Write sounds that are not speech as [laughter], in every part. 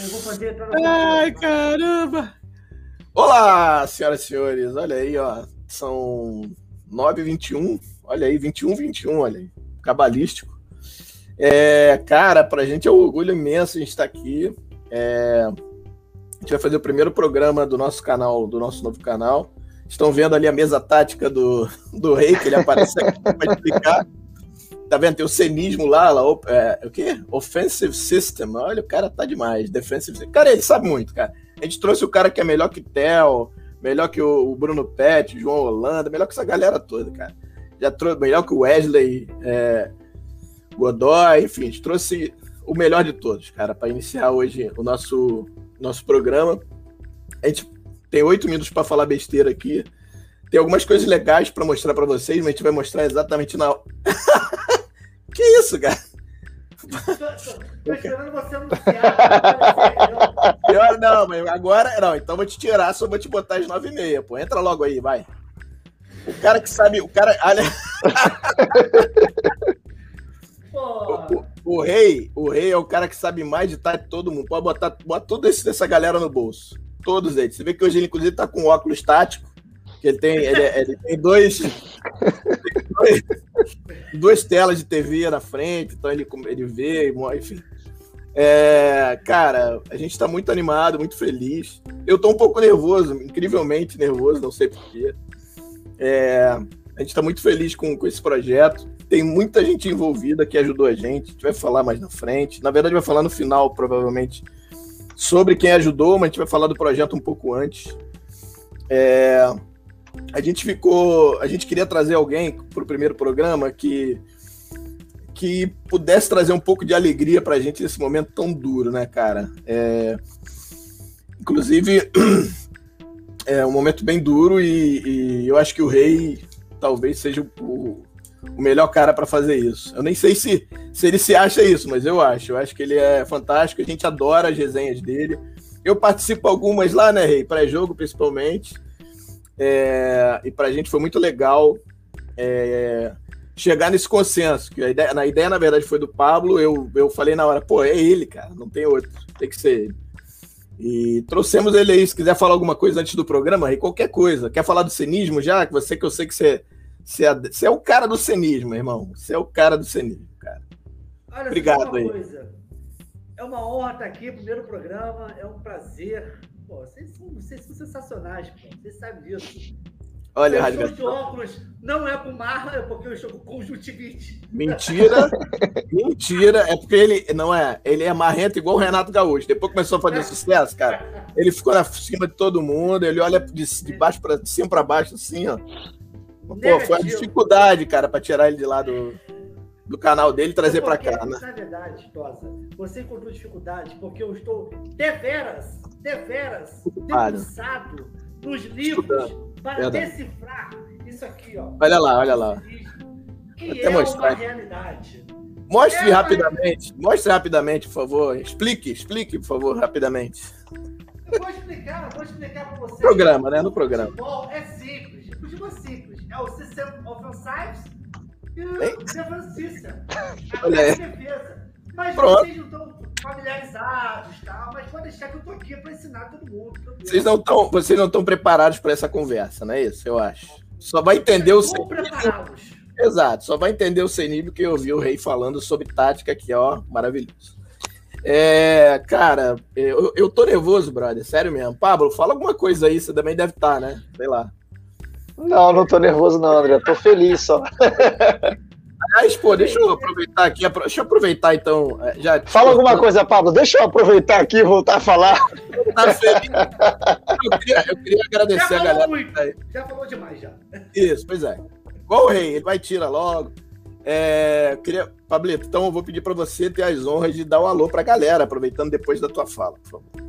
Eu vou fazer Ai, caramba! Olá, senhoras e senhores. Olha aí, ó. São 9h21. Olha aí, 21, 21, olha aí. Cabalístico. É, cara, pra gente é um orgulho imenso a gente estar tá aqui. É, a gente vai fazer o primeiro programa do nosso canal, do nosso novo canal. Estão vendo ali a mesa tática do, do rei, que ele aparece aqui para explicar. Tá vendo? Tem o cenismo lá, lá é, o quê? Offensive System. Olha, o cara tá demais. Defensive. Cara, ele sabe muito, cara. A gente trouxe o cara que é melhor que Theo, melhor que o, Bruno Pet, João Holanda, melhor que essa galera toda, cara. Já trouxe melhor que o Wesley é, Godoy, enfim, a gente trouxe o melhor de todos, cara, para iniciar hoje o nosso, nosso programa. A gente tem oito minutos para falar besteira aqui. Tem algumas coisas legais para mostrar para vocês, mas a gente vai mostrar exatamente na. [laughs] que isso, cara? Tô esperando você anunciar. Pior não, mas agora. Não, então vou te tirar, só vou te botar às nove e meia, pô. Entra logo aí, vai. O cara que sabe. O cara. Olha. O, o, o, rei, o rei é o cara que sabe mais de de todo mundo. Pode botar, bota toda essa galera no bolso. Todos eles. Você vê que hoje ele, inclusive, tá com óculos tático. Que ele tem, ele, ele tem dois, [laughs] dois, duas telas de TV na frente, então ele, ele vê, enfim. É, cara, a gente está muito animado, muito feliz. Eu estou um pouco nervoso, incrivelmente nervoso, não sei porquê. É, a gente está muito feliz com, com esse projeto. Tem muita gente envolvida que ajudou a gente. A gente vai falar mais na frente. Na verdade, vai falar no final, provavelmente, sobre quem ajudou, mas a gente vai falar do projeto um pouco antes. É, a gente ficou. A gente queria trazer alguém para o primeiro programa que que pudesse trazer um pouco de alegria para a gente nesse momento tão duro, né, cara? É, inclusive, [clears throat] é um momento bem duro e, e, eu acho que o Rei talvez seja o, o melhor cara para fazer isso. Eu nem sei se, se ele se acha isso, mas eu acho. Eu acho que ele é fantástico, a gente adora as resenhas dele. Eu participo algumas lá, né, Rei? Pré-jogo, principalmente. É, e para a gente foi muito legal é, chegar nesse consenso. Que a ideia, na ideia, na verdade, foi do Pablo. Eu, eu falei na hora, pô, é ele, cara, não tem outro, tem que ser ele. E trouxemos ele aí. Se quiser falar alguma coisa antes do programa, aí qualquer coisa. Quer falar do cenismo já? Que você que eu sei que você, você, é, você é o cara do cenismo, irmão. Você é o cara do cenismo, cara. Olha, Obrigado aí. Coisa. É uma honra estar aqui, primeiro programa, é um prazer. Pô, vocês são, vocês são sensacionais, pô. Vocês sabem disso. Olha, eu estou de óculos não é pro mar, é porque eu estou com conjuntivite. Mentira, [laughs] mentira. É porque ele não é, ele é marrento igual o Renato Gaúcho. Depois começou a fazer sucesso, cara. Ele ficou na cima de todo mundo, ele olha de, de baixo para cima para baixo assim, ó. Pô, foi a dificuldade, cara, para tirar ele de lá do, do canal dele trazer para cá, né? Na verdade, Tosa, você encontrou dificuldade porque eu estou deveras, deveras debruçado nos livros Estudando. para Verdade. decifrar isso aqui, ó. Olha lá, olha lá. Que é mostrar. uma realidade. Mostre é rapidamente, uma... mostre rapidamente, por favor. Explique, explique, por favor, rapidamente. Eu vou explicar, vou explicar para vocês. Programa, né? No programa. Futebol é simples. Futebol é simples. É o System Offensive [laughs] Olha aí. Mas Pronto. vocês não estão familiarizados, tá? mas pode deixar que eu tô aqui para ensinar todo mundo. Vocês não estão, vocês não estão preparados para essa conversa, não é isso? Eu acho. Só vai entender o seu Exato, só vai entender o CNIB que eu ouvi o rei falando sobre tática, que ó, maravilhoso. É, cara, eu, eu tô nervoso, brother, sério mesmo. Pablo, fala alguma coisa aí, você também deve estar, tá, né? Sei lá. Não, não tô nervoso não, André. Tô feliz só. Aliás, pô, deixa eu aproveitar aqui. Deixa eu aproveitar então. É, já, Fala alguma coisa, Pablo. Deixa eu aproveitar aqui e voltar a falar. Tá feliz. Eu queria, eu queria agradecer a galera. Muito. Já falou demais, já. Isso, pois é. Igual o rei, ele vai tirar logo. É, queria, Pablito, então eu vou pedir para você ter as honras de dar um alô para a galera, aproveitando depois da tua fala, por favor.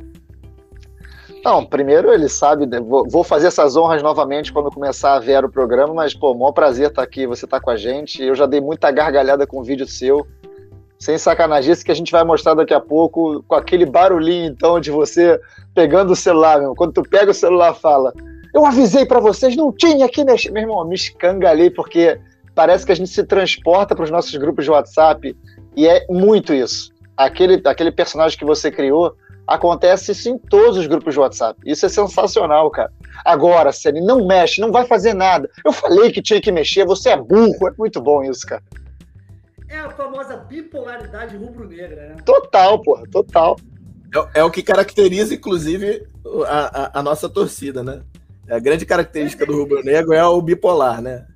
Não, primeiro ele sabe, né, vou fazer essas honras novamente quando começar a ver o programa, mas, pô, maior prazer estar tá aqui, você tá com a gente. Eu já dei muita gargalhada com o vídeo seu, sem sacanagem, que a gente vai mostrar daqui a pouco, com aquele barulhinho, então, de você pegando o celular, meu. Quando tu pega o celular, fala, eu avisei para vocês, não tinha aqui, meu irmão, me escangalei, porque parece que a gente se transporta para os nossos grupos de WhatsApp, e é muito isso. Aquele, aquele personagem que você criou, Acontece isso em todos os grupos de WhatsApp. Isso é sensacional, cara. Agora, se ele não mexe, não vai fazer nada. Eu falei que tinha que mexer, você é burro. É muito bom isso, cara. É a famosa bipolaridade rubro-negra, né? Total, porra, total. É, é, o que caracteriza, inclusive, a, a, a nossa torcida, né? A grande característica do rubro-negro é o bipolar, né?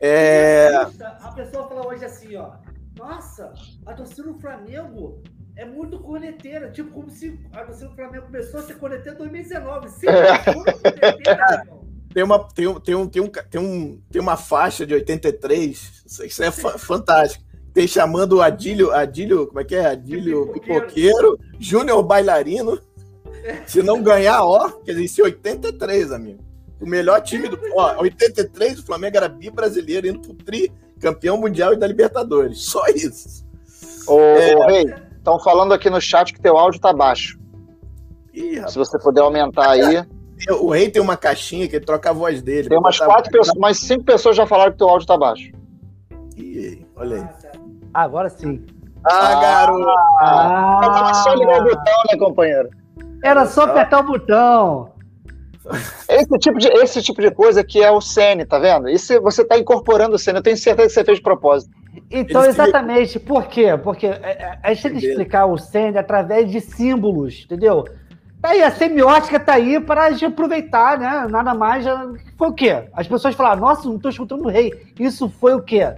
É... A pessoa fala hoje assim, ó. Nossa, a torcida do Flamengo é muito corneteira. Tipo, como se a torcida do Flamengo começou a ser corneteira em 2019. Sim, é. [laughs] tem uma, tem, um, tem, um, tem, um, tem, um, tem uma faixa de 83, isso é fantástico. Tem chamando o Adílio, Adílio, como é que é? Adílio Pipoqueiro, Júnior Bailarino. Se não ganhar, ó, quer dizer, isso é 83, amigo. O melhor time do. Ó, 83, o Flamengo era bi brasileiro, indo pro tri, campeão mundial e da Libertadores. Só isso. Ô, é... ô Rei, estão falando aqui no chat que teu áudio tá baixo. Ih, Se você puder aumentar aí. O rei tem uma caixinha que ele troca a voz dele. Tem umas quatro pessoas, mais cinco pessoas já falaram que teu áudio tá baixo. Ih, olha aí. Agora sim. Ah, ah garoto! Ah, só ligar o botão, né, companheiro? Era só apertar o botão. Esse tipo, de, esse tipo de coisa que é o Sene, tá vendo? Isso você está incorporando o Sene. Eu tenho certeza que você fez de propósito. Então, Eles exatamente. Por quê? Porque é, é, a gente tem que explicar o Sene através de símbolos, entendeu? Tá aí, a semiótica tá aí para a gente aproveitar, né? Nada mais. Foi o quê? As pessoas falaram, nossa, não estou escutando o rei. Isso foi o quê?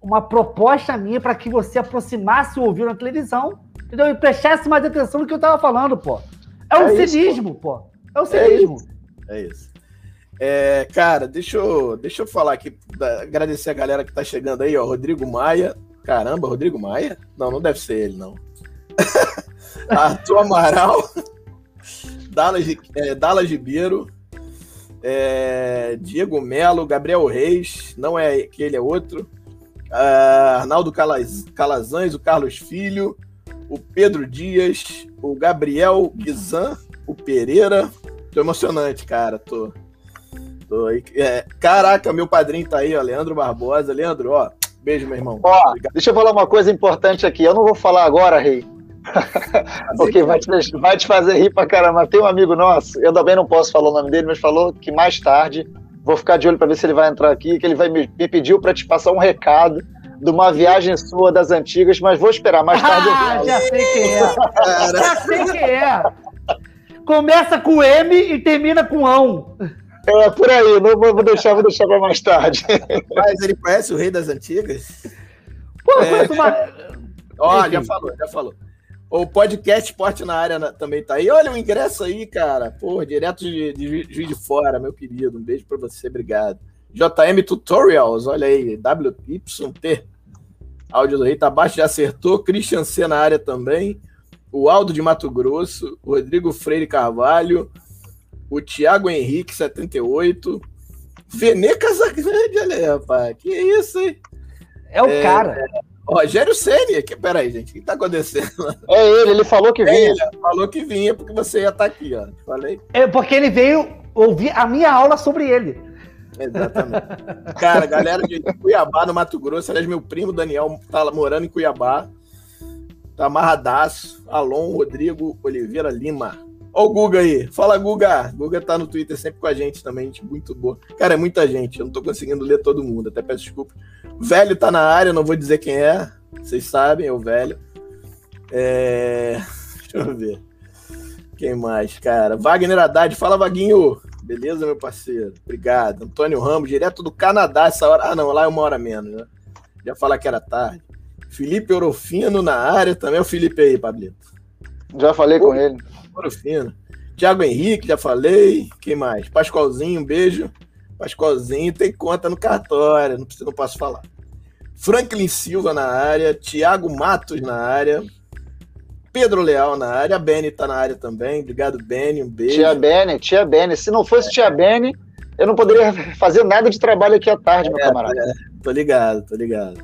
Uma proposta minha para que você aproximasse o ouvido na televisão, entendeu? E prestasse mais atenção no que eu estava falando, pô. É o é cinismo, isso, pô. pô. É o cinismo. É é isso. É, cara, deixa eu, deixa eu falar aqui, agradecer a galera que tá chegando aí, ó. Rodrigo Maia. Caramba, Rodrigo Maia? Não, não deve ser ele, não. [laughs] Arthur Amaral. [laughs] Dallas, é, Dallas Ribeiro. É, Diego Melo, Gabriel Reis, não é aquele, é outro. Uh, Arnaldo Calaz, Calazans, o Carlos Filho, o Pedro Dias, o Gabriel Guizan, o Pereira, Tô emocionante, cara. Tô. Tô aí. É, caraca, meu padrinho tá aí, ó. Leandro Barbosa. Leandro, ó. Beijo, meu irmão. Ó, Obrigado. deixa eu falar uma coisa importante aqui. Eu não vou falar agora, Rei. [laughs] Porque vai te, vai te fazer rir pra caramba. Tem um amigo nosso, eu também não posso falar o nome dele, mas falou que mais tarde vou ficar de olho para ver se ele vai entrar aqui, que ele vai me, me pediu para te passar um recado de uma viagem sua das antigas, mas vou esperar mais tarde. Ah, já sei quem é. já sei quem é. Começa com M e termina com ão. É, por aí, não vou deixar, vou deixar para mais tarde. Mas ele conhece o rei das antigas? Pô, é... uma... Ó, já falou, já falou. O podcast Esporte na área também tá aí. Olha o ingresso aí, cara. Pô, direto de, de Juiz de Fora, meu querido. Um beijo para você, obrigado. JM Tutorials, olha aí, WYT. Áudio do Rei tá abaixo, já acertou. Christian C na área também o Aldo de Mato Grosso, Rodrigo Freire Carvalho, o Thiago Henrique, 78, Vene Casagrande, olha aí, rapaz, que isso, hein? É o é, cara. É, Rogério Ceni, que peraí, gente, o que tá acontecendo? É ele, ele falou que vinha. É ele, falou que vinha porque você ia estar tá aqui, ó. Falei. É porque ele veio ouvir a minha aula sobre ele. Exatamente. Cara, galera de Cuiabá, no Mato Grosso, aliás, meu primo Daniel tá morando em Cuiabá. Tá amarradaço. Alon Rodrigo Oliveira Lima. Ó o Guga aí. Fala, Guga. Guga tá no Twitter sempre com a gente também, gente muito boa. Cara, é muita gente. Eu não tô conseguindo ler todo mundo. Até peço desculpa. Velho tá na área, não vou dizer quem é. Vocês sabem, é o velho. É... Deixa eu ver. Quem mais, cara? Wagner Haddad. Fala, Vaguinho. Beleza, meu parceiro? Obrigado. Antônio Ramos, direto do Canadá essa hora. Ah, não, lá é uma hora menos, né? Já falar que era tarde. Felipe Orofino na área também. É o Felipe aí, Pablito. Já falei Pô, com ele. Orofino. Tiago Henrique, já falei. Quem mais? Pascoalzinho, um beijo. Pascoalzinho tem conta no cartório, não, precisa, não posso falar. Franklin Silva na área, Tiago Matos na área, Pedro Leal na área, a Beni tá na área também. Obrigado, Beni, um beijo. Tia Beni, tia Beni. Se não fosse tia Beni, eu não poderia fazer nada de trabalho aqui à tarde, é, meu camarada. É, tô ligado, tô ligado.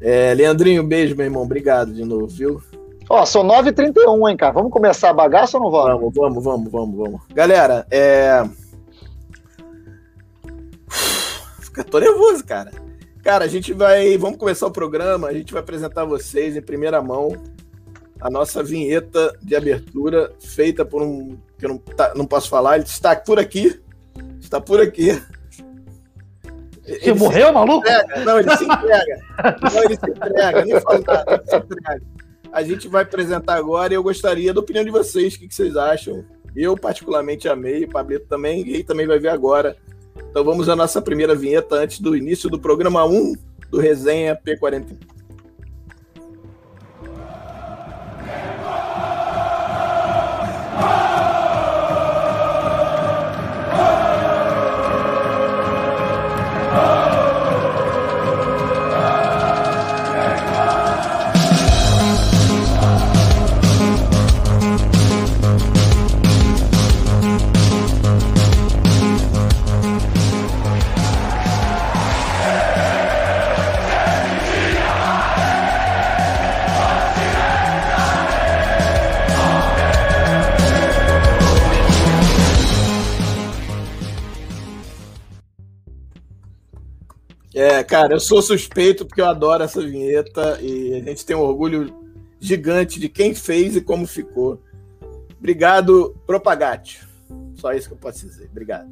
É, Leandrinho, beijo, meu irmão. Obrigado de novo, viu? Ó, são 9h31, hein, cara? Vamos começar a bagaça ou não vamos? Vamos, vamos, vamos, vamos, vamos. Galera, é. Fica tô nervoso, cara. Cara, a gente vai. Vamos começar o programa. A gente vai apresentar vocês em primeira mão. a nossa vinheta de abertura, feita por um. que eu não, tá, não posso falar, ele está por aqui. Está por aqui. Você ele morreu, maluco? Entrega. Não, ele se entrega. Não, ele se entrega, nem fala nada, ele se entrega. A gente vai apresentar agora e eu gostaria da opinião de vocês, o que, que vocês acham. Eu particularmente amei, o Pablito também, e também vai ver agora. Então vamos à nossa primeira vinheta antes do início do programa 1 do Resenha P41. Cara, eu sou suspeito porque eu adoro essa vinheta e a gente tem um orgulho gigante de quem fez e como ficou. Obrigado, Propagate. Só isso que eu posso dizer. Obrigado.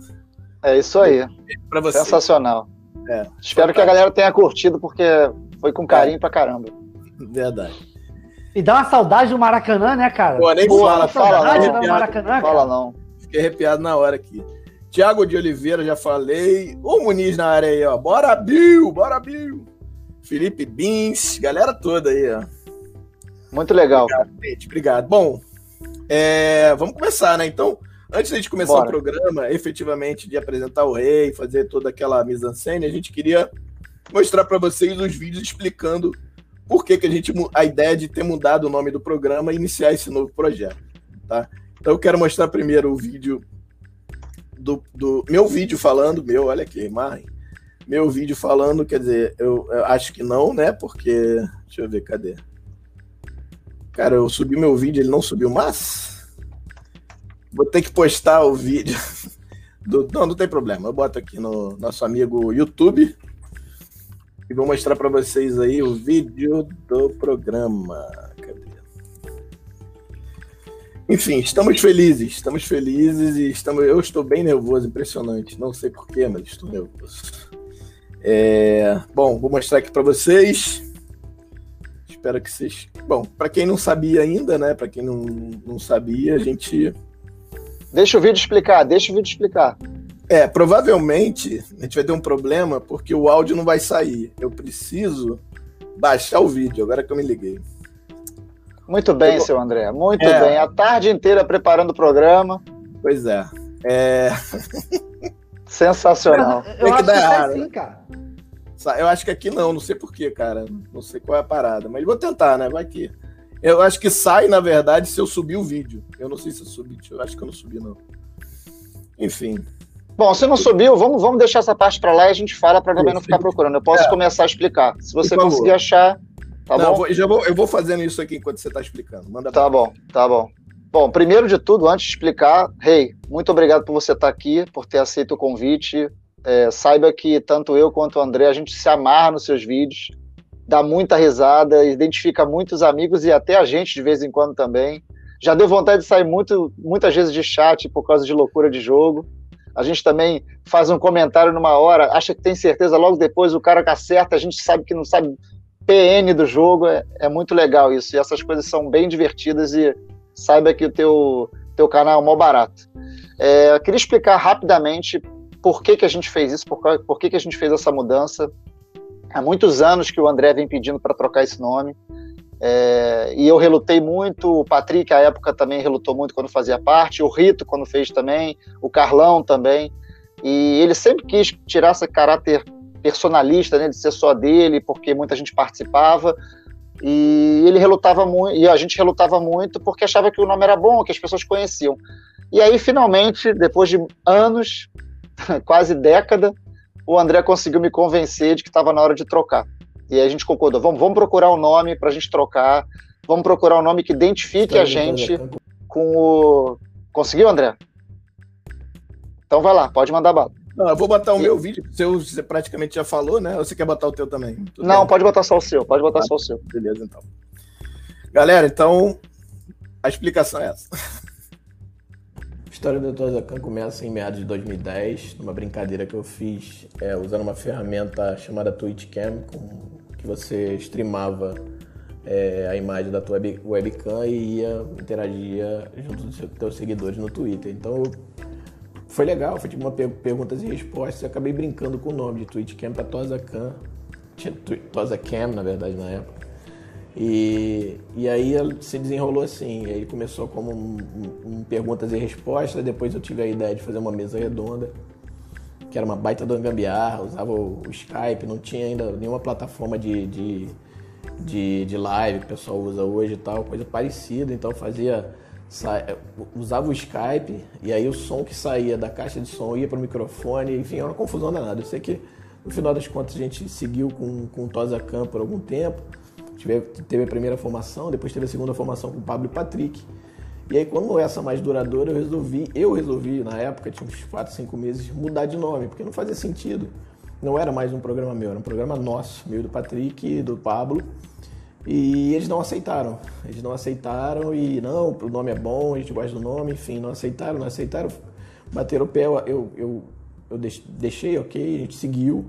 É isso aí. Pra você. Sensacional. É, Espero que a galera tenha curtido, porque foi com carinho é. pra caramba. Verdade. E dá uma saudade do Maracanã, né, cara? Pô, nem Pô, fala, fala, não. Maracanã, fala não. Fiquei arrepiado na hora aqui. Tiago de Oliveira, já falei. O Muniz na área aí, ó. Bora, Bill! Bora, Bill! Felipe Bins, galera toda aí, ó. Muito legal. Obrigado, gente. Obrigado. Bom, é, vamos começar, né? Então, antes de começar Bora. o programa, efetivamente, de apresentar o rei, fazer toda aquela mise-en-scène, a gente queria mostrar para vocês os vídeos explicando por que, que a gente a ideia de ter mudado o nome do programa e iniciar esse novo projeto, tá? Então eu quero mostrar primeiro o vídeo do, do meu vídeo falando, meu, olha aqui, Marren, meu vídeo falando, quer dizer, eu, eu, acho que não, né? Porque, deixa eu ver, cadê? Cara, eu subi meu vídeo, ele não subiu, mas vou ter que postar o vídeo. [laughs] Do, não, não tem problema. Eu boto aqui no nosso amigo YouTube e vou mostrar para vocês aí o vídeo do programa. Enfim, estamos felizes, estamos felizes e estamos. Eu estou bem nervoso, impressionante. Não sei porquê, mas estou nervoso. É... Bom, vou mostrar aqui para vocês. Espero que vocês. Bom, para quem não sabia ainda, né? Para quem não, não sabia, a gente. Deixa o vídeo explicar, deixa o vídeo explicar. É, provavelmente a gente vai ter um problema porque o áudio não vai sair. Eu preciso baixar o vídeo, agora que eu me liguei. Muito bem, seu André. Muito é. bem. A tarde inteira preparando o programa. Pois é. é... [laughs] Sensacional. Eu, eu acho que, que sai sim, cara. Eu acho que aqui não, não sei porquê, cara. Não sei qual é a parada, mas vou tentar, né? Vai que. Eu acho que sai, na verdade, se eu subir o vídeo. Eu não sei se eu subi, eu acho que eu não subi, não. Enfim. Bom, se não subiu, vamos, vamos deixar essa parte para lá e a gente fala para também não ficar procurando. Eu posso é. começar a explicar. Se você conseguir achar, Tá Não, bom? Vou, já vou, eu vou fazendo isso aqui enquanto você está explicando. Manda tá bom, tá bom. Bom, primeiro de tudo, antes de explicar, Rei, hey, muito obrigado por você estar tá aqui, por ter aceito o convite. É, saiba que tanto eu quanto o André, a gente se amarra nos seus vídeos, dá muita risada, identifica muitos amigos e até a gente de vez em quando também. Já deu vontade de sair muito, muitas vezes de chat por causa de loucura de jogo. A gente também faz um comentário numa hora, acha que tem certeza, logo depois o cara que acerta, a gente sabe que não sabe PN do jogo, é, é muito legal isso. E essas coisas são bem divertidas e saiba que o teu, teu canal é mó barato. É, eu queria explicar rapidamente por que, que a gente fez isso, por, por que, que a gente fez essa mudança. Há muitos anos que o André vem pedindo para trocar esse nome. É, e eu relutei muito, o Patrick, à época, também relutou muito quando fazia parte, o Rito, quando fez também, o Carlão também. E ele sempre quis tirar esse caráter personalista, né, de ser só dele, porque muita gente participava. E ele relutava muito, e a gente relutava muito porque achava que o nome era bom, que as pessoas conheciam. E aí, finalmente, depois de anos, [laughs] quase década, o André conseguiu me convencer de que estava na hora de trocar. E aí a gente concordou, vamos, vamos procurar um nome para a gente trocar, vamos procurar um nome que identifique a gente com o... Conseguiu, André? Então vai lá, pode mandar bala. Não, eu vou botar o meu vídeo, seu você praticamente já falou, né? Ou você quer botar o teu também? Tudo Não, bem? pode botar só o seu, pode botar ah, só o seu. Beleza, então. Galera, então a explicação é essa. A história do Tozacan começa em meados de 2010, numa brincadeira que eu fiz é, usando uma ferramenta chamada TwitchCam, com, que você streamava é, a imagem da tua webcam e ia interagia junto dos teus seguidores no Twitter. Então foi legal, foi tipo uma perguntas e respostas. Eu acabei brincando com o nome de TwitchCam para Tozacan. Tinha Tozacam, na verdade, na época. E, e aí se desenrolou assim. Aí começou como um, um, perguntas e respostas. Depois eu tive a ideia de fazer uma mesa redonda, que era uma baita do gambiarra, usava o, o Skype, não tinha ainda nenhuma plataforma de, de, de, de, live que o pessoal usa hoje e tal, coisa parecida. Então fazia. Usava o Skype e aí o som que saía da caixa de som ia para o microfone, enfim, era uma confusão danada. Eu sei que no final das contas a gente seguiu com, com o Tosa Camp por algum tempo Tive, teve a primeira formação, depois teve a segunda formação com o Pablo e Patrick. E aí, quando essa mais duradoura, eu resolvi, eu resolvi, na época, tinha uns 4, 5 meses, mudar de nome, porque não fazia sentido. Não era mais um programa meu, era um programa nosso, meu do Patrick e do Pablo. E eles não aceitaram. Eles não aceitaram e não, o nome é bom, a gente gosta do nome, enfim, não aceitaram, não aceitaram. Bateram o pé, eu, eu, eu deixei, ok, a gente seguiu.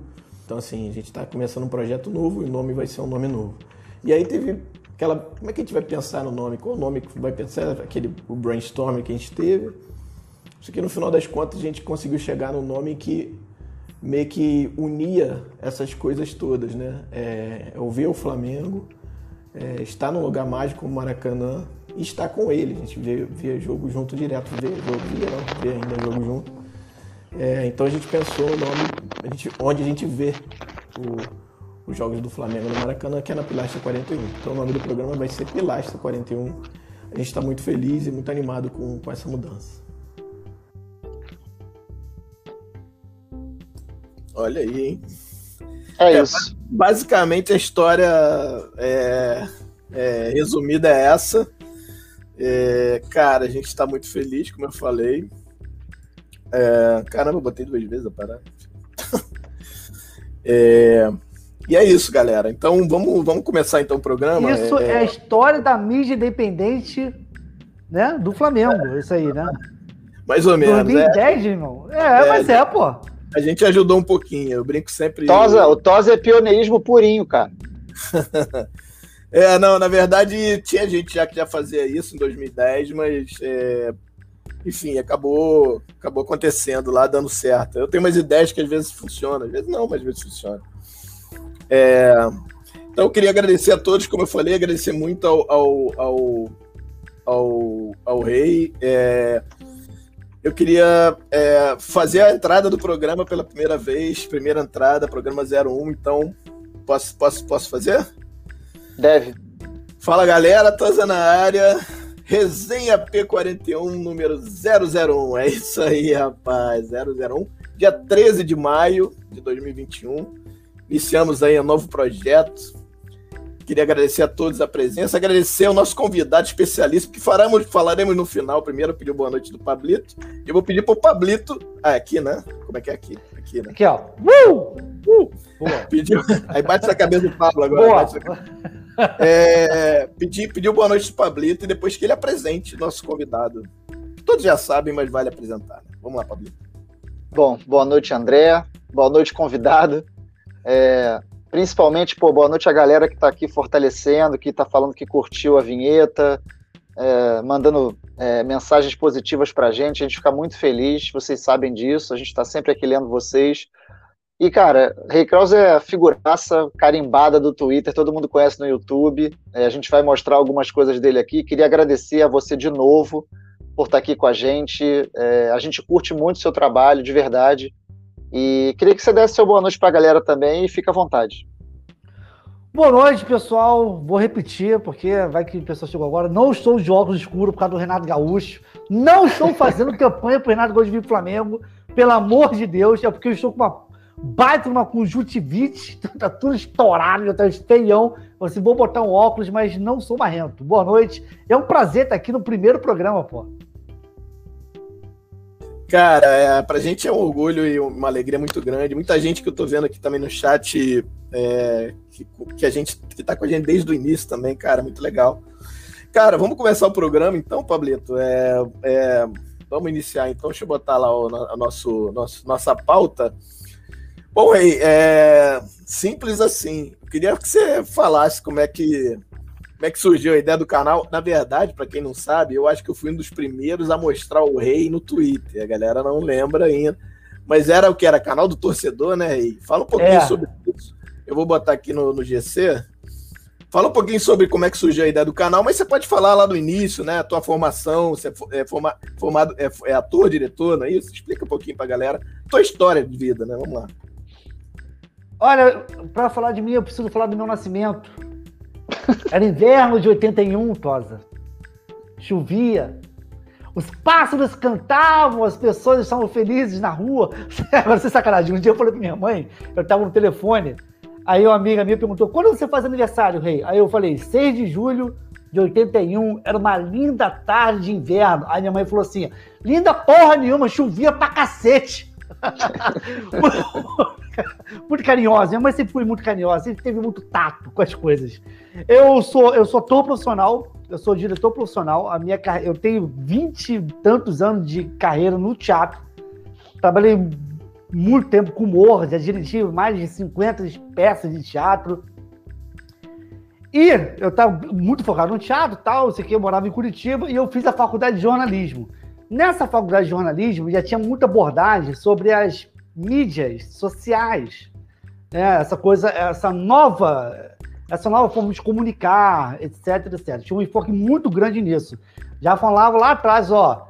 Então, assim, a gente está começando um projeto novo e o nome vai ser um nome novo. E aí teve aquela. Como é que a gente vai pensar no nome? Qual o nome que vai pensar? Aquele o brainstorm que a gente teve. Isso que no final das contas a gente conseguiu chegar no nome que meio que unia essas coisas todas, né? É, é ouvir o Flamengo, é, estar num lugar mágico como Maracanã e estar com ele. A gente via jogo junto direto, via jogo, via não, ainda jogo junto. É, então a gente pensou o nome, a gente, onde a gente vê o, os jogos do Flamengo no Maracanã, que é na Pilastra 41. Então o nome do programa vai ser Pilastra 41. A gente está muito feliz e muito animado com, com essa mudança. Olha aí, hein? É, é isso. Basicamente a história é, é, resumida é essa. É, cara, a gente está muito feliz, como eu falei. É, caramba, eu botei duas vezes a parada. [laughs] é, e é isso, galera. Então vamos, vamos começar então o programa. Isso é, é a história da mídia independente né, do Flamengo, é. isso aí, né? Mais ou menos. 2010, é. irmão. É, é, mas é, pô. A gente ajudou um pouquinho, eu brinco sempre. Tosa, o Tosa é pioneirismo purinho, cara. [laughs] é, não, na verdade tinha gente já que já fazia isso em 2010, mas é, enfim, acabou, acabou acontecendo lá, dando certo. Eu tenho umas ideias que às vezes funcionam, às vezes não, mas às vezes funciona. É, então, eu queria agradecer a todos, como eu falei, agradecer muito ao, ao, ao, ao, ao Rei. É, eu queria é, fazer a entrada do programa pela primeira vez, primeira entrada, programa 01, então posso, posso, posso fazer? Deve. Fala galera, Tosa na área, resenha P41, número 001, é isso aí rapaz, 001, dia 13 de maio de 2021. Iniciamos aí um novo projeto. Queria agradecer a todos a presença, agradecer ao nosso convidado especialista, que faremos, falaremos no final. Primeiro, pedir boa noite do Pablito. Eu vou pedir para o Pablito. Ah, aqui, né? Como é que é aqui? Aqui, né? Aqui, ó. Uh! Uh! Pediu... Aí bate na cabeça do Pablo agora. É, pedir, pediu boa noite do Pablito e depois que ele apresente nosso convidado. Todos já sabem, mas vale apresentar. Né? Vamos lá, Pablito. Bom, boa noite, André. Boa noite, convidado. É, principalmente, pô, boa noite a galera que está aqui fortalecendo, que está falando que curtiu a vinheta, é, mandando é, mensagens positivas para a gente. A gente fica muito feliz, vocês sabem disso, a gente está sempre aqui lendo vocês. E, cara, Rei Kraus é a figuraça carimbada do Twitter, todo mundo conhece no YouTube. É, a gente vai mostrar algumas coisas dele aqui. Queria agradecer a você de novo por estar tá aqui com a gente. É, a gente curte muito o seu trabalho, de verdade. E queria que você desse seu boa noite para a galera também e fica à vontade. Boa noite, pessoal. Vou repetir, porque vai que o pessoal chegou agora. Não estou de óculos escuros por causa do Renato Gaúcho. Não estou fazendo [laughs] campanha para o Renato Gaúcho vir Flamengo. Pelo amor de Deus, é porque eu estou com uma baita uma conjuntivite, [laughs] tá tudo estourado, já tá esteião. Assim, vou botar um óculos, mas não sou marrento. Boa noite. É um prazer estar aqui no primeiro programa, pô. Cara, é, pra gente é um orgulho e uma alegria muito grande. Muita gente que eu tô vendo aqui também no chat, é, que, que, a gente que tá com a gente desde o início também, cara, muito legal. cara, vamos começar o programa então, Pablito. É, é, vamos iniciar então. Deixa eu botar lá o, a nosso, nosso, nossa pauta. Bom, Rei, é simples assim. Eu queria que você falasse como é que como é que surgiu a ideia do canal. Na verdade, para quem não sabe, eu acho que eu fui um dos primeiros a mostrar o Rei no Twitter. A galera não lembra ainda. Mas era o que? Era canal do torcedor, né, Rei? Fala um pouquinho é. sobre isso. Eu vou botar aqui no, no GC. Fala um pouquinho sobre como é que surgiu a ideia do canal, mas você pode falar lá do início, né? A tua formação, você é, forma, formado, é, é, ator, diretor, não é isso? Explica um pouquinho pra galera. Tua história de vida, né? Vamos lá. Olha, para falar de mim, eu preciso falar do meu nascimento. Era inverno de 81, Tosa. Chovia. Os pássaros cantavam, as pessoas estavam felizes na rua. [laughs] Agora, sem sacanagem. Um dia eu falei pra minha mãe, eu estava no telefone, aí uma amiga minha perguntou, quando você faz aniversário, rei? Aí eu falei, 6 de julho de 81, era uma linda tarde de inverno. Aí minha mãe falou assim, linda porra nenhuma, chovia pra cacete. [laughs] muito carinhosa. Minha mãe sempre foi muito carinhosa, sempre teve muito tato com as coisas. Eu sou, eu sou ator profissional, eu sou diretor profissional. A minha eu tenho vinte e tantos anos de carreira no teatro. Trabalhei muito tempo com humor, já dirigi mais de 50 peças de teatro. E eu estava muito focado no teatro tal, sei que eu morava em Curitiba e eu fiz a faculdade de jornalismo. Nessa faculdade de jornalismo já tinha muita abordagem sobre as mídias sociais, né? essa coisa, essa nova, essa nova forma de comunicar, etc, etc. Tinha um enfoque muito grande nisso. Já falava lá atrás, ó,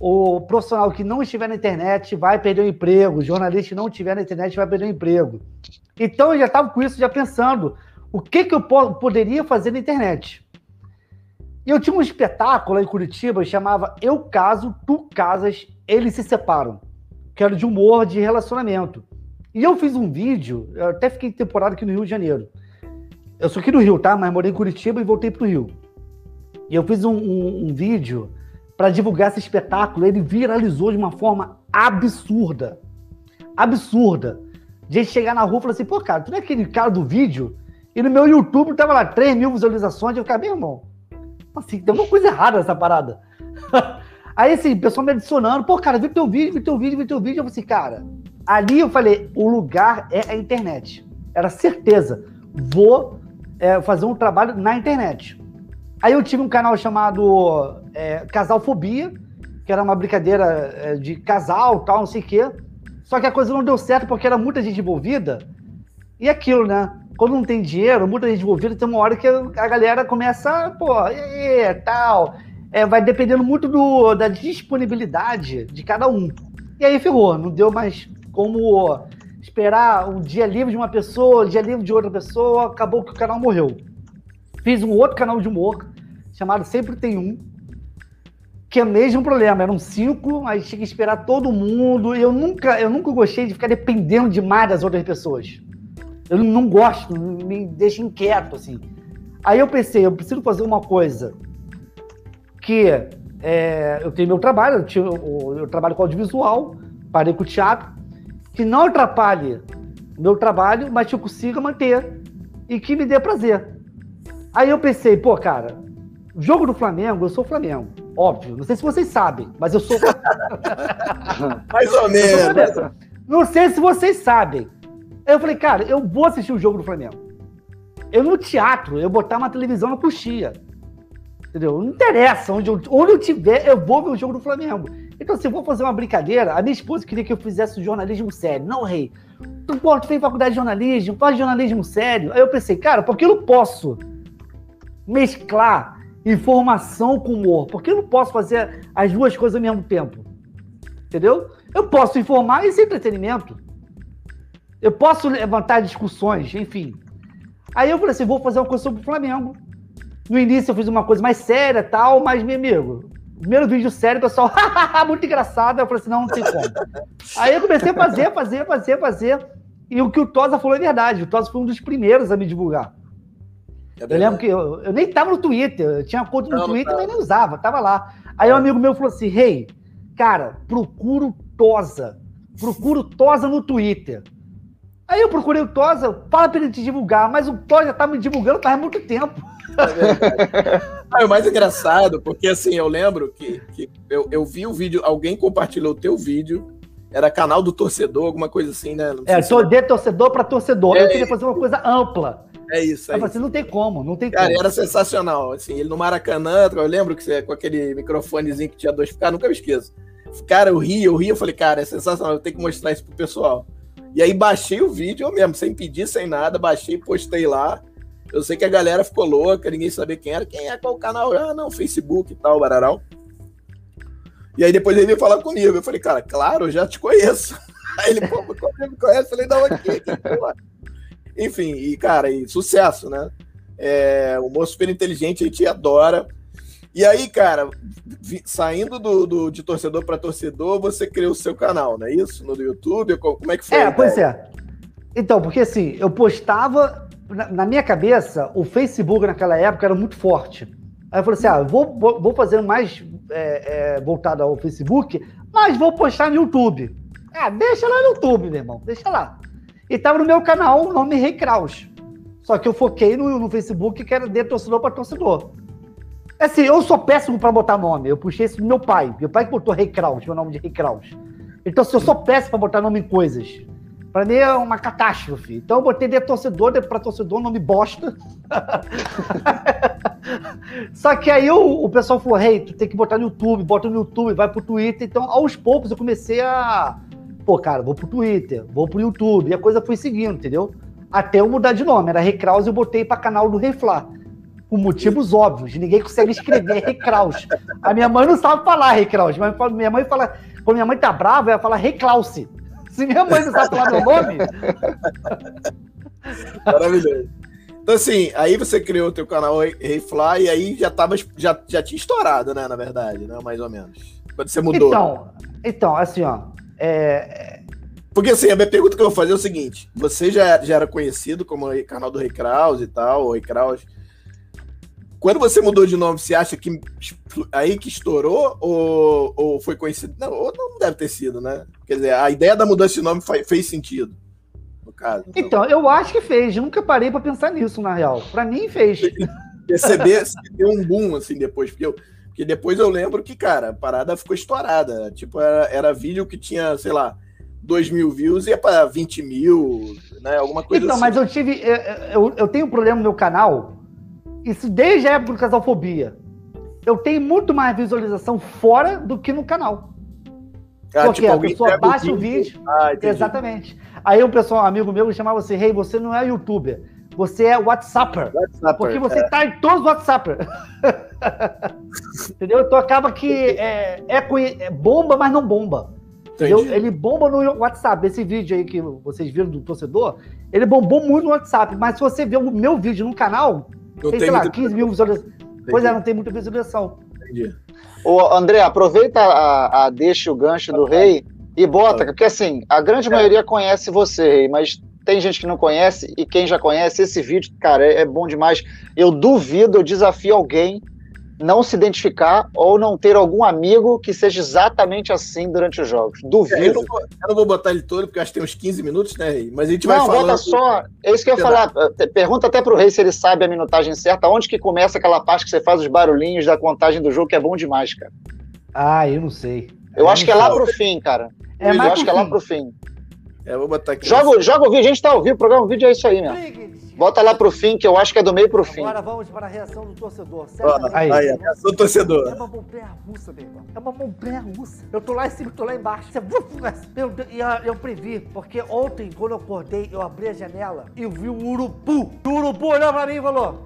o profissional que não estiver na internet vai perder o emprego, o jornalista que não estiver na internet vai perder o emprego. Então eu já estava com isso já pensando, o que, que eu poderia fazer na internet? E eu tinha um espetáculo em Curitiba, chamava Eu Caso, Tu Casas, Eles Se Separam, que era de humor de relacionamento. E eu fiz um vídeo, eu até fiquei temporada aqui no Rio de Janeiro. Eu sou aqui do Rio, tá? Mas morei em Curitiba e voltei pro Rio. E eu fiz um, um, um vídeo para divulgar esse espetáculo. Ele viralizou de uma forma absurda. Absurda. De gente chegar na rua e falar assim, pô, cara, tu não é aquele cara do vídeo? E no meu YouTube tava lá 3 mil visualizações. Eu falei, meu irmão, Assim, tem alguma coisa errada nessa parada. [laughs] Aí, assim, o pessoal me adicionando, pô, cara, vi teu vídeo, vi teu vídeo, vi teu vídeo. Eu falei assim, cara, ali eu falei, o lugar é a internet. Era certeza. Vou é, fazer um trabalho na internet. Aí eu tive um canal chamado é, Casalfobia, que era uma brincadeira é, de casal, tal, não sei o quê. Só que a coisa não deu certo porque era muita gente envolvida. E aquilo, né? Quando não tem dinheiro, muita gente envolvida, tem uma hora que a galera começa, pô, e aí, tal. É, vai dependendo muito do, da disponibilidade de cada um. E aí ferrou, não deu mais como esperar um dia livre de uma pessoa, um dia livre de outra pessoa, acabou que o canal morreu. Fiz um outro canal de humor, chamado Sempre Tem Um, que é o mesmo problema, eram cinco, aí tinha que esperar todo mundo. Eu nunca, eu nunca gostei de ficar dependendo demais das outras pessoas. Eu não gosto, me deixa inquieto, assim. Aí eu pensei, eu preciso fazer uma coisa que é, eu tenho meu trabalho, eu, eu, eu, trabalho com audiovisual, parei com o teatro, que não atrapalhe meu trabalho, mas que eu consiga manter e que me dê prazer. Aí eu pensei, pô, cara, jogo do Flamengo, eu sou Flamengo, óbvio. Não sei se vocês sabem, mas eu sou. [laughs] Mais ou menos. Não sei se vocês sabem, Aí eu falei, cara, eu vou assistir o jogo do Flamengo. Eu no teatro, eu botar uma televisão na coxia. Entendeu? Não interessa, onde eu, onde eu tiver, eu vou ver o jogo do Flamengo. Então, se eu vou fazer uma brincadeira, a minha esposa queria que eu fizesse jornalismo sério. Não, rei. Tu, pô, tu fez faculdade de jornalismo, faz jornalismo sério. Aí eu pensei, cara, por que eu não posso mesclar informação com humor? Por que eu não posso fazer as duas coisas ao mesmo tempo? Entendeu? Eu posso informar e ser entretenimento. Eu posso levantar discussões, enfim. Aí eu falei assim, vou fazer uma coisa sobre o Flamengo. No início eu fiz uma coisa mais séria tal, mas, meu amigo, primeiro vídeo sério, o pessoal, [laughs] muito engraçado. Eu falei assim, não, não tem como. Aí eu comecei a fazer, fazer, fazer, fazer. E o que o Tosa falou é verdade. O Tosa foi um dos primeiros a me divulgar. É eu lembro que eu, eu nem tava no Twitter, eu tinha conta no não, Twitter, não. mas nem usava, tava lá. Aí um amigo meu falou assim: Rei, hey, cara, procura o Tosa. Procura o Tosa no Twitter. Aí eu procurei o Tosa, fala pra ele te divulgar, mas o Tosa já tá me divulgando faz muito tempo. É ah, o mais engraçado, porque assim, eu lembro que, que eu, eu vi o vídeo, alguém compartilhou o teu vídeo, era canal do torcedor, alguma coisa assim, né? é, tô de torcedor para torcedor. É, eu queria fazer uma coisa ampla. É isso. É eu falei assim, não tem como, não tem Cara, como. era sensacional. Assim, ele no Maracanã, eu lembro que você com aquele microfonezinho que tinha dois, cara, nunca me esqueço. Cara, eu ri, eu ri, eu falei, cara, é sensacional, eu tenho que mostrar isso pro pessoal. E aí baixei o vídeo eu mesmo, sem pedir, sem nada, baixei, postei lá. Eu sei que a galera ficou louca, ninguém sabia quem era, quem é, qual canal, ah, não, Facebook e tal, bararão. E aí depois ele veio falar comigo. Eu falei, cara, claro, eu já te conheço. [laughs] Aí ele, pô, como ele me conhece? Eu falei, não, aqui, Enfim, e cara, e sucesso, né? É, o moço super inteligente, a gente adora. E aí, cara, saindo do, do de torcedor para torcedor, você criou o seu canal, não é isso? No YouTube? Como é que foi? É, pois é. Então, porque assim, eu postava. Na, na, minha cabeça, o Facebook naquela época era muito forte. Aí eu falei assim: ah, vou, vou fazer mais é, é, voltado ao Facebook, mas vou postar no YouTube. Ah, deixa lá no YouTube, meu irmão, deixa lá. E tava no meu canal o nome Rei Kraus. Só que eu foquei no, no Facebook que era de torcedor para torcedor. Assim, eu sou péssimo para botar nome. Eu puxei isso do meu pai. Meu pai que botou Rei Kraus, meu nome de Rei Kraus. Então, assim, eu sou péssimo para botar nome em coisas. Pra mim é uma catástrofe. Então eu botei de torcedor, de pra torcedor, nome bosta. [laughs] Só que aí o, o pessoal falou, hey, tu tem que botar no YouTube, bota no YouTube, vai pro Twitter. Então, aos poucos, eu comecei a. Pô, cara, vou pro Twitter, vou pro YouTube. E a coisa foi seguindo, entendeu? Até eu mudar de nome. Era Recraus e eu botei pra canal do Reflá. Por motivos óbvios. Ninguém consegue escrever Recraus. A minha mãe não sabe falar Recraus, mas minha mãe fala. Quando minha mãe tá brava, ela fala Reclause. Se minha mãe não sabe falar meu nome. Maravilhoso. Então, assim, aí você criou o teu canal Rayfly e aí já, tava, já, já tinha estourado, né? Na verdade, né? Mais ou menos. Quando você mudou. Então, então assim, ó. É... Porque assim, a minha pergunta que eu vou fazer é o seguinte: você já, já era conhecido como canal do Rei Kraus e tal, o Rei Kraus. Quando você mudou de nome, você acha que aí que estourou ou, ou foi conhecido? Não, ou não deve ter sido, né? Quer dizer, a ideia da mudança de nome fez sentido, no caso. Então, então eu acho que fez. Nunca parei para pensar nisso, na real. Para mim, fez. Perceber deu um boom, assim, depois. Porque, eu, porque depois eu lembro que, cara, a parada ficou estourada. Tipo, era, era vídeo que tinha, sei lá, 2 mil views e ia para 20 mil, né? Alguma coisa então, assim. mas eu tive. Eu, eu tenho um problema no meu canal isso desde a época do Casalfobia. Eu tenho muito mais visualização fora do que no canal. Ah, Porque tipo, a pessoa baixa o vídeo. Ah, exatamente. Aí um pessoal, um amigo meu, me chamava assim: Rei, hey, você não é youtuber, você é WhatsApper. WhatsApper porque você é. tá em todos os WhatsApp. [laughs] Entendeu? Então acaba que é, é, é bomba, mas não bomba. Ele bomba no WhatsApp. Esse vídeo aí que vocês viram do torcedor, ele bombou muito no WhatsApp. Mas se você ver o meu vídeo no canal, não tem, sei lá, 15 mil visualizações. Pois é, não tem muita visualização. Entendi. Ô, André, aproveita a, a deixa o gancho do rei e bota, porque assim, a grande maioria conhece você, rei, mas tem gente que não conhece, e quem já conhece, esse vídeo, cara, é, é bom demais. Eu duvido, eu desafio alguém não se identificar ou não ter algum amigo que seja exatamente assim durante os jogos. Duvido. É, eu, não vou, eu, não vou, botar ele todo, porque acho que tem uns 15 minutos, né, Rei? Mas a gente vai não, falando... Não, bota só... É isso que eu ia falar. Pergunta até pro Rei se ele sabe a minutagem certa. Onde que começa aquela parte que você faz os barulhinhos da contagem do jogo, que é bom demais, cara. Ah, eu não sei. Eu, eu acho que é lá pro fim, cara. É eu acho que é lá pro fim. É, vou botar aqui. Joga, joga o vídeo, a gente tá ao vivo, o programa, o vídeo é isso aí mesmo. Bota lá pro fim, que eu acho que é do meio pro fim. Agora vamos para a reação do torcedor. aí, aí, a reação do torcedor. É uma montanha russa, meu irmão. É uma montanha russa. Eu tô lá em cima, tô lá embaixo. Você... Eu, eu, eu previ, porque ontem, quando eu acordei, eu abri a janela e vi um urubu. O urubu olhou pra mim e falou...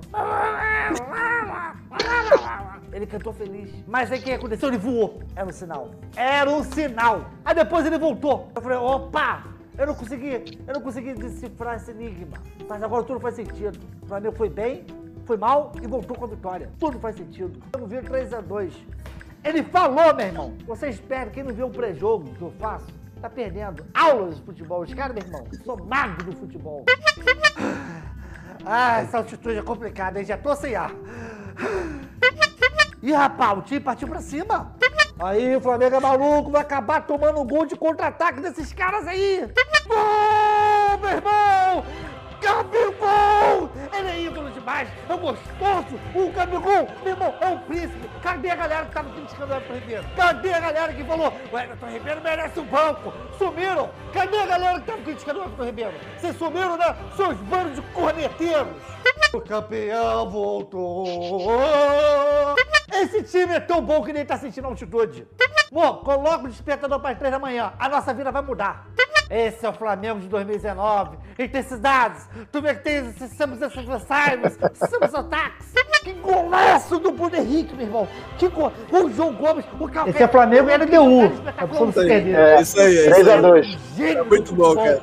Ele cantou feliz. Mas aí o que aconteceu? Ele voou. Era um sinal. Era um sinal. Aí depois ele voltou. Eu falei, opa, eu não consegui, eu não consegui decifrar esse enigma. Mas agora tudo faz sentido. O Flamengo foi bem, foi mal e voltou com a vitória. Tudo faz sentido. Vamos ver 3x2. Ele falou, meu irmão. Você espera, quem não viu o pré-jogo que eu faço, tá perdendo aulas de futebol. Os caras, meu irmão, sou mago do futebol. Ah, essa altitude é complicada, hein? Já tô sem ar. Ih, rapaz, o time partiu pra cima. Aí o Flamengo é maluco, vai acabar tomando gol de contra-ataque desses caras aí. Gol! meu irmão! Gabigol! Ele é ídolo demais, é um gostoso! O Gabigol, meu irmão, é um príncipe! Cadê a galera que tava criticando o Everton Ribeiro? Cadê a galera que falou o Everton Ribeiro merece um banco? Sumiram! Cadê a galera que tava criticando o Everton Ribeiro? Vocês sumiram, né? Seus bandos de corneteiros! O campeão voltou! Esse time é tão bom que nem tá sentindo altitude. Mo, coloca o despertador para as três da manhã. A nossa vida vai mudar. Esse é o Flamengo de 2019. Intensidades. Tu vê que tem somos adversários, somos ataques. Que golaço do Bruno Henrique, meu irmão. Que gol. O João Gomes, o Calcaia. Esse é Flamengo e LDU. É isso aí. 3x2. É muito bom, cara.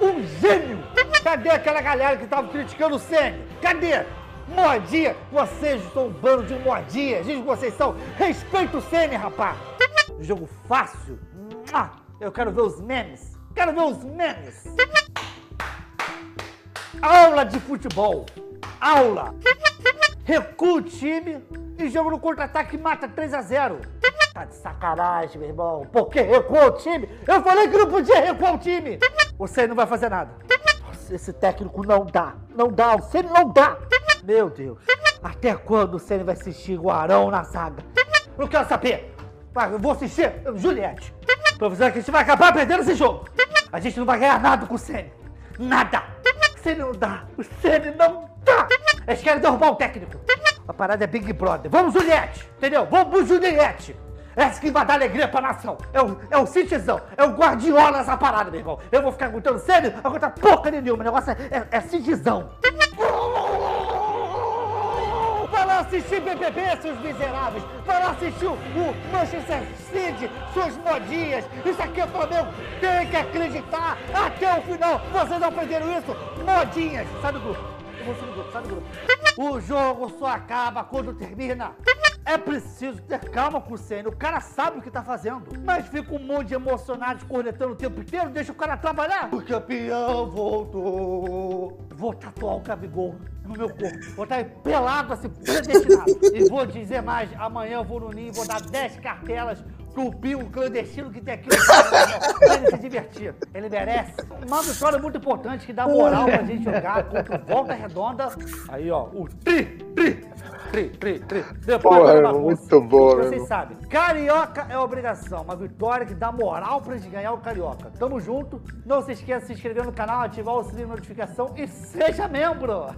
Um gênio. Cadê aquela galera que tava criticando o Senna? Cadê? Modinha, vocês estão um bando de modinha. Diz que vocês são. Respeita o Senna, rapaz. Jogo fácil. Eu quero ver os memes. Quero ver os memes. Aula de futebol. Aula. Recua o time e jogo no contra-ataque mata 3 a 0 Tá de sacanagem, meu irmão. Por que recuou o time? Eu falei que não podia recuar o time. Você não vai fazer nada. Esse técnico não dá. Não dá. Você não dá. Meu Deus. Até quando o Senna vai assistir o Arão na saga? Não quero saber. Eu vou assistir Juliette. Professor, que a gente vai acabar perdendo esse jogo. A gente não vai ganhar nada com o Senna. Nada. O Senna não dá. O Senna não dá. Eles querem derrubar o técnico. A parada é Big Brother. Vamos, Juliette. Entendeu? Vamos, Juliette. Essa que vai dar alegria pra nação. É o, é o Citizão. É o Guardiola essa parada, meu irmão. Eu vou ficar aguentando Senna, aguentar porca nenhuma. O negócio é, é, é Citizão lá assistir BBB, seus miseráveis! Vai lá assistir o Manchester City, suas modinhas! Isso aqui é Flamengo! Tem que acreditar até o final! Vocês aprenderam isso? Modinhas! Sai do grupo! Grupo, sai do grupo! O jogo só acaba quando termina! É preciso ter calma com o Senna. O cara sabe o que tá fazendo. Mas fica um monte de emocionados cornetando o tempo inteiro. Deixa o cara trabalhar. O campeão voltou. Vou tatuar o Gabigol no meu corpo. Vou estar pelado assim, [laughs] predestinado. e vou dizer mais. Amanhã eu vou no Ninho e vou dar 10 cartelas pro Pio clandestino que tem aqui pra ele se divertir. Ele merece. Uma vitória muito importante que dá moral pra gente jogar contra o Volta Redonda. Aí, ó, o tri, tri, Tri, tri, tri. Depois Porra, é muito bom, Vocês sabem, Carioca é obrigação. Uma vitória que dá moral pra gente ganhar o Carioca. Tamo junto. Não se esqueça de se inscrever no canal, ativar o sininho de notificação e seja membro.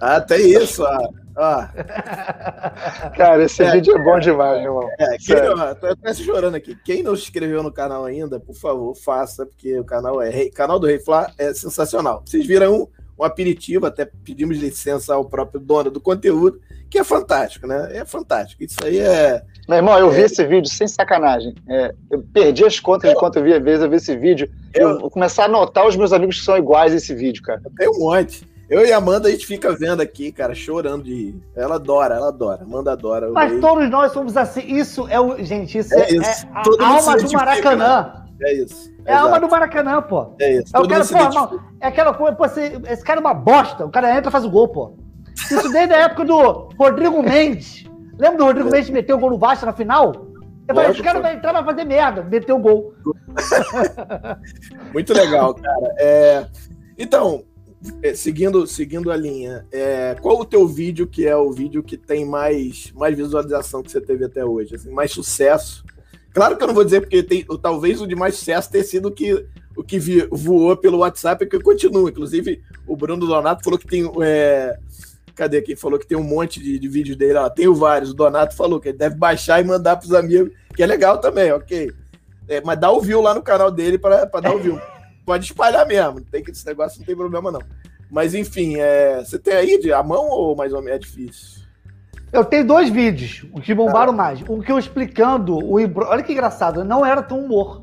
Ah, tem isso, ó. ó. [laughs] Cara, esse é, vídeo é bom demais, irmão. É, quem, ó, tô até chorando aqui. Quem não se inscreveu no canal ainda, por favor, faça, porque o canal é canal do Rei Flá é sensacional. Vocês viram um, um aperitivo, até pedimos licença ao próprio dono do conteúdo, que é fantástico, né? É fantástico. Isso aí é. Meu irmão, eu é... vi esse vídeo sem sacanagem. É, eu perdi as contas eu... de quanto eu vi, às vezes eu vi esse vídeo. Eu... eu vou começar a notar os meus amigos que são iguais a esse vídeo, cara. Tem um monte. Eu e a Amanda, a gente fica vendo aqui, cara, chorando de rir. Ela adora, ela adora. Amanda adora. Mas todos nós somos assim. Isso é o. Gente, isso é, é, isso. é a alma do Maracanã. É isso. É a alma do Maracanã, pô. É isso. É, cara, pô, é aquela coisa, pô, esse, esse cara é uma bosta. O cara entra e faz o gol, pô. Isso desde a época do Rodrigo Mendes. Lembra do Rodrigo é. Mendes meter o gol no Vasco na final? Eu falei, esse cara vai entrar vai fazer merda, meter o gol. [laughs] Muito legal, cara. É... Então, é, seguindo, seguindo a linha, é, qual o teu vídeo que é o vídeo que tem mais, mais visualização que você teve até hoje? Assim, mais sucesso? Claro que eu não vou dizer porque tem, talvez o de mais sucesso tenha sido o que, o que vi, voou pelo WhatsApp, que continua. Inclusive, o Bruno Donato falou que tem. É, cadê quem falou que tem um monte de, de vídeos dele? Ó, tenho vários. O Donato falou que ele deve baixar e mandar para os amigos, que é legal também, ok. É, mas dá o view lá no canal dele para dar o view pode espalhar mesmo. Tem que esse negócio não tem problema não. Mas enfim, é, você tem aí de a mão ou mais ou menos é difícil? Eu tenho dois vídeos, os que bombaram ah. mais. Um que eu explicando o Olha que engraçado, não era tão humor.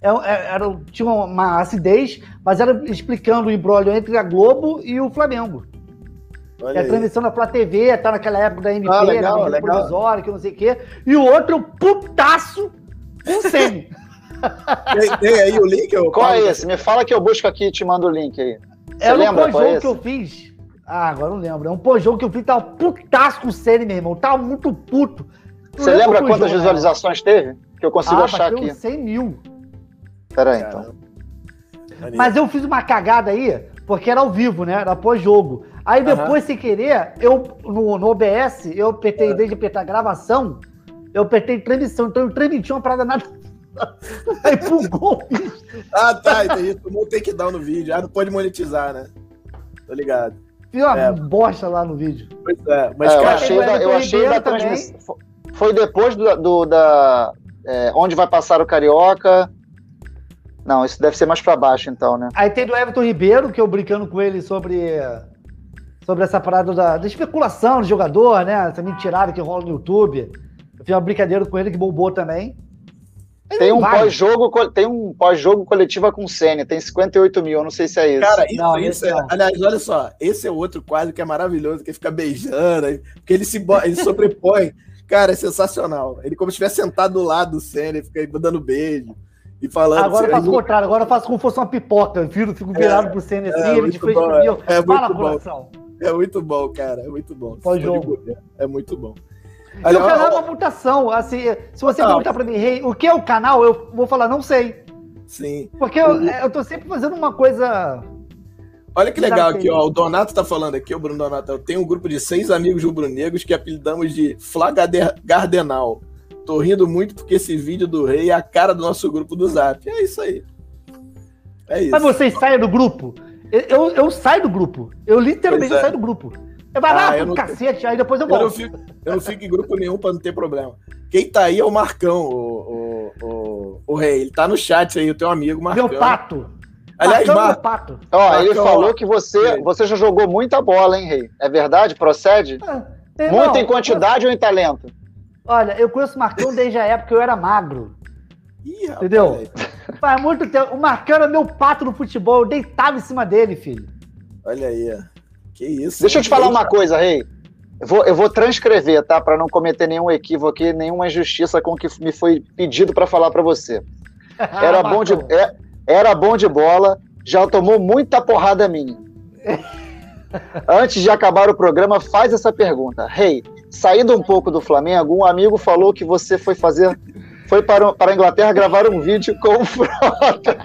Era, é, é, era, tinha uma acidez, mas era explicando o embrólio entre a Globo e o Flamengo. Olha é a transmissão da Flá TV, tá naquela época da MP, ah, legal, provisória, que não sei o quê. E o outro, putaço, com Semi. [laughs] Tem, tem, aí o link? Eu qual é esse? Me fala que eu busco aqui e te mando o link aí. Você é lembra um pós-jogo é que eu fiz. Ah, agora não lembro. É um pós-jogo que eu fiz, tava putaço com o Sene, meu irmão. Tava muito puto. Não Você lembra quantas jogo, visualizações né? teve? Que eu consigo ah, achar aqui. 100 mil. Pera aí, então. Mas eu fiz uma cagada aí, porque era ao vivo, né? Era pós-jogo. Aí depois, uhum. sem querer, eu no, no OBS, eu apertei, uhum. em vez de apertar gravação, eu apertei transmissão. Então eu transmiti uma parada nada. [laughs] Aí bugou Ah, tá, entendi. Tomou take down no vídeo. Ah, não pode monetizar, né? Tô ligado. Uma é. bosta lá no vídeo. Pois é, mas é, cara, eu achei, da, eu achei da transmissão. Foi depois do, do da. É, onde vai passar o Carioca. Não, isso deve ser mais para baixo, então, né? Aí tem do Everton Ribeiro, que eu brincando com ele sobre, sobre essa parada da, da especulação de jogador, né? Essa mentirada que rola no YouTube. Eu fiz uma brincadeira com ele que bombou também. Tem um pós-jogo, tem um pós-jogo coletiva com o Senna, tem 58 mil, eu não sei se é isso. Cara, isso, não, isso é, aliás, olha só, esse é outro quadro que é maravilhoso, que fica beijando, porque ele se ele sobrepõe. [laughs] Cara, é sensacional. Ele como se estivesse sentado do lado do Senna, ele fica dando beijo e falando. Agora eu faço o contrário, agora eu faço como se fosse uma pipoca, eu viro, fico virado é, pro Senna assim, é, ele de frente pro meu. É, Fala, muito coração. É muito bom, cara, é muito bom. Pós-jogo. É muito bom. E o canal é uma mutação. Assim, se você perguntar pra mim, hey, o que é o canal, eu vou falar, não sei. Sim. Porque eu, eu tô sempre fazendo uma coisa. Olha que legal aqui, ó. O Donato tá falando aqui, o Bruno Donato. Eu tenho um grupo de seis amigos rubro-negros que apelidamos de Flaga Gardenal. Tô rindo muito porque esse vídeo do rei é a cara do nosso grupo do Zap. É isso aí. É isso. Mas vocês saem do grupo? Eu, eu, eu saio do grupo. Eu literalmente é. saio do grupo. Eu vai lá, ah, pro cacete, aí depois eu volto. Eu não, fico, eu não fico em grupo nenhum pra não ter problema. Quem tá aí é o Marcão, o, o, o, o rei. Ele tá no chat aí, o teu amigo Marcão. Meu pato. Aliás, Marcão, Mar... pato. Ó, Marcão, ele falou que você, você já jogou muita bola, hein, rei? É verdade? Procede? É, Muito em quantidade ou em talento? Olha, eu conheço o Marcão desde a época que eu era magro. Ih, Entendeu? Faz muito tempo. O Marcão era meu pato no futebol, eu deitava em cima dele, filho. Olha aí, ó. Que isso. Deixa eu te falar uma coisa, Rei. Eu vou, eu vou transcrever, tá? Para não cometer nenhum equívoco aqui, nenhuma injustiça com o que me foi pedido para falar para você. [laughs] Era bom, de, é, era bom de bola, já tomou muita porrada minha. [laughs] Antes de acabar o programa, faz essa pergunta. Rei, hey, saindo um pouco do Flamengo, um amigo falou que você foi fazer foi para, para a Inglaterra gravar um vídeo com o Frota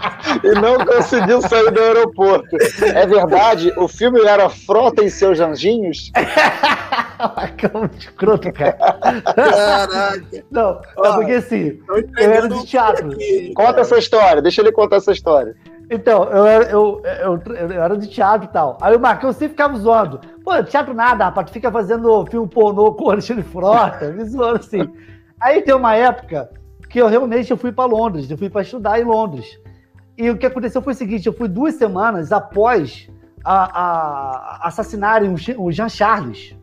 e não conseguiu sair do aeroporto. É verdade? O filme era Frota e seus anjinhos? [laughs] Como escroto, cara. Caraca. Não, é porque assim, eu era de teatro. Conta essa história, deixa ele contar essa história. Então, eu era, eu, eu, eu, era de teatro e tal. Aí o Marcão sempre ficava zoando. Pô, teatro nada, rapaz, tu fica fazendo filme pornô com o Alexandre Frota, me zoando assim. Aí tem uma época que eu realmente eu fui para Londres, eu fui para estudar em Londres. E o que aconteceu foi o seguinte: eu fui duas semanas após a, a assassinarem o, Jean Charles.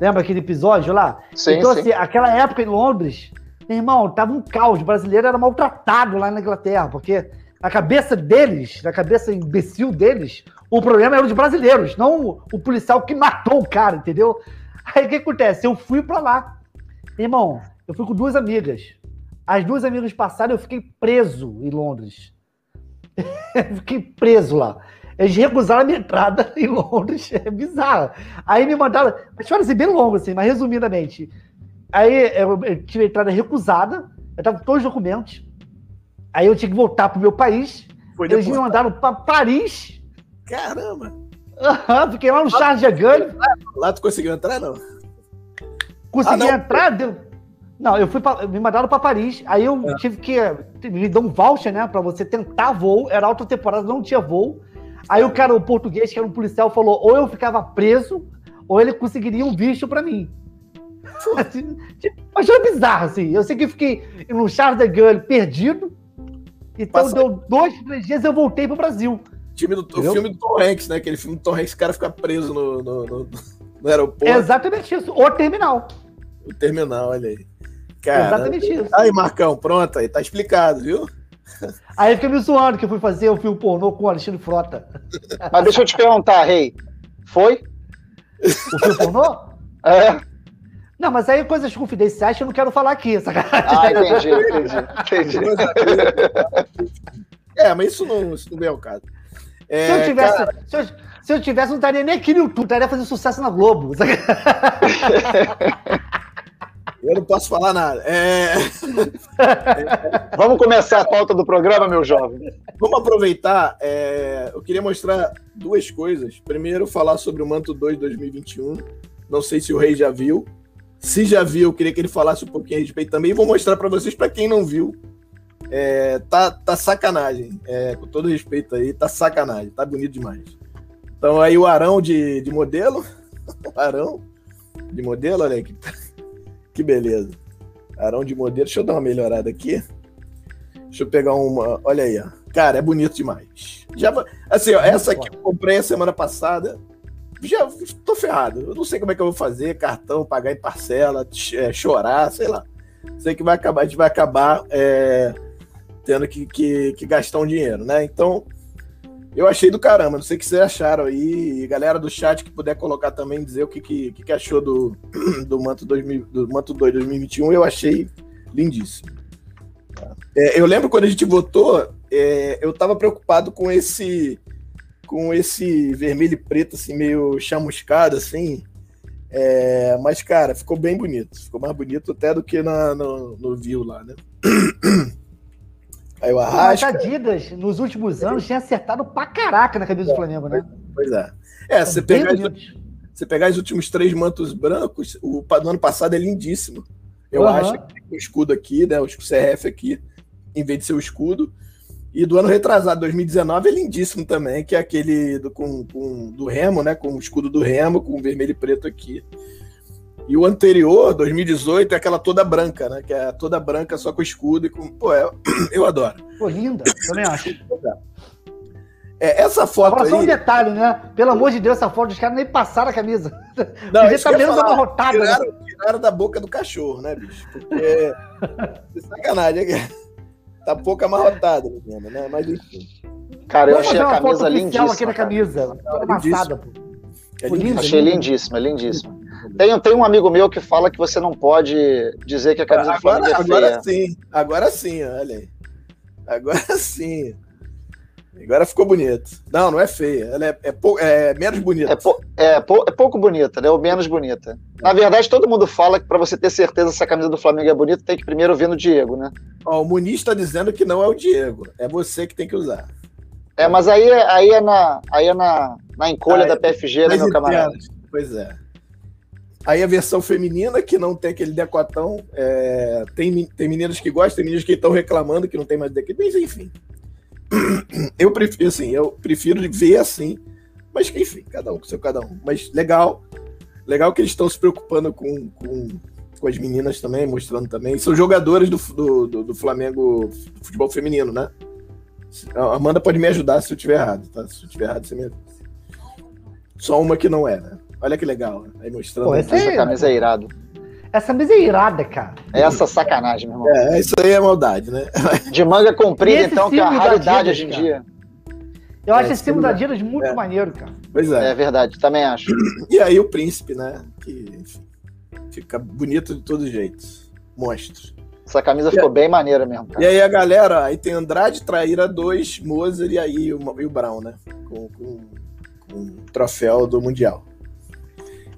Lembra aquele episódio lá? Sim, então, sim. assim, aquela época em Londres, meu irmão, tava um caos. O brasileiro era maltratado lá na Inglaterra, porque na cabeça deles, na cabeça imbecil deles, o problema era os brasileiros, não o policial que matou o cara, entendeu? Aí o que acontece? Eu fui para lá. Irmão, eu fui com duas amigas. As duas amigas passaram, eu fiquei preso em Londres. [laughs] fiquei preso lá. Eles recusaram a minha entrada [laughs] em Londres. É bizarro. Aí me mandaram. Mas foi assim, bem longo, assim, mas resumidamente. Aí eu, eu tive a entrada recusada. Eu tava com todos os documentos. Aí eu tinha que voltar pro meu país. Foi eles me mandaram para Paris. Caramba! Uhum, fiquei lá no Charles de Gaulle. Lá tu conseguiu entrar, não? Consegui ah, não. entrar, deu, não, eu fui pra, me mandaram para Paris. Aí eu é. tive que me dar um voucher, né, para você tentar voo. Era alta temporada, não tinha voo. Aí o cara, o português, que era um policial, falou: ou eu ficava preso, ou ele conseguiria um visto para mim. Tipo, mas foi bizarro, assim. Eu sei que fiquei no Charles de Gaulle perdido. Então Passa... deu dois, três dias eu voltei pro Brasil. Time do, o filme do Tom Hanks, né? Aquele filme do Tom Hanks, o cara fica preso no, no, no, no aeroporto. É exatamente isso. O terminal. O terminal, olha aí. Cara, Exatamente isso. Aí, Marcão, pronto, aí tá explicado, viu? Aí fica me zoando que eu fui fazer o filme pornô com o Alexandre Frota. Mas deixa eu te perguntar, Rei. Foi? O filme pornô? [laughs] É. Não, mas aí coisas confidenciais que eu não quero falar aqui, sacanagem. Ah, entendi, entendi. entendi. É, mas isso não, isso não é o caso. É, se, eu tivesse, cara... se, eu, se eu tivesse, não estaria nem aqui no YouTube, estaria fazendo sucesso na Globo. [laughs] Eu não posso falar nada. É... [laughs] Vamos começar a pauta do programa, meu jovem. Vamos aproveitar. É... Eu queria mostrar duas coisas. Primeiro, falar sobre o Manto 2 2021. Não sei se o Rei já viu. Se já viu, eu queria que ele falasse um pouquinho a respeito também. Vou mostrar para vocês, para quem não viu. É, tá, tá sacanagem. É, com todo respeito aí, tá sacanagem. Tá bonito demais. Então aí o Arão de, de modelo. O [laughs] Arão de modelo, olha aí. Que, beleza. Arão de modelo. Deixa eu dar uma melhorada aqui. Deixa eu pegar uma. Olha aí, ó. Cara, é bonito demais. Já, assim, ó, essa aqui eu comprei a semana passada já tô ferrado. Eu não sei como é que eu vou fazer, cartão, pagar em parcela, é, chorar, sei lá. Sei que vai acabar, a gente vai acabar é, tendo que, que, que, gastar um dinheiro, né? Então, eu achei do caramba. Não sei o que vocês acharam aí. Galera do chat que puder colocar também, dizer o que, que, que achou do, [clears throat] do, Manto 2000, do Manto 2 2021, eu achei lindíssimo. É, eu lembro quando a gente votou, é, eu tava preocupado com esse com esse vermelho e preto, assim, meio chamuscado, assim. É, mas, cara, ficou bem bonito. Ficou mais bonito até do que na, no, no View lá, né? [clears throat] Aí o Arrasca... Mas a Adidas, nos últimos anos, tinha acertado pra caraca na camisa do Flamengo, né? Pois é. É, você pegar, você pegar os últimos três mantos brancos, o do ano passado é lindíssimo. Eu uhum. acho que o escudo aqui, né? O CRF aqui, em vez de ser o escudo. E do ano retrasado, 2019, é lindíssimo também, que é aquele do, com, com, do Remo, né? Com o escudo do Remo, com vermelho e preto aqui. E o anterior, 2018, é aquela toda branca, né? Que é toda branca, só com escudo e com. Pô, é, [clears throat] eu adoro. Pô, linda, também acho. É, essa foto. Agora, só um detalhe, né? Pelo amor de Deus, essa foto, os caras nem passaram a camisa. Não, isso tá menos amarrotada. Né? Tiraram, né? tiraram da boca do cachorro, né, bicho? Porque. sacanagem. É tá pouco amarrotada, né? Mas enfim. Cara, eu achei a camisa lindíssima. aqui na camisa, toda amassada, pô. É lindíssima. Achei lindíssima, lindíssima. Tem, tem um amigo meu que fala que você não pode dizer que a camisa do Flamengo é feia. Agora sim, agora sim, olha aí. Agora [laughs] sim. Agora ficou bonito. Não, não é feia. Ela é, é, pou, é menos bonita. É, pou, é, pou, é, pouco bonita, né? Ou menos bonita. Na verdade, todo mundo fala que para você ter certeza se a camisa do Flamengo é bonita, tem que primeiro ver no Diego, né? Ó, o Muniz está dizendo que não é o Diego. É você que tem que usar. É, mas aí, é, aí é na, aí é na, na encolha ah, da PFG, né, meu camarada? Pois é. Aí a versão feminina, que não tem aquele decotão, é, tem, tem meninas que gostam, tem meninas que estão reclamando que não tem mais decotão, mas enfim. [clears throat] eu prefiro assim, eu prefiro ver assim, mas enfim, cada um com seu cada um. Mas legal, legal que eles estão se preocupando com, com, com, as meninas também, mostrando também. São jogadores do, do, do, do Flamengo do futebol feminino, né? A Amanda pode me ajudar se eu tiver errado, tá? Se eu tiver errado, você me Só uma que não é, né? Olha que legal, né? aí mostrando. Pô, essa é... camisa é irado. Essa mesa é irada, cara. Essa sacanagem, meu irmão. É, isso aí é maldade, né? [laughs] De manga comprida, então, que é a raridade hoje em dia. Eu é, acho esse símbolo da Adidas muito é. maneiro, cara. Pois é. É verdade, também acho. [clears throat] E aí o príncipe, né? Que enfim, fica bonito de todos os jeitos. Monstro. Essa camisa e ficou bem maneira mesmo. Cara. E aí a galera, aí tem Andrade, Traíra 2, Moser e aí o, e o Brown, né? Com, com, com o troféu do Mundial.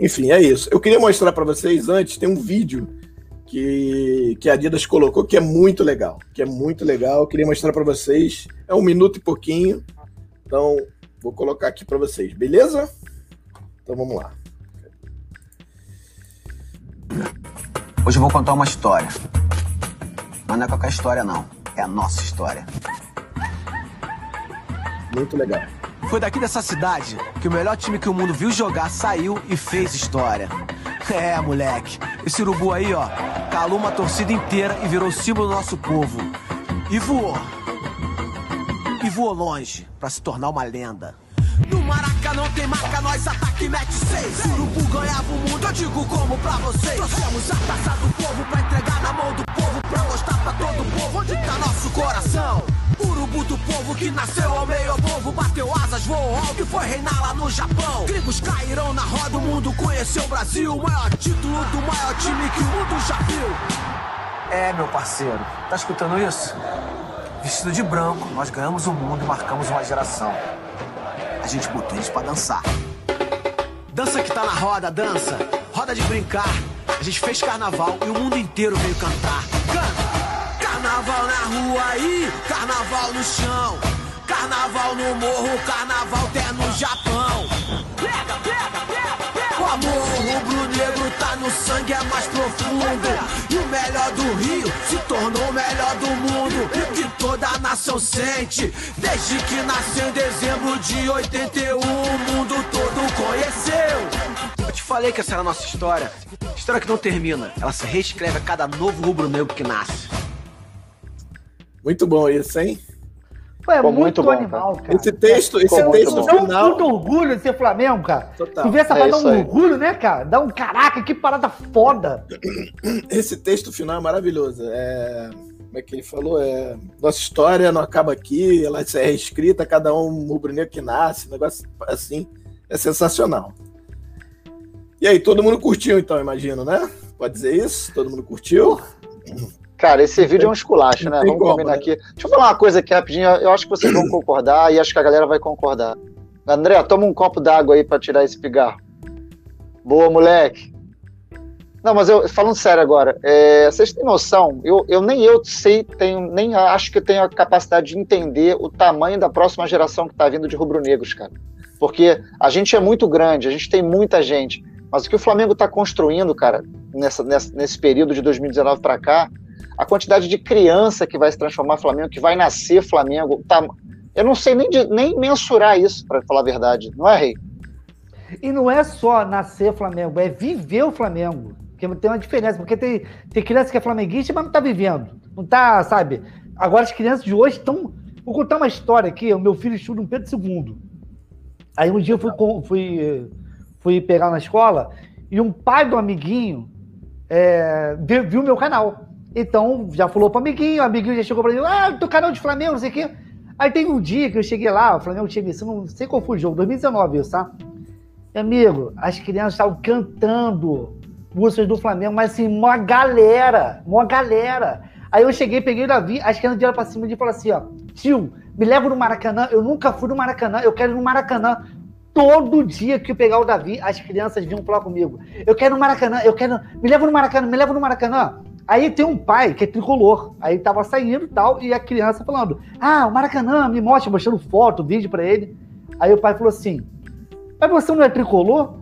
Enfim, é isso. Eu queria mostrar para vocês antes, tem um vídeo que, que a Adidas colocou que é muito legal. Que é muito legal. Eu queria mostrar para vocês. É um minuto e pouquinho. Então, vou colocar aqui para vocês, beleza? Então vamos lá. Hoje eu vou contar uma história. Mas não é qualquer história, não. É a nossa história. Muito legal. Foi daqui dessa cidade que o melhor time que o mundo viu jogar saiu e fez história. É, moleque. Esse urubu aí, ó, calou uma torcida inteira e virou símbolo do nosso povo. E voou. E voou longe para se tornar uma lenda. No Maraca não tem marca, nós ataque mete seis. Urubu ganhava o mundo, eu digo como pra vocês. Trouxemos a taça do povo pra entregar na mão do povo, pra mostrar pra todo povo onde tá nosso coração. Urubu do povo que nasceu ao meio povo, bateu asas, voou alto e foi reinar lá no Japão. Gringos caíram na roda, o mundo conheceu o Brasil. Maior título do maior time que o mundo já viu. É, meu parceiro, tá escutando isso? Vestido de branco, nós ganhamos o mundo e marcamos uma geração a gente botou eles pra dançar. Dança que tá na roda, dança. Roda de brincar. A gente fez carnaval e o mundo inteiro veio cantar. Canta! Rua aí, carnaval no chão. Carnaval no morro, carnaval até no Japão. Pega, pega, pega, pega. O amor rubro-negro tá no sangue, é mais profundo. E o melhor do Rio se tornou o melhor do mundo. Que toda a nação sente, desde que nasceu em dezembro de 81. O mundo todo conheceu. Eu te falei que essa era a nossa história. História que não termina. Ela se reescreve a cada novo rubro-negro que nasce. Muito bom isso, hein? Pô, é muito, muito bom, animal, cara. Esse texto, esse texto bom. Dá um final. puto orgulho de ser Flamengo, cara. Total. Tu vê essa É parada, dá isso um aí. orgulho, né, cara? Dá um caraca, que parada foda. [coughs] Esse texto final é maravilhoso. É, como é que ele falou? É, nossa história não acaba aqui, ela é reescrita, cada um rubro-negro que nasce, um negócio assim. É sensacional. E aí, todo mundo curtiu, então, imagino, né? Pode dizer isso? Todo mundo curtiu? [coughs] Cara, esse vídeo é um esculacho, né? Vamos combinar né? aqui. Deixa eu falar uma coisa aqui rapidinho. Eu acho que vocês vão concordar e acho que a galera vai concordar. André, toma um copo d'água aí pra tirar esse pigarro. Boa, moleque. Não, mas eu falando sério agora, é, vocês têm noção? Eu, eu nem eu sei, tenho, nem acho que eu tenho a capacidade de entender o tamanho da próxima geração que tá vindo de rubro-negros, cara. Porque a gente é muito grande, a gente tem muita gente. Mas o que o Flamengo está construindo, cara, nessa, nessa- nesse período de 2019 para cá, a quantidade de criança que vai se transformar Flamengo, que vai nascer Flamengo, tá, eu não sei nem, de- nem mensurar isso, para falar a verdade. Não é, Rei? E não é só nascer Flamengo, é viver o Flamengo. Porque tem uma diferença, porque tem, tem criança que é flamenguista, mas não tá vivendo. Não tá, sabe? Agora as crianças de hoje estão. Vou contar uma história aqui. O meu filho estuda no Pedro II. Aí um dia eu fui, fui, fui pegar na escola e um pai do amiguinho é, viu meu canal. Então já falou pro amiguinho, o amiguinho já chegou pra mim, ah, teu canal de Flamengo, não sei o quê. Aí teve um dia que eu cheguei lá, o Flamengo tinha vencido, não sei qual foi o jogo, 2019 isso, tá? Meu amigo, as crianças estavam cantando músicas do Flamengo, mas assim, uma galera, uma galera. Aí eu cheguei, peguei o Davi, as crianças vieram pra cima de mim e falaram assim, ó, tio, me leva no Maracanã, eu nunca fui no Maracanã, eu quero ir no Maracanã. Todo dia que eu pegar o Davi, as crianças vinham falar comigo. Eu quero no Maracanã, eu quero. Me leva no Maracanã, me leva no Maracanã. Aí tem um pai que é tricolor. Aí tava saindo e tal, e a criança falando: Ah, o Maracanã, me mostra, mostrando foto, vídeo pra ele. Aí o pai falou assim: Mas você não é tricolor?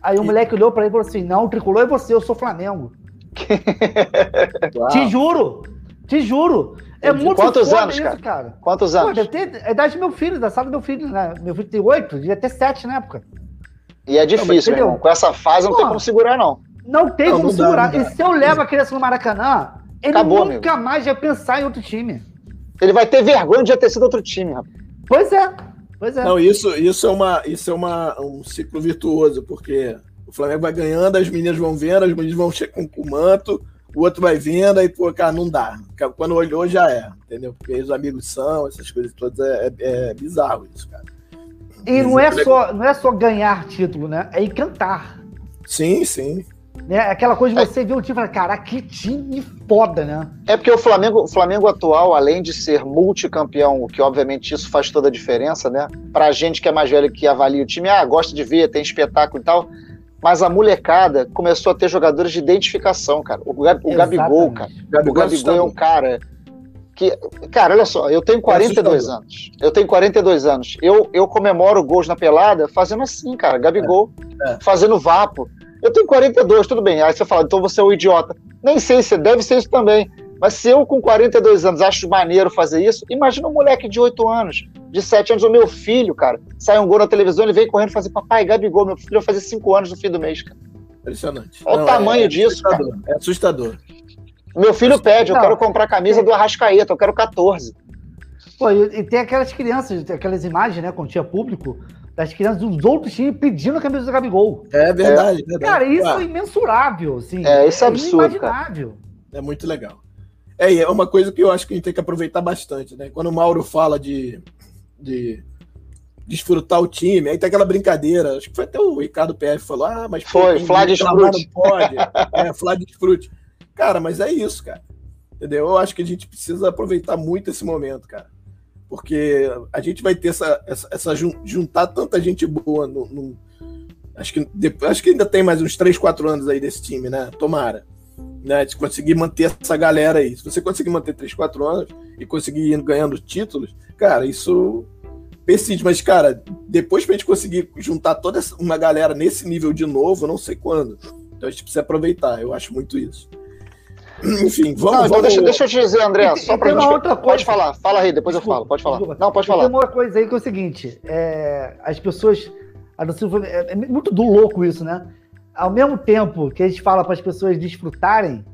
Aí o moleque olhou pra ele e falou assim: Não, o tricolor é você, eu sou Flamengo. [laughs] Te juro, te juro. É muito quantos anos, isso, cara? cara. Quantos Pô, anos? deve ter a idade do meu filho, da sala do meu filho, né? Meu filho tem oito, devia ter sete na época. E é difícil, irmão. Com essa fase não tem Pô. como segurar, não. Não tem Não, como não dá, segurar. E se eu levo a criança no Maracanã, ele Acabou, nunca mais vai pensar em outro time. Ele vai ter vergonha de já ter sido outro time, rapaz. Pois é, pois é. Não, isso, isso é, uma, isso é uma, um ciclo virtuoso, porque o Flamengo vai ganhando, as meninas vão vendo, as meninas vão chegando com o manto, o outro vai vendo, aí, pô, cara, não dá. Quando olhou, já é, entendeu? Porque aí os amigos são, essas coisas todas, é, é- é bizarro isso, cara. e não é, só, não é só ganhar título, né? É encantar. Sim, sim. Né? Aquela coisa de você ver o time e falar, cara, que time foda, né? É porque o Flamengo, o Flamengo atual, além de ser multicampeão, o que obviamente isso faz toda a diferença, né? Pra gente que é mais velho que avalia o time, ah, gosta de ver, tem espetáculo e tal. Mas a molecada começou a ter jogadores de identificação, cara. O, Gab- o Gabigol, cara. Exatamente. O Gabigol Gabigol é um cara que. Cara, olha só, eu tenho 42 assustador. anos. Eu tenho 42 anos. Eu, eu comemoro gols na pelada fazendo assim, cara. Gabigol, É. fazendo vapo. Eu tenho 42, tudo bem. Aí você fala, então você é um idiota. Nem sei se deve ser isso também. Mas se eu com 42 anos acho maneiro fazer isso, imagina um moleque de 8 anos, de 7 anos, o meu filho, cara, sai um gol na televisão, ele vem correndo e fala assim, papai, Gabigol, meu filho vai fazer 5 anos no fim do mês, cara. Impressionante. Olha o tamanho disso, assustador, É assustador. Meu filho pede, eu Não. quero comprar a camisa do Arrascaeta, eu quero 14. Pô, e, e tem aquelas crianças, tem aquelas imagens, né, quando tinha público, das crianças dos outros times pedindo a camisa do Gabigol. É verdade. verdade. Cara, isso Ah, é imensurável, assim. É, isso é absurdo, cara. inimaginável. É muito legal. É, e é uma coisa que eu acho que a gente tem que aproveitar bastante, né? Quando o Mauro fala de, de desfrutar o time, aí tem aquela brincadeira, acho que foi até o Ricardo PF falou, ah, mas... Foi, quem Flá desfrute. Não pode, é, Flá desfrute. Cara, mas é isso, cara. Entendeu? Eu acho que a gente precisa aproveitar muito esse momento, cara. Porque a gente vai ter essa, essa, essa jun- juntar tanta gente boa no, no- Acho que, acho que ainda tem mais uns 3, 4 anos aí desse time, né? Tomara. Né, de conseguir manter essa galera aí. Se você conseguir manter 3, 4 anos e conseguir ir ganhando títulos, cara, isso persiste. Mas, cara, depois pra gente conseguir juntar toda uma galera nesse nível de novo, não sei quando. Então a gente precisa aproveitar, eu acho muito isso. Enfim, vamos. Não, então deixa, deixa, eu te dizer, André, e, só para gente. Outra coisa. Pode falar, fala aí, depois desculpa, eu falo. Pode falar. Desculpa. Não, pode falar. Tem uma coisa aí que é o seguinte: é, as pessoas. É, é muito do louco isso, né? Ao mesmo tempo que a gente fala para as pessoas desfrutarem,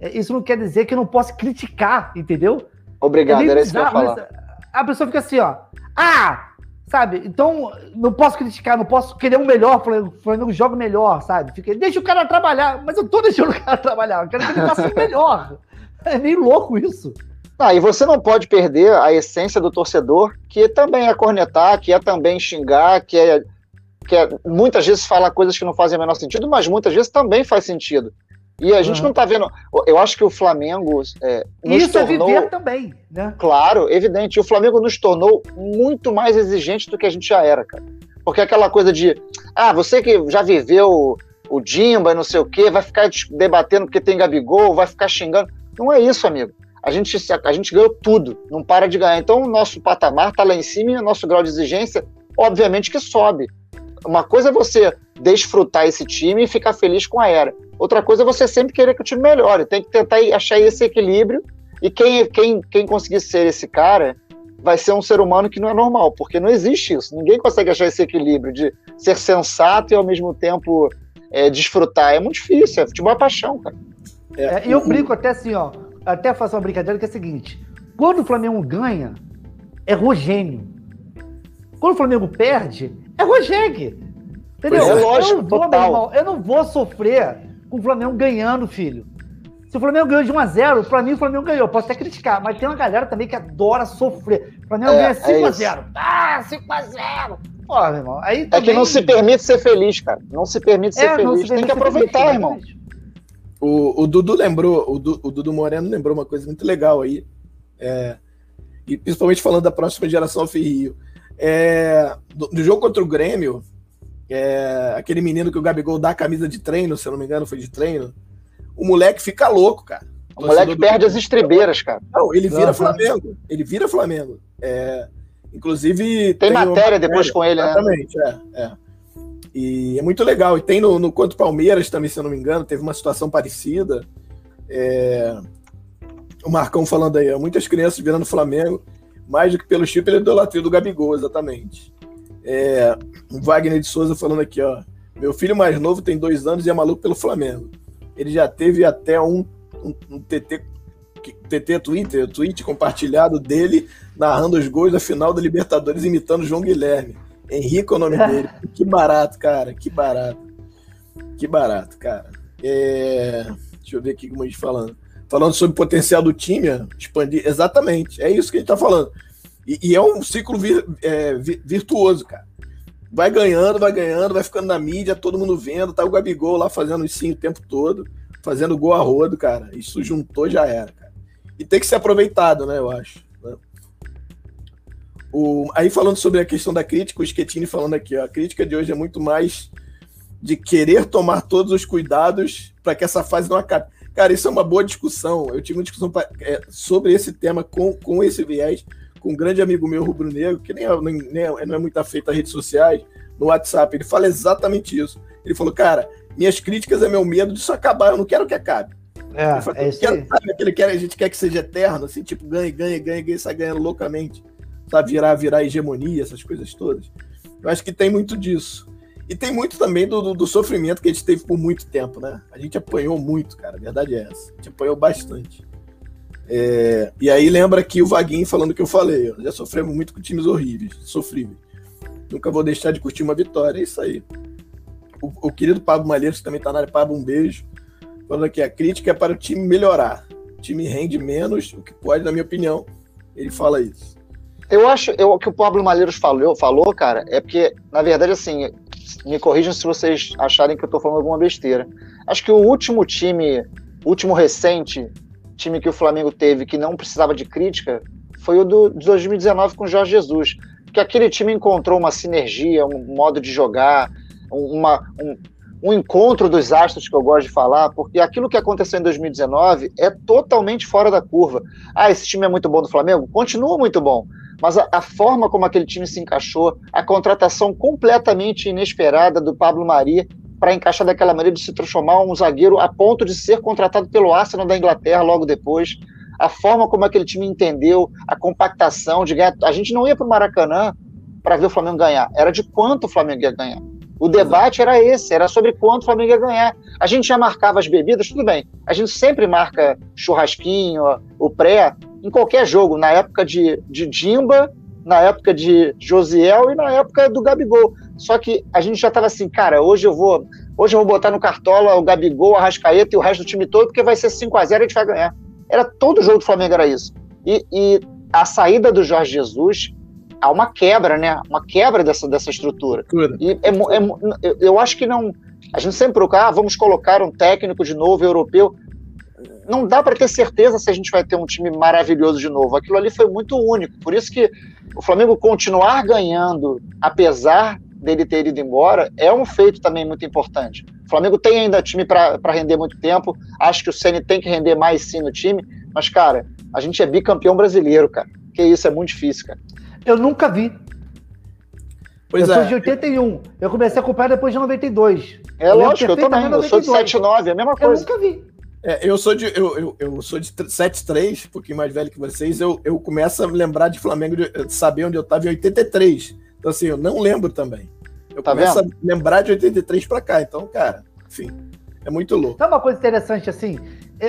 é, isso não quer dizer que eu não posso criticar, entendeu? Obrigado, é era isso que eu ia falar. A pessoa fica assim, ó. Ah, Sabe? Então, não posso criticar, não posso querer um melhor, o Flamengo joga melhor, sabe? Fica, deixa o cara trabalhar, mas eu tô deixando o cara [laughs] trabalhar, eu quero que ele faça melhor. [laughs] É meio louco isso. Ah, e você não pode perder a essência do torcedor, que também é cornetar, que é também xingar, que é, que é muitas vezes falar coisas que não fazem o menor sentido, mas muitas vezes também faz sentido. E a gente uhum. não tá vendo. Eu acho que o Flamengo. É, Isso tornou, é viver também, né? Claro, evidente. O Flamengo nos tornou muito mais exigente do que a gente já era, cara. Porque aquela coisa de. Ah, você que já viveu o Dimba e não sei o quê, vai ficar debatendo porque tem Gabigol, vai ficar xingando. Não é isso, amigo. A gente, a gente ganhou tudo, não para de ganhar. Então o nosso patamar tá lá em cima e o nosso grau de exigência, obviamente, que sobe. Uma coisa é você desfrutar esse time e ficar feliz com a era. Outra coisa é você sempre querer que o time melhore. Tem que tentar achar esse equilíbrio. E quem, quem, quem conseguir ser esse cara vai ser um ser humano que não é normal, porque não existe isso. Ninguém consegue achar esse equilíbrio de ser sensato e ao mesmo tempo é, desfrutar. É muito difícil. É futebol é paixão, cara. É, eu brinco até assim, ó. Até faço uma brincadeira que é a seguinte: quando o Flamengo ganha, é Rogênio. Quando o Flamengo perde, é Rogério. Entendeu? É, lógico, eu, não vou, irmão, eu não vou sofrer com o Flamengo ganhando, filho. Se o Flamengo ganhou de 1x0, pra mim o Flamengo ganhou. Posso até criticar, mas tem uma galera também que adora sofrer. O Flamengo é, ganha 5x0. É ah, 5x0. Pô, meu irmão. Aí também... É que não se permite ser feliz, cara. Não se permite ser é, feliz. Se permite tem que aproveitar, feliz, irmão. O, o, Dudu lembrou, o, du, o, Dudu Moreno lembrou uma coisa muito legal aí. É, e principalmente falando da próxima geração Rio. É, do, do, jogo contra o Grêmio, é, aquele menino que o Gabigol dá a camisa de treino, se eu não me engano, foi de treino. O moleque fica louco, cara. O, moleque perde as estrebeiras, cara. Não, ele vira Flamengo. Ele vira Flamengo. É, inclusive. Tem, tem matéria depois com ele, exatamente, né? Exatamente, é, é. E é muito legal. E tem no, no Quanto Palmeiras também, se eu não me engano, teve uma situação parecida. É, o Marcão falando aí, ó, muitas crianças virando Flamengo, mais do que pelo chip, ele idolatria do Gabigol, exatamente. É, o Wagner de Souza falando aqui, ó. Meu filho mais novo tem dois anos e é maluco pelo Flamengo. Ele já teve até um, um, um TT, TT Twitter, tweet compartilhado dele narrando os gols da final da Libertadores imitando João Guilherme. Henrique é o nome dele. [laughs] Que barato, cara. Que barato. Que barato, cara. É... Deixa eu ver aqui como a gente falando. Falando sobre o potencial do time, expandir. Exatamente. É isso que a gente tá falando. E, e é um ciclo vir, é, virtuoso, cara. Vai ganhando, vai ganhando, vai ficando na mídia, todo mundo vendo. Tá o Gabigol lá fazendo sim o tempo todo, fazendo gol a rodo, cara. Isso juntou, já era, cara. E tem que ser aproveitado, né, eu acho. Né? O, aí falando sobre a questão da crítica, o Schettini falando aqui, ó, a crítica de hoje é muito mais de querer tomar todos os cuidados para que essa fase não acabe. Cara, isso é uma boa discussão. Eu tive uma discussão pra, é, sobre esse tema com, com esse viés com um grande amigo meu, rubro-negro, que nem, é, nem, é, não é muito afeito a redes sociais, no WhatsApp. Ele fala exatamente isso. Ele falou, cara, minhas críticas é meu medo disso acabar, eu não quero que acabe. É, falou, é quero, sabe, quer, a gente quer que seja eterno, assim, tipo, ganha, ganha, ganha, ganha, sai ganhando loucamente. Sabe, virar, virar hegemonia, essas coisas todas. Eu acho que tem muito disso. E tem muito também do, do, do, sofrimento que a gente teve por muito tempo, né? A gente apanhou muito, cara. A verdade é essa. A gente apanhou bastante. É, e aí lembra aqui o Vaguinho falando que eu falei. Já sofremos muito com times horríveis, sofríveis. Nunca vou deixar de curtir uma vitória. É isso aí. O, o querido Pablo Malheiros, que também está na área, Pablo, um beijo. Falando aqui, a crítica é para o time melhorar. O time rende menos, o que pode, na minha opinião. Ele fala isso. Eu acho eu, o que o Pablo Malheiros falou, falou, cara, é porque, na verdade, assim, me corrijam se vocês acharem que eu estou falando alguma besteira. Acho que o último time, último recente time que o Flamengo teve que não precisava de crítica foi o do, de 2019 com o Jorge Jesus. Que aquele time encontrou uma sinergia, um modo de jogar, uma, um, um encontro dos astros que eu gosto de falar, porque aquilo que aconteceu em 2019 é totalmente fora da curva. Ah, esse time é muito bom do Flamengo? Continua muito bom. Mas a, a forma como aquele time se encaixou, a contratação completamente inesperada do Pablo Mari para encaixar daquela maneira de se transformar um zagueiro a ponto de ser contratado pelo Arsenal da Inglaterra logo depois, a forma como aquele time entendeu, a compactação de ganhar. A gente não ia para o Maracanã para ver o Flamengo ganhar, era de quanto o Flamengo ia ganhar. O debate era esse, era sobre quanto o Flamengo ia ganhar. A gente já marcava as bebidas, tudo bem. A gente sempre marca churrasquinho, o pré, em qualquer jogo, na época de, de Dimba, na época de Josiel e na época do Gabigol. Só que a gente já estava assim, cara, hoje eu vou hoje eu vou botar no Cartola o Gabigol, a Rascaeta e o resto do time todo, porque vai ser 5 a 0 e a gente vai ganhar. Era todo jogo do Flamengo era isso. E, e a saída do Jorge Jesus há uma quebra, né? Uma quebra dessa, dessa estrutura. E é, é, eu acho que não. A gente sempre procura, ah, vamos colocar um técnico de novo europeu. Não dá para ter certeza se a gente vai ter um time maravilhoso de novo. Aquilo ali foi muito único. Por isso que o Flamengo continuar ganhando, apesar dele ter ido embora, é um feito também muito importante. O Flamengo tem ainda time para render muito tempo. Acho que o Ceni tem que render mais sim no time. Mas, cara, a gente é bicampeão brasileiro, cara. Que isso é muito difícil, cara. Eu nunca vi. Pois eu é. sou de 81. Eu comecei a acompanhar depois de 92. É eu lógico, eu também. Eu sou de 79, é a mesma coisa. Eu nunca vi. É, eu sou de eu, eu, eu sou de 73, um pouquinho mais velho que vocês. Eu, eu começo a lembrar de Flamengo, de, de saber onde eu estava em 83. Então, assim, eu não lembro também. Eu tá começo vendo? a lembrar de 83 para cá. Então, cara, enfim, é muito louco. Sabe uma coisa interessante assim?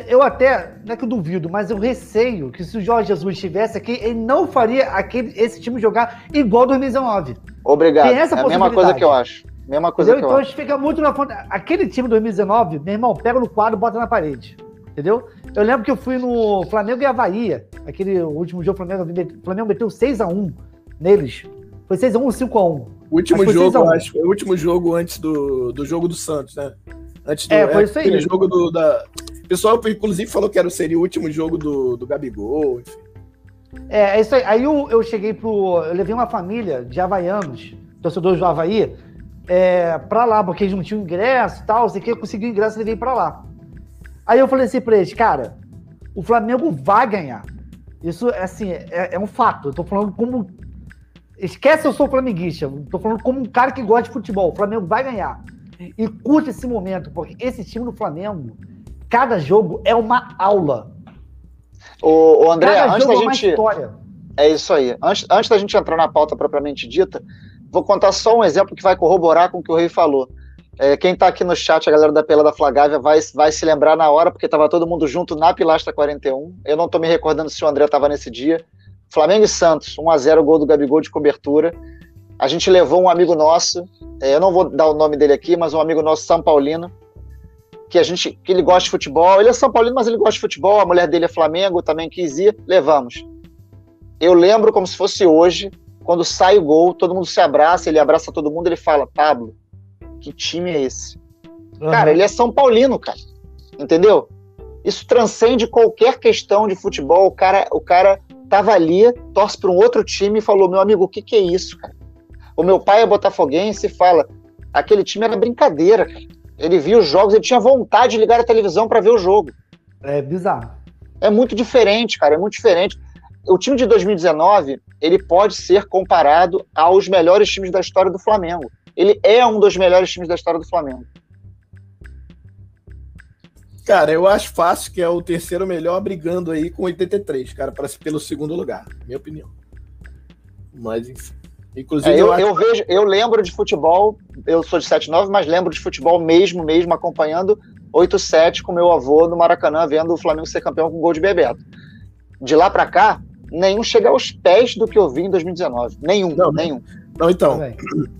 Eu até, não é que eu duvido, mas eu receio que se o Jorge Jesus estivesse aqui, ele não faria aquele, esse time jogar igual 2019. Obrigado. Tem essa é a mesma coisa que eu acho. Mesma coisa entendeu? que então eu acho. Então a gente fica muito na fonte. Aquele time 2019, meu irmão, pega no quadro e bota na parede. Entendeu? Eu lembro que eu fui no Flamengo e Havaí, aquele último jogo, o Flamengo, o Flamengo meteu 6x1 neles. Foi 6x1 ou 5x1? Último jogo, acho, foi o último jogo antes do, do jogo do Santos, né? Antes do, é, foi é, isso aí. jogo do, da, o pessoal, inclusive, falou que era, seria o último jogo do, do Gabigol, enfim. É, é isso aí. Aí eu, eu cheguei pro. Eu levei uma família de havaianos, torcedores do Havaí, é, pra lá, porque eles não tinham ingresso e tal, sei que eu consegui o ingresso e levei pra lá. Aí eu falei assim pra eles, cara, o Flamengo vai ganhar. Isso, assim, é, é um fato. Eu tô falando como. Esquece eu sou flamenguista. Tô falando como um cara que gosta de futebol. O Flamengo vai ganhar. E curte esse momento, porque esse time do Flamengo cada jogo é uma aula. O, o André, cada antes da é gente. História. É isso aí. Antes, antes da gente entrar na pauta propriamente dita, vou contar só um exemplo que vai corroborar com o que o Rei falou. É, quem está aqui no chat, a galera da Pela da Flagávia, vai, vai se lembrar na hora, porque estava todo mundo junto na Pilastra 41. Eu não estou me recordando se o André estava nesse dia. Flamengo e Santos, 1x0, gol do Gabigol de cobertura. A gente levou um amigo nosso, é, eu não vou dar o nome dele aqui, mas um amigo nosso, São Paulino, que a gente que ele gosta de futebol. Ele é São Paulino, mas ele gosta de futebol. A mulher dele é Flamengo, também quis ir. Levamos. Eu lembro como se fosse hoje, quando sai o gol, todo mundo se abraça, ele abraça todo mundo, ele fala: Pablo, que time é esse? Uhum. Cara, ele é São Paulino, cara. Entendeu? Isso transcende qualquer questão de futebol. O cara, o cara tava ali, torce para um outro time e falou: Meu amigo, o que, que é isso, cara? O meu pai é botafoguense e fala: aquele time era brincadeira, cara. Ele via os jogos, ele tinha vontade de ligar a televisão para ver o jogo. É bizarro. É muito diferente, cara, é muito diferente. O time de 2019, ele pode ser comparado aos melhores times da história do Flamengo. Ele é um dos melhores times da história do Flamengo. Cara, eu acho fácil que é o terceiro melhor brigando aí com 83, cara, para pelo segundo lugar, minha opinião. Mas enfim. Inclusive, é, eu, eu, eu, vejo, eu lembro de futebol, eu sou de 79, mas lembro de futebol mesmo, mesmo acompanhando 8-7 com meu avô no Maracanã, vendo o Flamengo ser campeão com gol de Bebeto. De lá para cá, nenhum chega aos pés do que eu vi em 2019. Nenhum, não, nenhum. Não, então,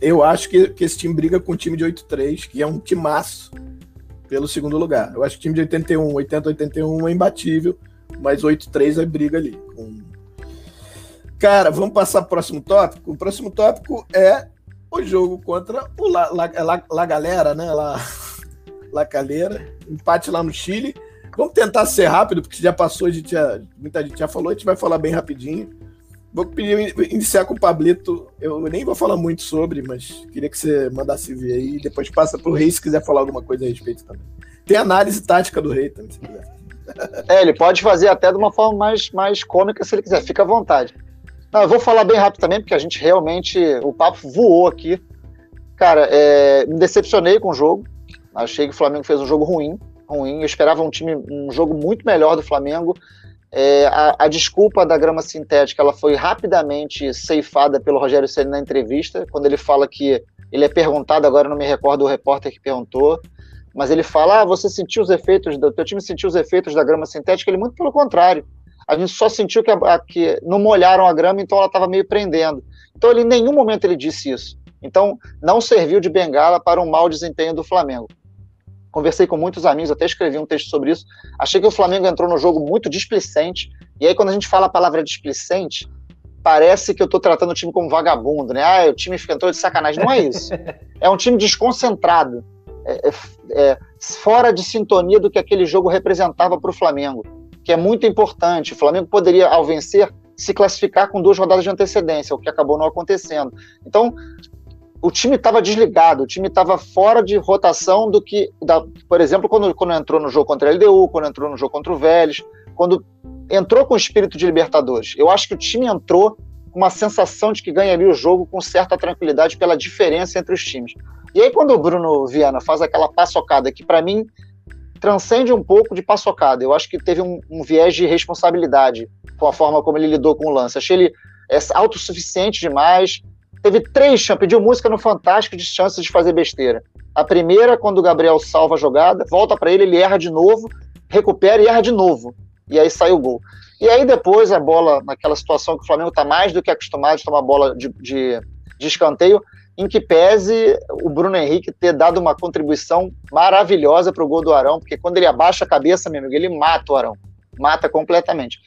eu acho que, que esse time briga com o time de 8-3, que é um timaço pelo segundo lugar. Eu acho que o time de 81, 80, 81 é imbatível, mas 8-3 é briga ali, com Cara, vamos passar para o próximo tópico. O próximo tópico é o jogo contra o La, La, La, La Galera, né? La, [laughs] La Calera. Empate lá no Chile. Vamos tentar ser rápido, porque já passou, a gente já, muita gente já falou, a gente vai falar bem rapidinho. Vou pedir iniciar com o Pablito. Eu nem vou falar muito sobre, mas queria que você mandasse ver aí. Depois passa pro Rei se quiser falar alguma coisa a respeito também. Tem análise tática do Rei também, se quiser. [laughs] É, ele pode fazer até de uma forma mais, mais cômica se ele quiser, fica à vontade. Não, eu vou falar bem rápido também, porque a gente realmente. O papo voou aqui. Cara, é, me decepcionei com o jogo. Achei que o Flamengo fez um jogo ruim. ruim. Eu esperava um time, um jogo muito melhor do Flamengo. É, a, a, desculpa da grama sintética ela foi rapidamente ceifada pelo Rogério Ceni na entrevista, quando ele fala que ele é perguntado, agora não me recordo o repórter que perguntou, mas ele fala: ah, você sentiu os efeitos, do teu time sentiu os efeitos da grama sintética? Ele, muito pelo contrário. A gente só sentiu que, a, que não molharam a grama, então ela estava meio prendendo. Então, ele, em nenhum momento ele disse isso. Então, não serviu de bengala para um mau desempenho do Flamengo conversei com muitos amigos, até escrevi um texto sobre isso. Achei que o Flamengo entrou no jogo muito displicente. E aí, quando a gente fala a palavra displicente, parece que eu estou tratando o time como vagabundo, né? Ah, o time fica entrou de sacanagem. Não é isso. [laughs] É um time desconcentrado, é, é, é, fora de sintonia do que aquele jogo representava para o Flamengo, que é muito importante. O Flamengo poderia, ao vencer, se classificar com duas rodadas de antecedência, o que acabou não acontecendo. Então, o time estava desligado, o time estava fora de rotação do que, da, por exemplo, quando, quando entrou no jogo contra a LDU, quando entrou no jogo contra o Vélez, quando entrou com o espírito de Libertadores. Eu acho que o time entrou com uma sensação de que ganharia o jogo com certa tranquilidade pela diferença entre os times. E aí, quando o Bruno Viana faz aquela paçocada que, para mim, transcende um pouco de paçocada, eu acho que teve um, um, viés de responsabilidade com a forma como ele lidou com o lance. Achei ele é, autossuficiente demais, teve três chances, pediu música no Fantástico de chances de fazer besteira. A primeira, quando o Gabriel salva a jogada, volta para ele, ele erra de novo, recupera e erra de novo. E aí sai o gol. E aí depois a bola, naquela situação que o Flamengo está mais do que acostumado de tomar bola de, de, de escanteio, em que pese o Bruno Henrique ter dado uma contribuição maravilhosa para o gol do Arão, porque quando ele abaixa a cabeça, meu amigo, ele mata o Arão. Mata completamente.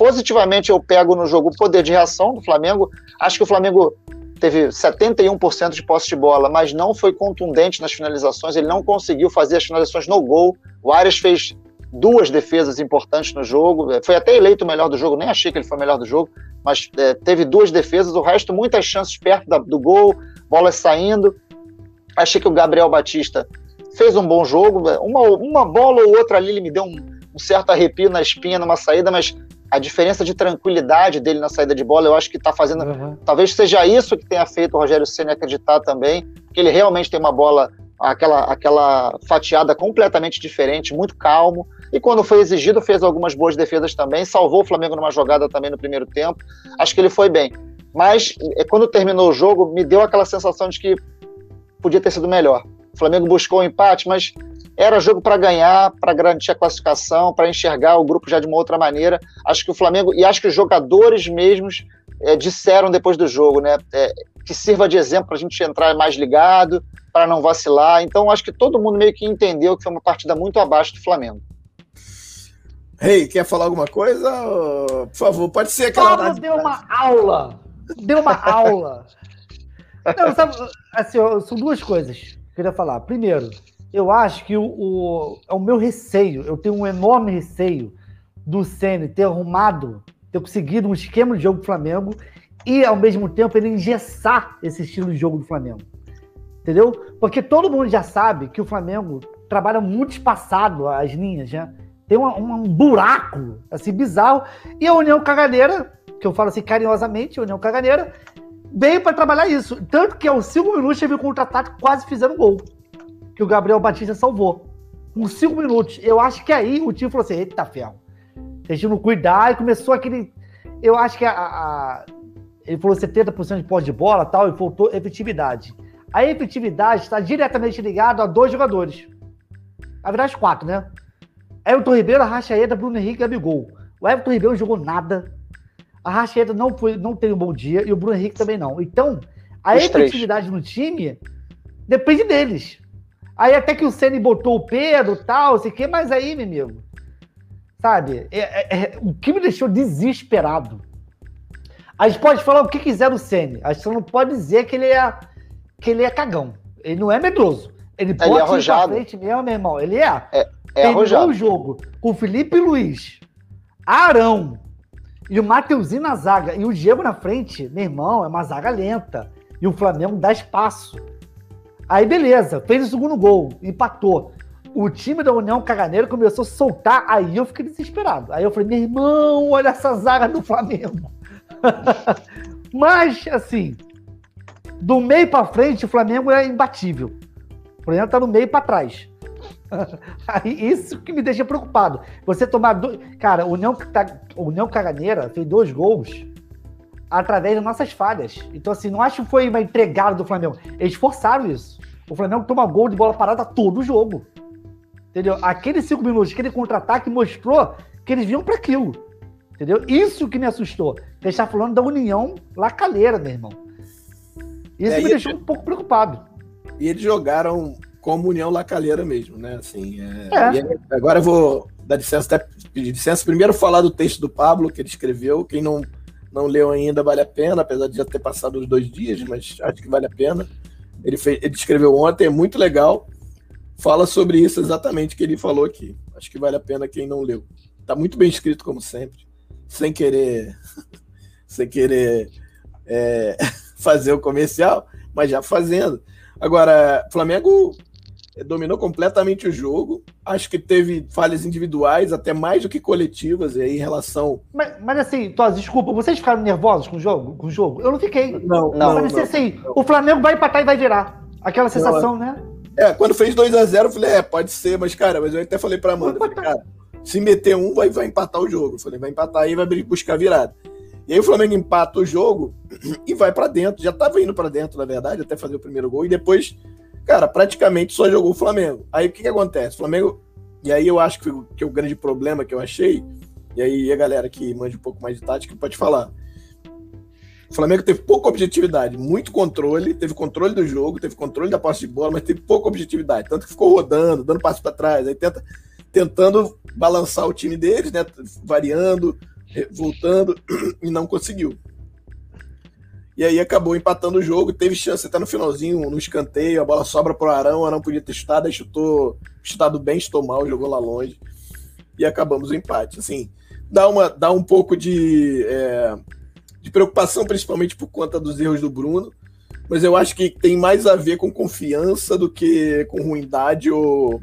Positivamente, eu pego no jogo o poder de reação do Flamengo. Acho que o Flamengo teve 71% de posse de bola, mas não foi contundente nas finalizações. Ele não conseguiu fazer as finalizações no gol. O Arias fez duas defesas importantes no jogo. Foi até eleito o melhor do jogo, nem achei que ele foi o melhor do jogo, mas é, teve duas defesas. O resto, muitas chances perto da, do gol, bolas saindo. Achei que o Gabriel Batista fez um bom jogo. Uma, uma bola ou outra ali ele me deu um, um certo arrepio na espinha numa saída, mas a diferença de tranquilidade dele na saída de bola, eu acho que está fazendo. Uhum. Talvez seja isso que tenha feito o Rogério Senna acreditar também, que ele realmente tem uma bola, aquela, aquela fatiada completamente diferente, muito calmo. E quando foi exigido, fez algumas boas defesas também, salvou o Flamengo numa jogada também no primeiro tempo. Acho que ele foi bem. Mas é, quando terminou o jogo, me deu aquela sensação de que podia ter sido melhor. O Flamengo buscou o um empate, mas era jogo para ganhar, para garantir a classificação, para enxergar o grupo já de uma outra maneira. Acho que o Flamengo, e acho que os jogadores mesmos é, disseram depois do jogo, né? É, que sirva de exemplo para a gente entrar mais ligado, para não vacilar. Então, acho que todo mundo meio que entendeu que foi uma partida muito abaixo do Flamengo. Rei, hey, quer falar alguma coisa? Por favor, pode ser aquela. Paulo deu uma aula. Deu uma [laughs] aula. Não, sabe, assim, são duas coisas que eu queria falar. Primeiro, eu acho que o, o, é o meu receio, eu tenho um enorme receio do Ceni ter arrumado, ter conseguido um esquema de jogo do Flamengo e, ao mesmo tempo, ele engessar esse estilo de jogo do Flamengo. Entendeu? Porque todo mundo já sabe que o Flamengo trabalha muito espaçado as linhas, né? Tem uma, um buraco, assim, bizarro. E a União Caganeira, que eu falo assim carinhosamente, a União Caganeira, veio para trabalhar isso. Tanto que aos cinco minutos teve um contra-ataque quase fizeram gol que o Gabriel Batista salvou. Com cinco minutos. Eu acho que aí o time falou assim: eita ferro. Se a gente não cuidar, e começou aquele. Eu acho que a, a... ele falou 70% de posse de bola tal, e faltou efetividade. A efetividade está diretamente ligada a dois jogadores. Na verdade, quatro, né? Everton Ribeiro, Arrascaeta, Bruno Henrique e Gabigol. O Everton Ribeiro não jogou nada. A Arrascaeta não, foi, não teve um bom dia e o Bruno Henrique também não. Então, a Os efetividade três. no time depende deles. Aí até que o Ceni botou o Pedro tal, sei que, mas aí, meu amigo, sabe? É, é, é, o que me deixou desesperado. A gente pode falar o que quiser do Ceni. A gente não pode dizer que ele é que ele é cagão. Ele não é medroso. Ele pode é ir pra frente mesmo, meu irmão. Ele é. É, é arrojado. o jogo com Felipe Luiz, Arão E o Mateuzinho na zaga e o Diego na frente, meu irmão, é uma zaga lenta. E o Flamengo dá espaço. Aí, beleza, fez o segundo gol, empatou. O time da União Caganeira começou a soltar, aí eu fiquei desesperado. Aí eu falei, meu irmão, olha essa zaga do Flamengo. [laughs] Mas, assim, do meio para frente, o Flamengo é imbatível. O Flamengo tá no meio para trás. [laughs] Aí, isso que me deixa preocupado. Você tomar dois. Cara, o União, União Caganeira fez dois gols através das nossas falhas. Então, assim, não acho que foi uma entregada do Flamengo. Eles forçaram isso. O Flamengo toma gol de bola parada todo o jogo. Entendeu? Aqueles cinco minutos, aquele contra-ataque mostrou que eles vinham para aquilo. Entendeu? Isso que me assustou. Está falando da união lacaleira, meu irmão. Isso é, me deixou um pouco preocupado. E eles jogaram como união lacaleira mesmo, né? Assim, é... É. agora eu vou dar licença, até pedir licença. Primeiro falar do texto do Pablo, que ele escreveu. Quem não, não leu ainda, vale a pena, apesar de já ter passado os dois dias, mas acho que vale a pena. Ele, fez, ele escreveu ontem, é muito legal. Fala sobre isso exatamente que ele falou aqui. Acho que vale a pena quem não leu. Tá muito bem escrito, como sempre. Sem querer. [laughs] sem querer é, [laughs] fazer o comercial, mas já fazendo. Agora, Flamengo dominou completamente o jogo. Acho que teve falhas individuais, até mais do que coletivas, aí, em relação. Mas, mas assim, Tos, desculpa, vocês ficaram nervosos com o jogo? Com o jogo? Eu não fiquei. Não, não. Parecia não, assim, não. o Flamengo vai empatar e vai virar. Aquela sensação, não, né? É, quando fez 2 a 0 eu falei, é, pode ser, mas, cara, mas eu até falei pra Amanda, falei, cara, se meter um, vai, vai empatar o jogo. Eu falei, vai empatar aí e vai buscar virada. E aí o Flamengo empata o jogo [clears throat] e vai para dentro. Já tava indo para dentro, na verdade, até fazer o primeiro gol. E depois cara, praticamente só jogou o Flamengo. Aí o que, que acontece? O Flamengo. E aí eu acho que, que o grande problema que eu achei, e aí a galera que manja um pouco mais de tática pode falar. O Flamengo teve pouca objetividade, muito controle, teve controle do jogo, teve controle da posse de bola, mas teve pouca objetividade. Tanto que ficou rodando, dando passo para trás, aí tenta, tentando balançar o time deles, né? Variando, voltando, [clears throat] e não conseguiu. E aí acabou empatando o jogo, teve chance até no finalzinho, no escanteio, a bola sobra pro Arão, o Arão podia ter chutado, aí chutou, chutado bem, chutou mal, jogou lá longe. E acabamos o empate. Assim, dá, uma, dá um pouco de, é, de preocupação, principalmente por conta dos erros do Bruno. Mas eu acho que tem mais a ver com confiança do que com ruindade ou.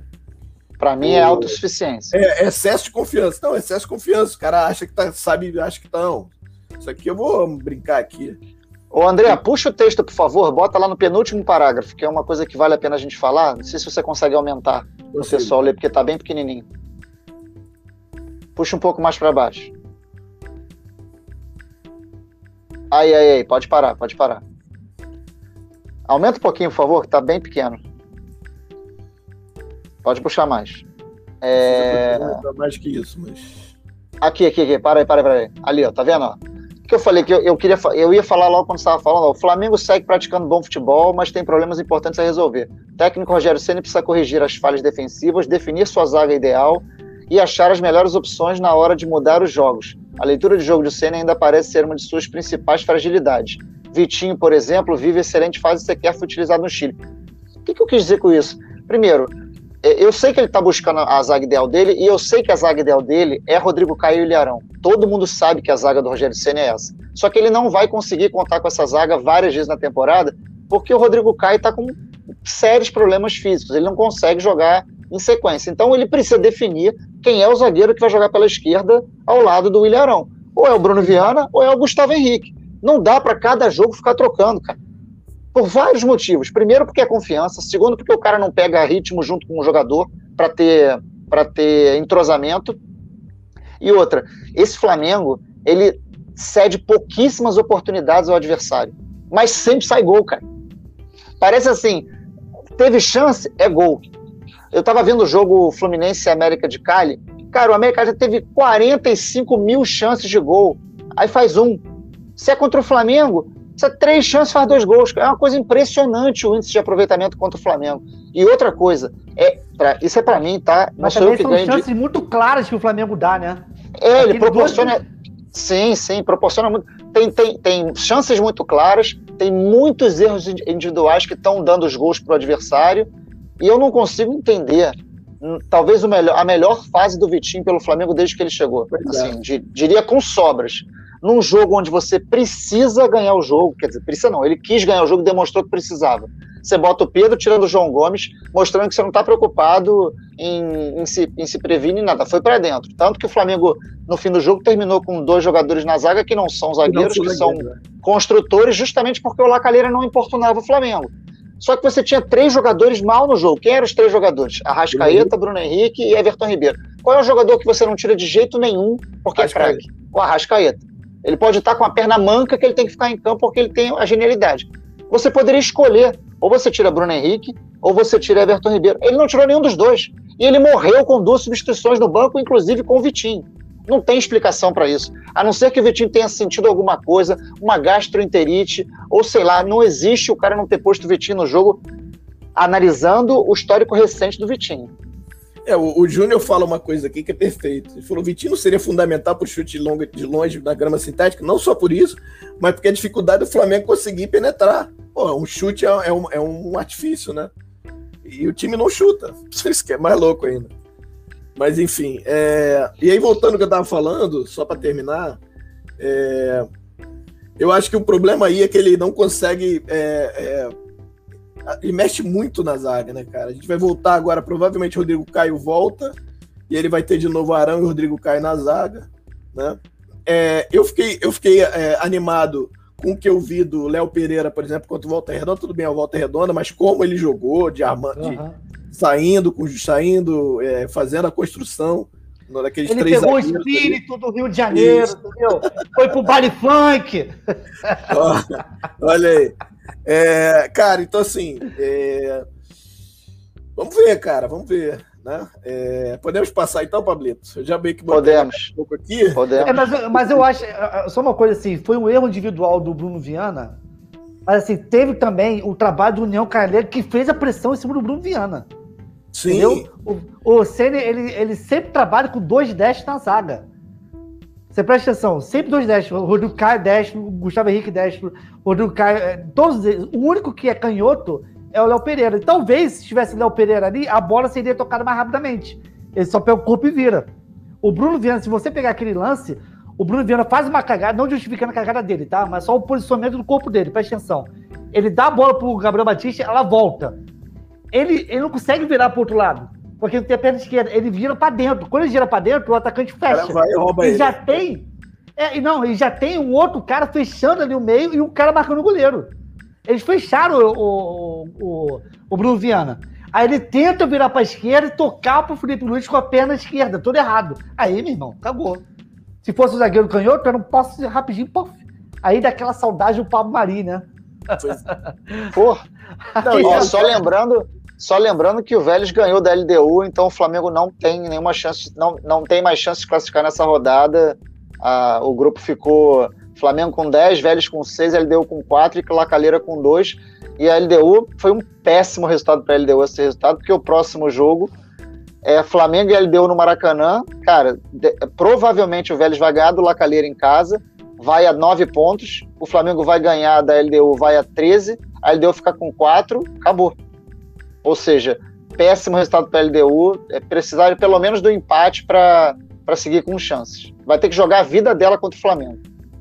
Para mim é autossuficiência. É, excesso de confiança. Não, excesso de confiança. O cara acha que tá, sabe, acha que tá, não. Isso aqui eu vou brincar aqui. Ô, André, puxa o texto, por favor, bota lá no penúltimo parágrafo, que é uma coisa que vale a pena a gente falar. Não sei se você consegue aumentar o pessoal ler, porque tá bem pequenininho. Puxa um pouco mais para baixo. Aí, aí, aí, pode parar, pode parar. Aumenta um pouquinho, por favor, que tá bem pequeno. Pode puxar mais. É... Mais que isso, mas. Aqui, aqui, aqui, para aí, para aí, para aí. Ali, ó, tá vendo? Ó? Que eu falei que eu, eu, queria, eu ia falar logo quando estava falando, o Flamengo segue praticando bom futebol, mas tem problemas importantes a resolver. O técnico Rogério Ceni precisa corrigir as falhas defensivas, definir sua zaga ideal e achar as melhores opções na hora de mudar os jogos. A leitura de jogo de Ceni ainda parece ser uma de suas principais fragilidades. Vitinho, por exemplo, vive excelente fase sequer foi utilizado no Chile. O que, que eu quis dizer com isso? Primeiro, eu sei que ele está buscando a zaga ideal dele e eu sei que a zaga ideal dele é Rodrigo Caio e Ilharão. Todo mundo sabe que a zaga do Rogério Senna é essa. Só que ele não vai conseguir contar com essa zaga várias vezes na temporada porque o Rodrigo Caio está com sérios problemas físicos. Ele não consegue jogar em sequência. Então ele precisa definir quem é o zagueiro que vai jogar pela esquerda ao lado do Ilharão. Ou é o Bruno Viana ou é o Gustavo Henrique. Não dá para cada jogo ficar trocando, cara. Por vários motivos. Primeiro, porque é confiança. Segundo, porque o cara não pega ritmo junto com o jogador para ter, ter entrosamento. E outra, esse Flamengo, ele cede pouquíssimas oportunidades ao adversário. Mas sempre sai gol, cara. Parece assim, teve chance, é gol. Eu tava vendo o jogo Fluminense América de Cali. Cara, o América já teve 45 mil chances de gol. Aí faz um. Se é contra o Flamengo, você três chances, faz dois gols. É uma coisa impressionante o índice de aproveitamento contra o Flamengo. E outra coisa, é pra, isso é para mim, tá? Não Mas sou eu que são ganho chances de... muito claras que o Flamengo dá, né? É, ele proporciona. Dois... Sim, sim, proporciona muito. Tem, tem, tem chances muito claras, tem muitos erros individuais que estão dando os gols para o adversário. E eu não consigo entender talvez o melhor, a melhor fase do Vitinho pelo Flamengo desde que ele chegou. Pois assim, é. diria com sobras. Num jogo onde você precisa ganhar o jogo, quer dizer, precisa não, ele quis ganhar o jogo e demonstrou que precisava. Você bota o Pedro tirando o João Gomes, mostrando que você não está preocupado em, em, se, em se prevenir nada. Foi para dentro. Tanto que o Flamengo, no fim do jogo, terminou com dois jogadores na zaga que não são zagueiros, não que são né? construtores, justamente porque o Lacalheira não importunava o Flamengo. Só que você tinha três jogadores mal no jogo. Quem eram os três jogadores? Arrascaeta, uhum. Bruno Henrique e Everton Ribeiro. Qual é o jogador que você não tira de jeito nenhum porque é craque? O Arrascaeta. Ele pode estar com a perna manca que ele tem que ficar em campo porque ele tem a genialidade. Você poderia escolher, ou você tira Bruno Henrique, ou você tira Everton Ribeiro. Ele não tirou nenhum dos dois. E ele morreu com duas substituições no banco, inclusive com o Vitinho. Não tem explicação para isso. A não ser que o Vitinho tenha sentido alguma coisa, uma gastroenterite, ou sei lá, não existe o cara não ter posto o Vitinho no jogo analisando o histórico recente do Vitinho. É, o, o Júnior fala uma coisa aqui que é perfeito. Ele falou: Vitinho seria fundamental para o chute longo, de longe na grama sintética, não só por isso, mas porque a dificuldade do Flamengo conseguir penetrar. Pô, um chute é, é, um, é um artifício, né? E o time não chuta. Isso que é mais louco ainda. Mas enfim, é... e aí voltando ao que eu tava falando, só para terminar, é... eu acho que o problema aí é que ele não consegue. É... é ele mexe muito na zaga, né, cara? A gente vai voltar agora, provavelmente Rodrigo Caio volta, e ele vai ter de novo Arão e Rodrigo Caio na zaga, né? É, eu fiquei, eu fiquei é, animado com o que eu vi do Léo Pereira, por exemplo, contra o Volta Redonda, tudo bem, o Volta Redonda, mas como ele jogou, de, arma, uhum saindo, saindo é, fazendo a construção daqueles Ele três pegou o espírito ali. do Rio de Janeiro, Isso. entendeu? Foi pro baile funk. [laughs] Olha aí. É, cara, então assim, é, vamos ver, cara, vamos ver. Né? É, podemos passar então, Pablito? Eu já meio que podemos. um pouco aqui. Podemos. É, mas, mas eu acho, só uma coisa assim, foi um erro individual do Bruno Viana, mas assim, teve também o trabalho do União Carneiro que fez a pressão em cima do Bruno Viana. Sim. Entendeu? O, o Senna, ele, ele sempre trabalha com dois destros na zaga. Você presta atenção, sempre dois destros. O Rodrigo Caio destro, o Gustavo Henrique destro, o Rodrigo Caio, é, todos eles. O único que é canhoto é o Léo Pereira. E talvez, se tivesse Léo Pereira ali, a bola seria tocada mais rapidamente. Ele só pega o corpo e vira. O Bruno Viana, se você pegar aquele lance, o Bruno Viana faz uma cagada, não justificando a cagada dele, tá? Mas só o posicionamento do corpo dele, presta atenção. Ele dá a bola pro Gabriel Batista, ela volta ele, ele não consegue virar para outro lado. Porque não tem a perna esquerda. Ele vira para dentro. Quando ele gira para dentro, o atacante fecha. Vai, rouba e ele. já tem. É, não, e já tem um outro cara fechando ali o meio e um cara marcando o goleiro. Eles fecharam o, o, o, o Bruno Viana. Aí ele tenta virar para esquerda e tocar para o Felipe Luiz com a perna esquerda, tudo errado. Aí, meu irmão, cagou. Se fosse o zagueiro canhoto, era um passo rapidinho, pof. Aí daquela saudade o Pablo Mari, né? Porra. [laughs] Não, só lembrando, só lembrando que o Vélez ganhou da LDU, então o Flamengo não tem nenhuma chance, não, não tem mais chance de classificar nessa rodada. Ah, o grupo ficou Flamengo com 10, Vélez com 6, LDU com 4 e Lacalheira com 2. E a LDU foi um péssimo resultado para a LDU esse resultado, porque o próximo jogo é Flamengo e LDU no Maracanã. Cara, de, provavelmente o Vélez vai ganhar do Lacalheira em casa, vai a 9 pontos. O Flamengo vai ganhar da LDU, vai a 13. A LDU fica com 4, acabou. Ou seja, péssimo resultado para a LDU, é precisar pelo menos do empate para seguir com chances. Vai ter que jogar a vida dela contra o Flamengo.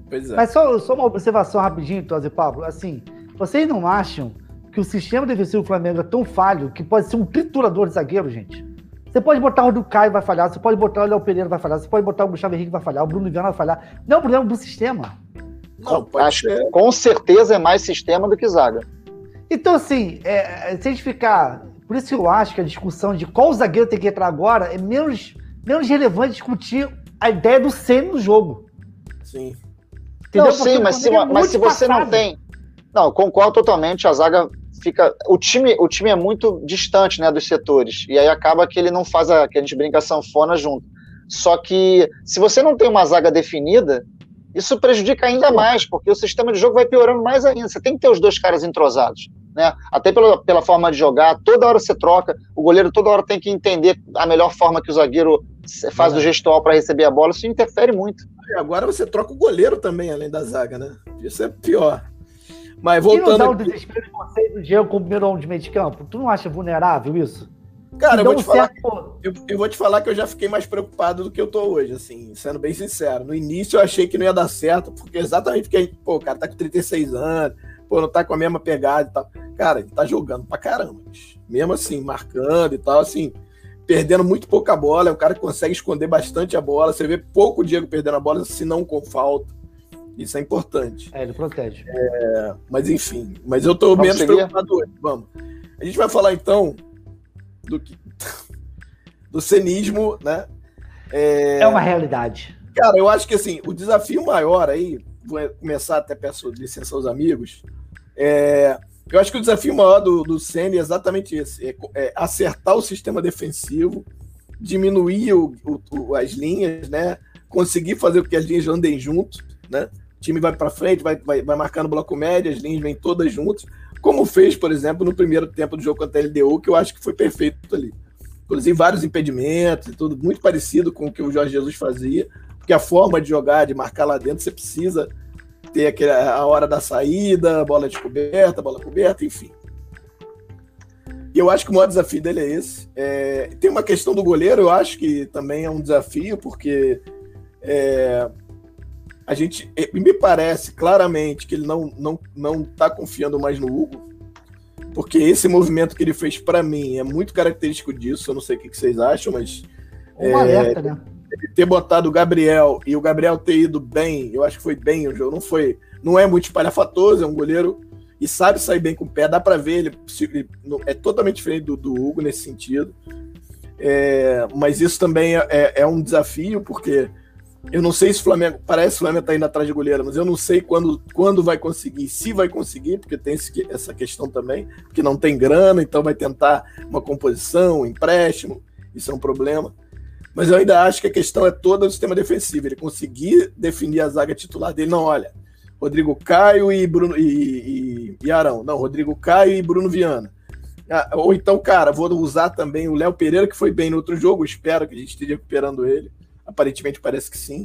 Pois é. Mas só, só uma observação rapidinho, Tosi Pablo. Assim, vocês não acham que o sistema defensivo do Flamengo é tão falho que pode ser um triturador de zagueiro, gente? Você pode botar o do Caio vai falhar, você pode botar o Léo Pereira vai falhar, você pode botar o Gustavo Henrique vai falhar, o Bruno Viana vai falhar. Não é um problema do sistema. Não, Acho, ser. Com certeza é mais sistema do que zaga. Então, assim, é, se a gente ficar. Por isso eu acho que a discussão de qual zagueiro tem que entrar agora é menos, menos relevante discutir a ideia do Senna no jogo. Sim. Entendeu? Não, sim, mas se, é mas se você passado. não tem. Não, concordo totalmente. A zaga fica. O time, o time é muito distante né, dos setores. E aí acaba que ele não faz a. que a gente brinca sanfona junto. Só que se você não tem uma zaga definida, isso prejudica ainda mais, porque o sistema de jogo vai piorando mais ainda. Você tem que ter os dois caras entrosados. Né? Até pela, pela forma de jogar, toda hora você troca, o goleiro toda hora tem que entender a melhor forma que o zagueiro faz é. o gestual para receber a bola, isso interfere muito. E agora você troca o goleiro também, além da zaga, né? Isso é pior. Mas voltando. E não dá o desespero de vocês do Diego como primeiro homem de meio de campo? Tu não acha vulnerável isso? Cara, eu vou, te falar, eu, eu, vou te falar que eu já fiquei mais preocupado do que eu tô hoje, assim, sendo bem sincero. No início eu achei que não ia dar certo, porque exatamente porque pô, o cara tá com 36 anos, pô, não tá com a mesma pegada e tal. Cara, ele tá jogando pra caramba. Mesmo assim, marcando e tal, assim, perdendo muito pouca bola. É um cara que consegue esconder bastante a bola. Você vê pouco o Diego perdendo a bola, se não com falta. Isso é importante. É, ele protege. É, mas enfim, mas eu tô Vamos menos seguir? preocupado hoje. Vamos. A gente vai falar então do que [laughs] do cenismo, né? É... é uma realidade. Cara, eu acho que assim, o desafio maior aí, vou começar até peço licença aos amigos, é, eu acho que o desafio maior do, do Senna é exatamente esse: é, é acertar o sistema defensivo, diminuir o, o, as linhas, né? Conseguir fazer com que as linhas andem juntos, né? O time vai para frente, vai, vai, vai marcando bloco médio, as linhas vêm todas juntas, como fez, por exemplo, no primeiro tempo do jogo contra a LDU, que eu acho que foi perfeito ali. Inclusive, vários impedimentos e tudo, muito parecido com o que o Jorge Jesus fazia, porque a forma de jogar, de marcar lá dentro, você precisa ter aquele, a hora da saída, bola descoberta, bola coberta, enfim. E eu acho que o maior desafio dele é esse. É, tem uma questão do goleiro, eu acho que também é um desafio, porque é, a gente me parece claramente que ele não não não está confiando mais no Hugo, porque esse movimento que ele fez para mim é muito característico disso. Eu não sei o que vocês acham, mas um é, alerta, né? Ter botado o Gabriel e o Gabriel ter ido bem, eu acho que foi bem o jogo, não foi, não é muito espalhafatoso, é um goleiro e sabe sair bem com o pé, dá para ver, ele, ele, é totalmente diferente do, do Hugo nesse sentido. É, mas isso também é, é, é, um desafio, porque eu não sei se o Flamengo, parece que o Flamengo tá indo atrás de goleiro, mas eu não sei quando, quando vai conseguir, se vai conseguir, porque tem esse, essa questão também, porque não tem grana, então vai tentar uma composição, um empréstimo, isso é um problema. Mas eu ainda acho que a questão é toda do sistema defensivo. Ele conseguir definir a zaga titular dele. Não, olha, Rodrigo Caio e Bruno e, e, e Arão. Não, Rodrigo Caio e Bruno Viana. Ah, ou então, cara, vou usar também o Léo Pereira, que foi bem no outro jogo. Espero que a gente esteja recuperando ele. Aparentemente parece que sim.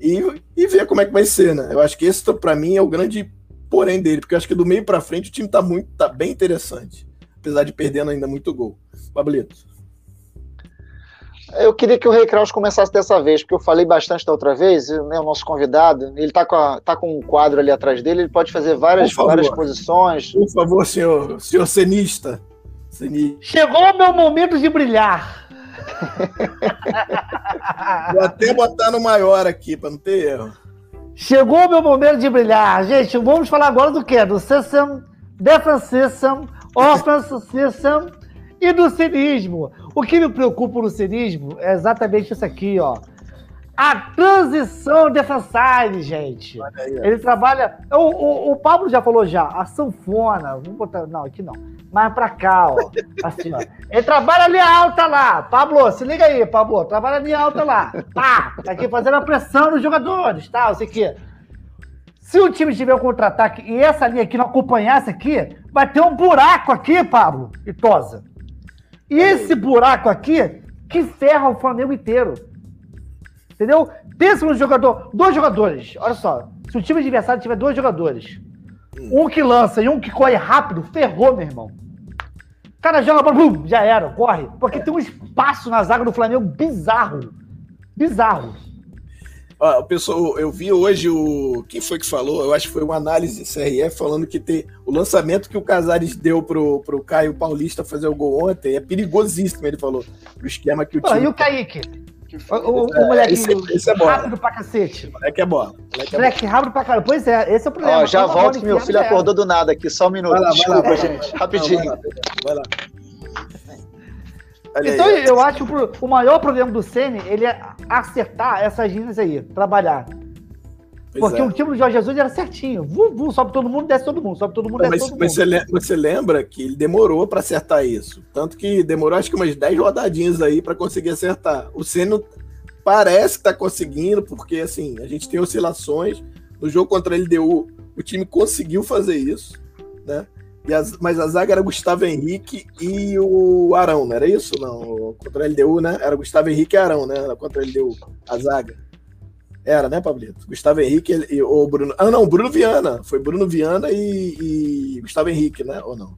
E, e ver como é que vai ser, né? Eu acho que esse, para mim, é o grande porém dele, porque eu acho que do meio para frente o time tá muito, tá bem interessante, apesar de perdendo ainda muito gol. Pablito. Eu queria que o Rei Kraus começasse dessa vez, porque eu falei bastante da outra vez, né, o nosso convidado, ele está com, a, tá com um quadro ali atrás dele, ele pode fazer várias, várias posições. Por favor, senhor, senhor cenista. cenista. Chegou o meu momento de brilhar. [laughs] Vou até botar no maior aqui, para não ter erro. Chegou o meu momento de brilhar. Gente, vamos falar agora do quê? Do System, Defense System, Offense System e do cinismo. O que me preocupa no cinismo é exatamente isso aqui, ó. A transição defensive, gente. Aí, Ele trabalha. O, o, o, Pablo já falou já, a sanfona. Vamos botar. Não, aqui não. Mais pra cá, ó. Assim, ó. Ele trabalha ali alta lá. Pablo, se liga aí, Pablo. Trabalha ali alta lá. Pá! Tá aqui fazendo a pressão nos jogadores, tá? Isso aqui. Se o time tiver um contra-ataque e essa linha aqui não acompanhasse aqui, vai ter um buraco aqui, Pablo e Tosa. E esse buraco aqui que ferra o Flamengo inteiro. Entendeu? Pensa no jogador, dois jogadores. Olha só, se o time adversário tiver dois jogadores, um que lança e um que corre rápido, ferrou, meu irmão. O cara joga a bola, já era, corre. Porque tem um espaço na zaga do Flamengo bizarro. Bizarro. Ó, pessoal, eu vi hoje o. Quem foi que falou? Eu acho que foi uma análise CRF falando que tem o lançamento que o Casares deu pro, pro Caio Paulista fazer o gol ontem é perigosíssimo, ele falou. O esquema que o time. e o Kaique? O, o, o moleque esse, esse é rápido pra cacete. Moleque é bola. Moleque, é moleque rápido pra caralho. Pois é, esse é o problema. Ó, já volto que meu filho acordou do nada aqui, só um minuto. Vai lá, Desculpa, vai lá, gente. Rapidinho. Vai lá. Vai lá. Então aí. eu acho que o maior problema do Ceni ele é acertar essas linhas aí, trabalhar. Pois Porque é. o time do Jorge Jesus era certinho. Vu, vu, sobe todo mundo, desce todo mundo, sobe todo mundo, desce mas, todo mas mundo. Você, lembra que ele demorou para acertar isso. Tanto que demorou acho que umas 10 rodadinhas aí para conseguir acertar. O Ceni parece que tá conseguindo, porque assim, a gente tem oscilações. No jogo contra ele deu o time conseguiu fazer isso, né? As, mas a zaga era Gustavo Henrique e o Arão, não era isso? Não, contra a LDU, né? Era Gustavo Henrique e Arão, né? Contra a LDU, a zaga. Era, né, Pablito? Gustavo Henrique e o Bruno. Ah, não, Bruno Viana. Foi Bruno Viana e, e, Gustavo Henrique, né? Ou não?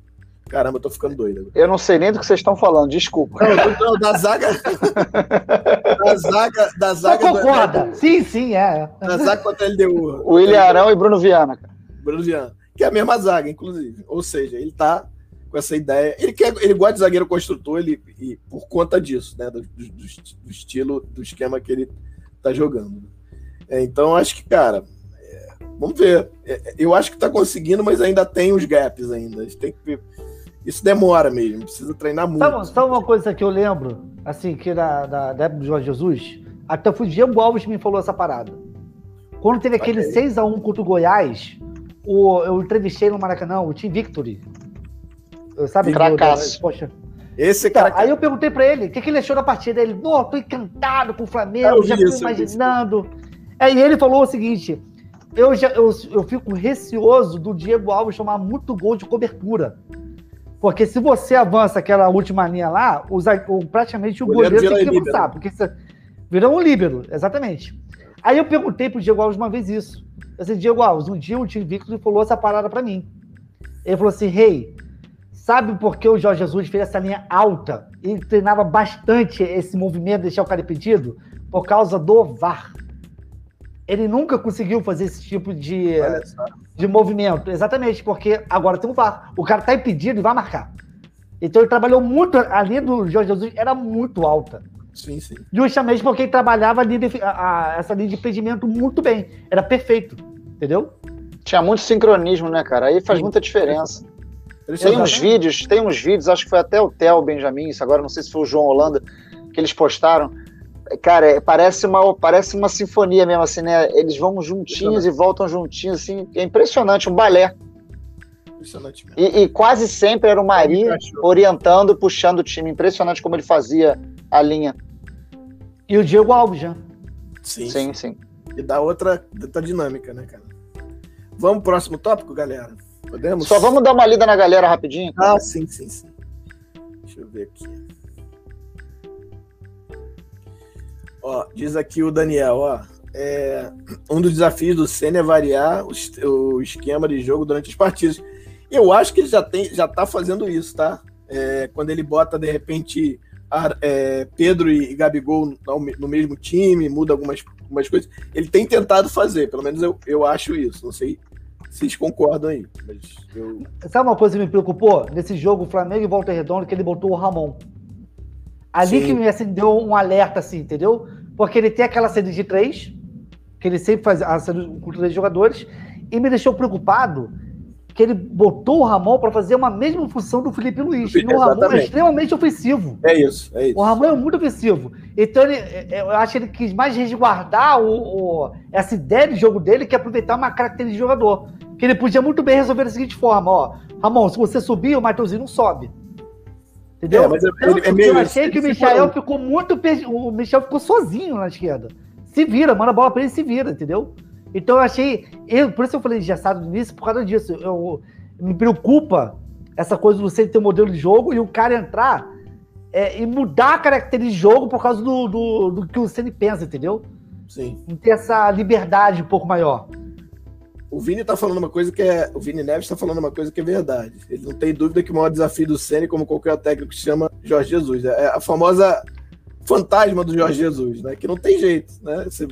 Caramba, eu tô ficando doido. Agora. Eu não sei nem do que vocês estão falando, desculpa. Não, não da zaga. da zaga. Da zaga concorda. Do... Sim, sim, é. Da zaga contra a LDU. O William Arão e Bruno Viana, cara. Bruno Viana. Que é a mesma zaga, inclusive. Ou seja, ele tá com essa ideia. Ele, quer, ele gosta de zagueiro construtor ele, e, por conta disso, né? Do, do, do estilo, do esquema que ele tá jogando. É, então, acho que, cara, é, vamos ver. É, eu acho que tá conseguindo, mas ainda tem os gaps ainda. A gente tem que isso demora mesmo, precisa treinar muito. Sabe, sabe uma coisa que eu lembro, assim, que da, da, da época do Jorge Jesus? Até foi o Diego Alves que me falou essa parada. Quando teve aquele okay. 6x1 contra o Goiás, o, eu entrevistei no Maracanã, o Team Victory. Sabe? Fracasso. Poxa. Esse então, cara. Aí eu perguntei pra ele o que, que ele achou da partida. Ele, pô, tô encantado com o Flamengo, já tô imaginando. Aí ele falou o seguinte: eu, já, eu, eu fico receoso do Diego Alves tomar muito gol de cobertura. Porque se você avança aquela última linha lá, os, praticamente o, o goleiro, goleiro tem que avançar. Porque você virou um líbero, exatamente. Aí eu perguntei pro Diego Alves uma vez isso. Eu disse, Diego Alves, um dia o Tim Victor falou essa parada para mim. Ele falou assim, rei, hey, sabe por que o Jorge Jesus fez essa linha alta? Ele treinava bastante esse movimento, deixar o cara impedido? Por causa do VAR. Ele nunca conseguiu fazer esse tipo de, de movimento. Exatamente, porque agora tem um VAR. O cara tá impedido e vai marcar. Então ele trabalhou muito. A linha do Jorge Jesus era muito alta. Sim, sim. Justamente porque ele trabalhava de, a, a, essa linha de impedimento muito bem. Era perfeito. Entendeu? Tinha muito sincronismo, né, cara? Aí faz sim. muita diferença. Tem uns vídeos, tem uns vídeos, acho que foi até o Theo Benjamin, isso agora não sei se foi o João Holanda, que eles postaram Cara, é, parece uma, parece uma sinfonia mesmo, assim, né? Eles vão juntinhos e voltam juntinhos, assim. É impressionante, um balé. Impressionante mesmo. E, e quase sempre era o Mari orientando, puxando o time. Impressionante como ele fazia a linha. E o Diego Alves, já. Sim, sim, sim. E dá outra, outra dinâmica, né, cara? Vamos pro próximo tópico, galera? Podemos? Só vamos dar uma lida na galera rapidinho. Cara. Ah, sim, sim, sim. Deixa eu ver aqui. Ó, diz aqui o Daniel, ó. É, um dos desafios do Senna é variar o, o, esquema de jogo durante as partidas. Eu acho que ele já tem, já tá fazendo isso, tá? É, quando ele bota de repente é, Pedro e Gabigol no, no, mesmo time, muda algumas, algumas coisas. Ele tem tentado fazer, pelo menos eu, eu acho isso. Não sei se vocês concordam aí. Mas eu... Sabe uma coisa que me preocupou? Nesse jogo, Flamengo e Volta Redonda, que ele botou o Ramon. Ali Sim. que me acendeu um alerta, assim, entendeu? Porque ele tem aquela série de três, que ele sempre faz a com três jogadores, e me deixou preocupado que ele botou o Ramon para fazer uma mesma função do Felipe Luiz. E o Ramon é extremamente ofensivo. É isso, é isso. O Ramon é muito ofensivo. Então ele, eu acho que ele quis mais resguardar o, o, essa ideia de jogo dele, que é aproveitar uma característica de jogador. Que ele podia muito bem resolver da seguinte forma: ó, Ramon, se você subir, o Matheusinho não sobe. Entendeu? É, mas é, então, é meio, eu achei que o Michel ficou muito. O Michel ficou sozinho na esquerda. Se vira, manda a bola pra ele se vira, entendeu? Então eu achei. Eu, por isso eu falei engessado no início, por causa disso. Eu, me preocupa essa coisa do você ter um modelo de jogo e o cara entrar é, e mudar a característica de jogo por causa do, do, do que o Ceni pensa, entendeu? Sim. Não ter essa liberdade um pouco maior. O Vini tá falando uma coisa que é. O Vini Neves tá falando uma coisa que é verdade. Ele não tem dúvida que o maior desafio do Ceni, como qualquer técnico, se chama Jorge Jesus. É a famosa fantasma do Jorge Jesus, né? Que não tem jeito, né? Você,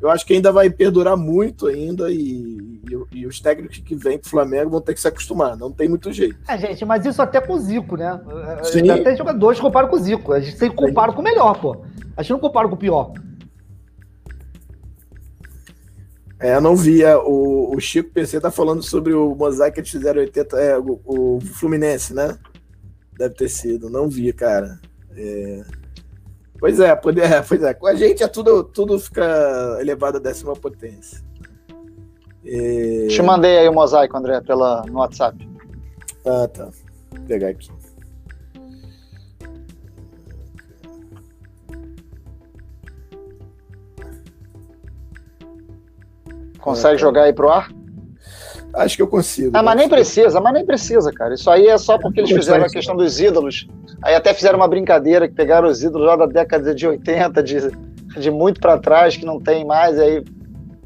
eu acho que ainda vai perdurar muito ainda e, e, e, os técnicos que vêm pro Flamengo vão ter que se acostumar. Não tem muito jeito. É, gente, mas isso até com o Zico, né? Sim. Até jogadores comparam com o Zico. A gente sempre compara com o melhor, pô. A gente não compara com o pior. É, eu não via. O, o Chico PC tá falando sobre o mosaico que eles fizeram 80, é, o, o, Fluminense, né? Deve ter sido. Não vi, cara. É... Pois é, pode, é, pois é. Com a gente é tudo, tudo fica elevado a décima potência. É... Te mandei aí o mosaico, André, pela, no WhatsApp. Ah, tá. Vou pegar aqui. Consegue é, jogar aí pro ar? Acho que eu consigo. Ah, mas nem precisa, mas nem precisa, cara. Isso aí é só porque eles fizeram a questão dos ídolos. Aí até fizeram uma brincadeira que pegaram os ídolos lá da década de 80, de, de muito para trás, que não tem mais. Aí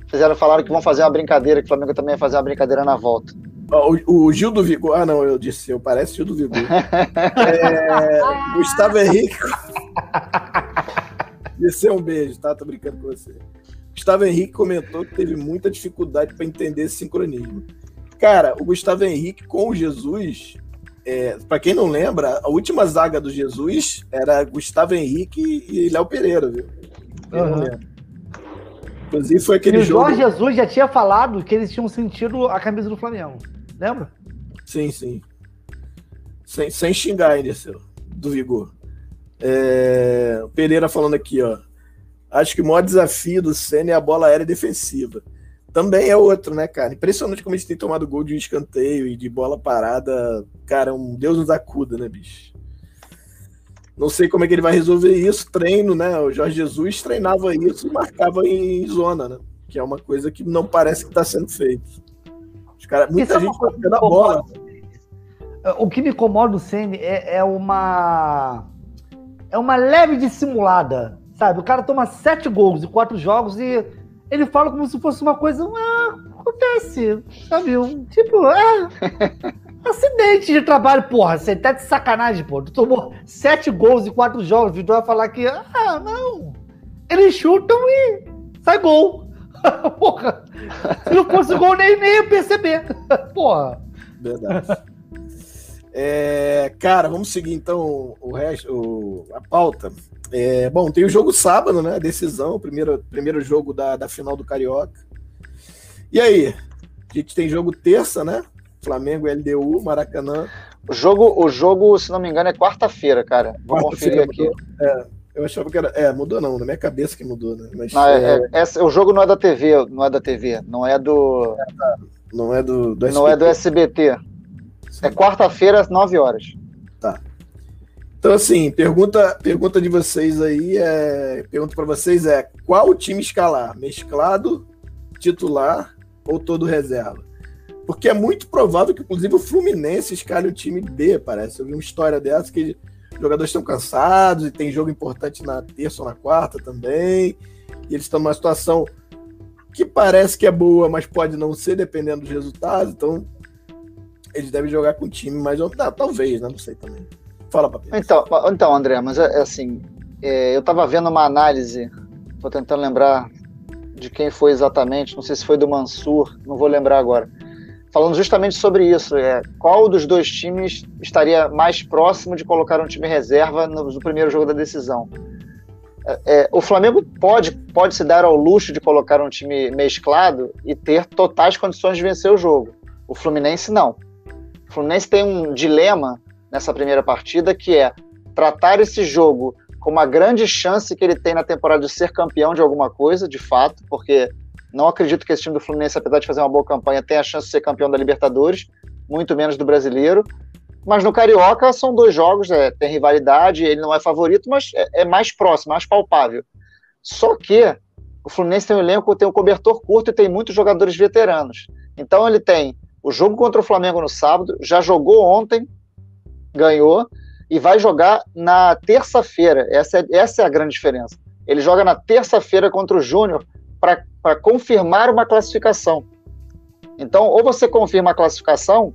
fizeram, falaram que vão fazer uma brincadeira, que o Flamengo também vai fazer uma brincadeira na volta. O, o, Gil do Vigor. Ah, não, eu disse, eu parece Gil do Vigor. [laughs] é, Gustavo Henrique. [laughs] Esse é um beijo, tá? Tô brincando com você. Gustavo Henrique comentou que teve muita dificuldade para entender esse sincronismo. Cara, o Gustavo Henrique com o Jesus, é, para quem não lembra, a última zaga do Jesus era Gustavo Henrique e Léo Pereira, viu? Eu uhum. não lembro. Inclusive foi aquele e o jogo. O Jorge Jesus já tinha falado que eles tinham sentido a camisa do Flamengo. Lembra? Sim, sim. Sem, sem xingar ainda, seu, do Vigor. É, Pereira falando aqui, ó. Acho que o maior desafio do Senna é a bola aérea defensiva. Também é outro, né, cara? Impressionante como a gente tem tomado gol de um escanteio e de bola parada. Cara, um Deus nos acuda, né, bicho? Não sei como é que ele vai resolver isso. Treino, né? O Jorge Jesus treinava isso e marcava em zona, né? Que é uma coisa que não parece que está sendo feito. Os cara, muita isso é gente está pegando a bola. O que me incomoda no Senna é, é uma é uma leve dissimulada, sabe? O cara toma sete gols em quatro jogos e ele fala como se fosse uma coisa. Ah, acontece, sabe? Um, tipo, é. [laughs] Acidente de trabalho, porra. Você tá de sacanagem, pô. Tu tomou sete gols em quatro jogos. O Vitor vai falar que. Ah, não. Eles chutam e sai gol. [laughs] porra. Se não fosse gol, nem, nem ia perceber. [laughs] porra. Verdade. É, cara, vamos seguir então o resto, o, a pauta. É, bom, tem o jogo sábado, né? Decisão, primeiro, primeiro jogo da, da final do Carioca. E aí? A gente tem jogo terça, né? Flamengo LDU, Maracanã. O jogo, o jogo, se não me engano, é quarta-feira, cara. Vou quarta conferir aqui. É, eu achava que era. É, mudou não, na minha cabeça que mudou, né? Mas, não, é, é, é, o jogo não é da TV, não é da TV, não é do. Não é do, do SBT. Não é do SBT. É quarta-feira, às 9 horas. Tá. Então, assim, pergunta, pergunta de vocês aí é. Pergunta para vocês é: qual o time escalar? Mesclado, titular ou todo reserva? Porque é muito provável que, inclusive, o Fluminense escale o time B, parece. Eu vi uma história dessa que os jogadores estão cansados e tem jogo importante na terça ou na quarta também. E eles estão numa situação que parece que é boa, mas pode não ser, dependendo dos resultados. Então, eles devem jogar com o time mais ou talvez, né? Não sei também. Fala, Papinho. Então, então, André, mas é, é assim, é, eu estava vendo uma análise, tô tentando lembrar de quem foi exatamente, não sei se foi do Mansur, não vou lembrar agora, falando justamente sobre isso, é, qual dos dois times estaria mais próximo de colocar um time reserva no, no primeiro jogo da decisão. É, é, o Flamengo pode, pode se dar ao luxo de colocar um time mesclado e ter totais condições de vencer o jogo. O Fluminense não. Fluminense tem um dilema nessa primeira partida que é tratar esse jogo com uma grande chance que ele tem na temporada de ser campeão de alguma coisa, de fato, porque não acredito que esse time do Fluminense, apesar de fazer uma boa campanha, tenha a chance de ser campeão da Libertadores, muito menos do Brasileiro. Mas no Carioca são dois jogos, é, tem rivalidade, ele não é favorito, mas é, é, mais próximo, mais palpável. Só que o Fluminense tem um elenco, tem um cobertor curto e tem muitos jogadores veteranos. Então ele tem o jogo contra o Flamengo no sábado, já jogou ontem, ganhou, e vai jogar na terça-feira. Essa é, essa é a grande diferença. Ele joga na terça-feira contra o Júnior para confirmar uma classificação. Então, ou você confirma a classificação,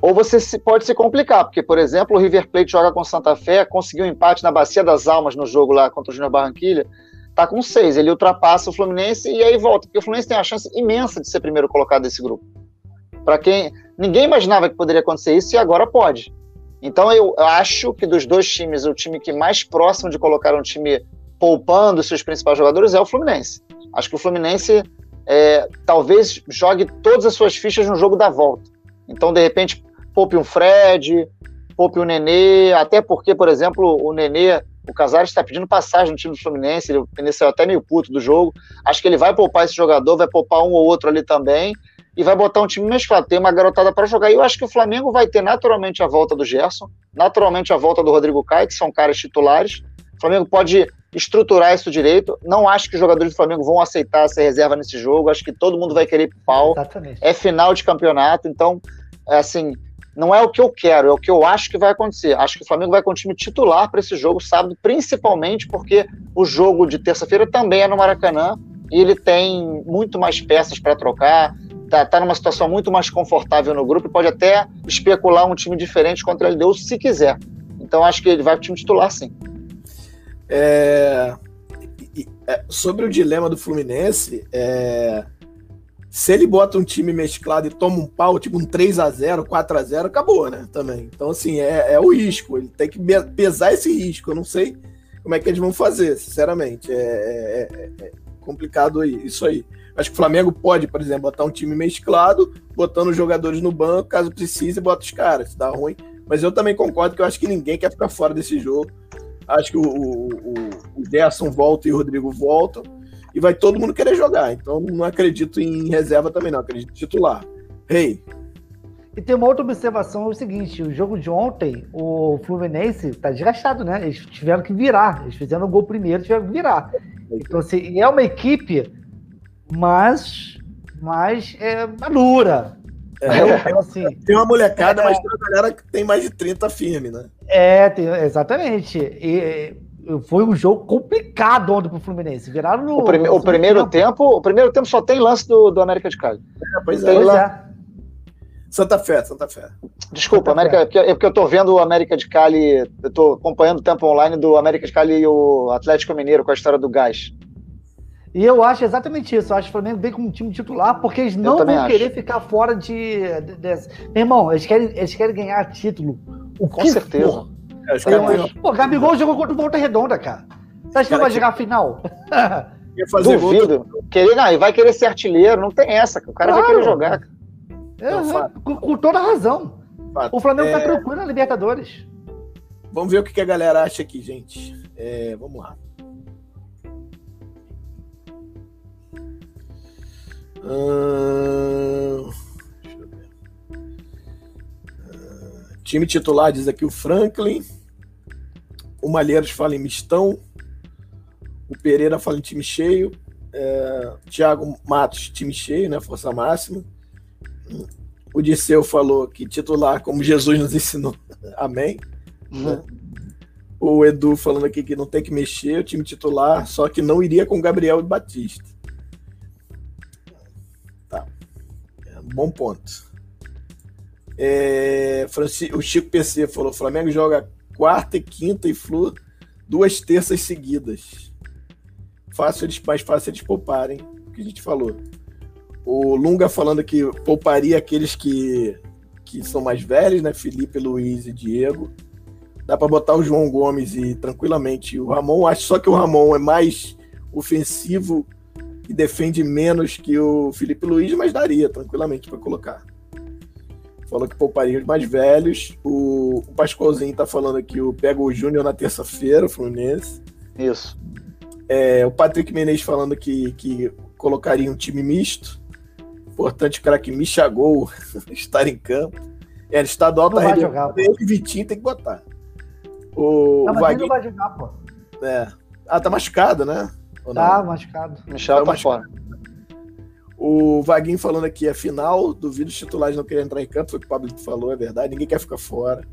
ou você se, pode se complicar, porque, por exemplo, o River Plate joga com Santa Fé, conseguiu um empate na Bacia das Almas no jogo lá contra o Júnior Barranquilha, tá com seis. Ele ultrapassa o Fluminense e aí volta, porque o Fluminense tem a chance imensa de ser primeiro colocado desse grupo. Para quem ninguém imaginava que poderia acontecer isso e agora pode. Então eu acho que dos dois times, o time que mais próximo de colocar um time poupando seus principais jogadores é o Fluminense. Acho que o Fluminense é, talvez jogue todas as suas fichas no jogo da volta. Então, de repente, poupe um Fred, poupe um Nenê, até porque, por exemplo, o Nenê o Casares está pedindo passagem no time do Fluminense, ele, ele saiu até meio puto do jogo. Acho que ele vai poupar esse jogador, vai poupar um ou outro ali também, e vai botar um time mesclado. Tem uma garotada para jogar. E eu acho que o Flamengo vai ter naturalmente a volta do Gerson, naturalmente a volta do Rodrigo Caio, que são caras titulares. O Flamengo pode estruturar isso direito. Não acho que os jogadores do Flamengo vão aceitar ser reserva nesse jogo. Acho que todo mundo vai querer ir pro pau. Exatamente. É final de campeonato, então, é assim, não é o que eu quero, é o que eu acho que vai acontecer. Acho que o Flamengo vai com o time titular para esse jogo sábado, principalmente porque o jogo de terça-feira também é no Maracanã e ele tem muito mais peças para trocar. tá, tá numa situação muito mais confortável no grupo e pode até especular um time diferente contra a LDU se quiser. Então acho que ele vai pro time titular, sim. É, é, sobre o dilema do Fluminense, é, se ele bota um time mesclado e toma um pau, tipo um 3 a 0 4 a 0 acabou, né? Também. Então, assim, é, é o risco. Ele tem que pesar esse risco. Eu não sei como é que eles vão fazer, sinceramente. É, é, é, é complicado isso aí. Acho que o Flamengo pode, por exemplo, botar um time mesclado, botando os jogadores no banco, caso precise, bota os caras. Se dá ruim. Mas eu também concordo que eu acho que ninguém quer ficar fora desse jogo. Acho que o, o, o Gerson volta e o Rodrigo voltam. E vai todo mundo querer jogar. Então não acredito em reserva também, não. Acredito em titular. Rei. Hey. E tem uma outra observação: é o seguinte: o jogo de ontem, o Fluminense tá desgastado, né? Eles tiveram que virar. Eles fizeram o gol primeiro, tiveram que virar. Então, assim, é uma equipe, mas, mas é madura. É, então, assim, tem uma molecada, é, mas tem uma galera que tem mais de 30 firme, né? É, tem, exatamente. E, foi um jogo complicado ontem pro Fluminense. Viraram no. O, prime, o primeiro tempo. tempo, o primeiro tempo só tem lance do, do América de Cali. É, pois é. É. Santa Fé, Santa Fé. Desculpa, Santa América, Fé. é porque eu tô vendo o América de Cali, eu tô acompanhando o tempo online do América de Cali e o Atlético Mineiro com a história do gás. E eu acho exatamente isso. Eu acho que o Flamengo vem com um time titular porque eles não vão acho. querer ficar fora de, de, de, Meu irmão, eles querem, eles querem ganhar título. O com certeza. For. É, eu, pô, Gabigol jogou contra o Volta Redonda, cara. Você acha que vai jogar a final? [laughs] fazer Duvido. Gol Querer, não, e vai querer ser artilheiro, não tem essa. O cara claro. vai querer jogar. É, não, com, com, toda razão. Fato. O Flamengo tá é... tá tranquilo na Libertadores. Vamos ver o que a galera acha aqui, gente. É, vamos lá. Hum... time titular diz aqui o Franklin. O Malheiros fala em mistão. O Pereira fala em time cheio. É, Thiago Matos, time cheio, né? Força máxima. O Disseu falou que titular, como Jesus nos ensinou. [laughs] Amém. Uhum. O Edu falando aqui que não tem que mexer, o time titular, só que não iria com Gabriel Batista. Tá. É, bom ponto. É, o Chico PC falou: Flamengo joga quarta e quinta e Flu duas terças seguidas. Fácil eles, mais fácil eles pouparem, o que a gente falou. O Lunga falando que pouparia aqueles que, que são mais velhos, né? Felipe, Luiz e Diego. Dá para botar o João Gomes e tranquilamente o Ramon. Acho só que o Ramon é mais ofensivo e defende menos que o Felipe Luiz, mas daria tranquilamente para colocar falou que pouparia os mais velhos. O, o Pascoalzinho tá falando que o pega o Júnior na terça-feira, o Fluminense. Isso. É, o Patrick Menezes falando que, que colocaria um time misto. Importante o cara que Michagol [laughs] estar em campo. É, estadual tá jogar, ele e Vitinho tem que botar. O, não, o Vaguinho... não vai jogar, pô. É. Ah, tá machucado, né? tá machucado. Michel tá, tá fora. O Vaguinho falando aqui, é final, duvido os titulares não querem entrar em campo, foi o que o Pablo falou, é verdade, ninguém quer ficar fora.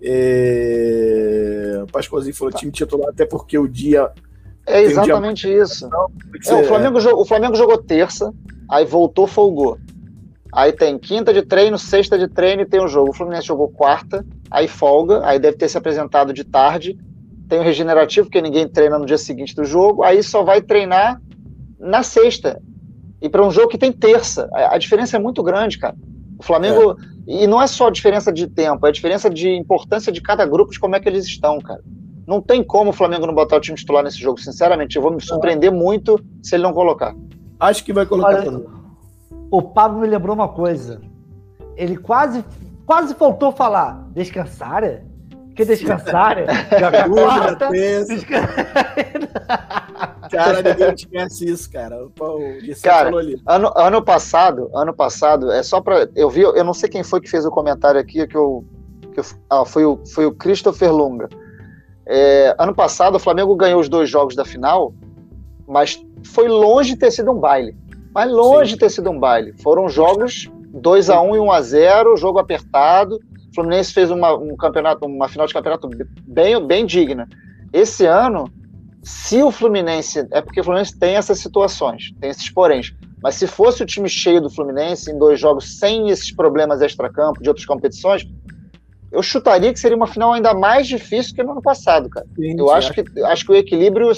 É... O Pascoalzinho falou time titular, até porque o dia. É exatamente um dia... isso. É, o, Flamengo jogou, o Flamengo jogou terça, aí voltou, folgou. Aí tem quinta de treino, sexta de treino e tem o jogo. O Fluminense jogou quarta, aí folga, aí deve ter se apresentado de tarde. Tem o regenerativo, porque ninguém treina no dia seguinte do jogo, aí só vai treinar na sexta e para um jogo que tem terça. A, a, diferença é muito grande, cara. O Flamengo. É. E não é só a diferença de tempo, é a diferença de importância de cada grupo, de como é que eles estão, cara. Não tem como o Flamengo não botar o time titular nesse jogo, sinceramente. Eu vou me surpreender muito se ele não colocar. Acho que vai colocar Olha, também. O Pablo me lembrou uma coisa. Ele quase, quase faltou falar. Descansar? Que descansar? [laughs] Jogar quarta. Cara, ninguém esquece isso, cara. O, cara, ano, ano passado, ano passado, é só para eu vi, eu não sei quem foi que fez o comentário aqui que eu, que eu ah, foi o foi o Christopher Lunga. É, ano passado o Flamengo ganhou os dois jogos da final, mas foi longe de ter sido um baile. Mas longe Sim. de ter sido um baile. Foram jogos 2 a 1 e 1 a 0, jogo apertado. O Fluminense fez uma, um campeonato, uma final de campeonato bem, bem digna. Esse ano se o Fluminense. É porque o Fluminense tem essas situações, tem esses poréns. Mas se fosse o time cheio do Fluminense em dois jogos sem esses problemas extra-campo de outras competições, eu chutaria que seria uma final ainda mais difícil que no ano passado, cara. Sim, eu acho que, acho que o equilíbrio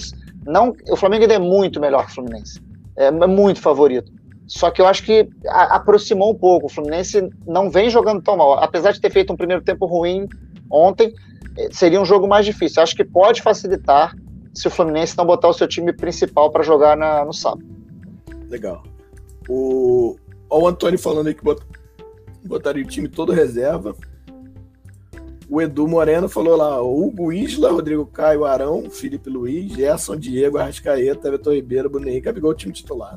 não, o Flamengo ainda é muito melhor que o Fluminense. É, é muito favorito. Só que eu acho que a, aproximou um pouco. O Fluminense não vem jogando tão mal. Apesar de ter feito um primeiro tempo ruim ontem, eh, seria um jogo mais difícil. Acho que pode facilitar se o Fluminense não botar o seu time principal para jogar na, no sábado. Legal. O, o Antônio falando aí que bot, botaria o time todo reserva. O Edu Moreno falou lá: Hugo Isla, Rodrigo Caio, Arão, Felipe Luiz, Gerson, Diego, Arrascaeta, Vitor Ribeiro, Bruno Henrique, Abigol, o time titular.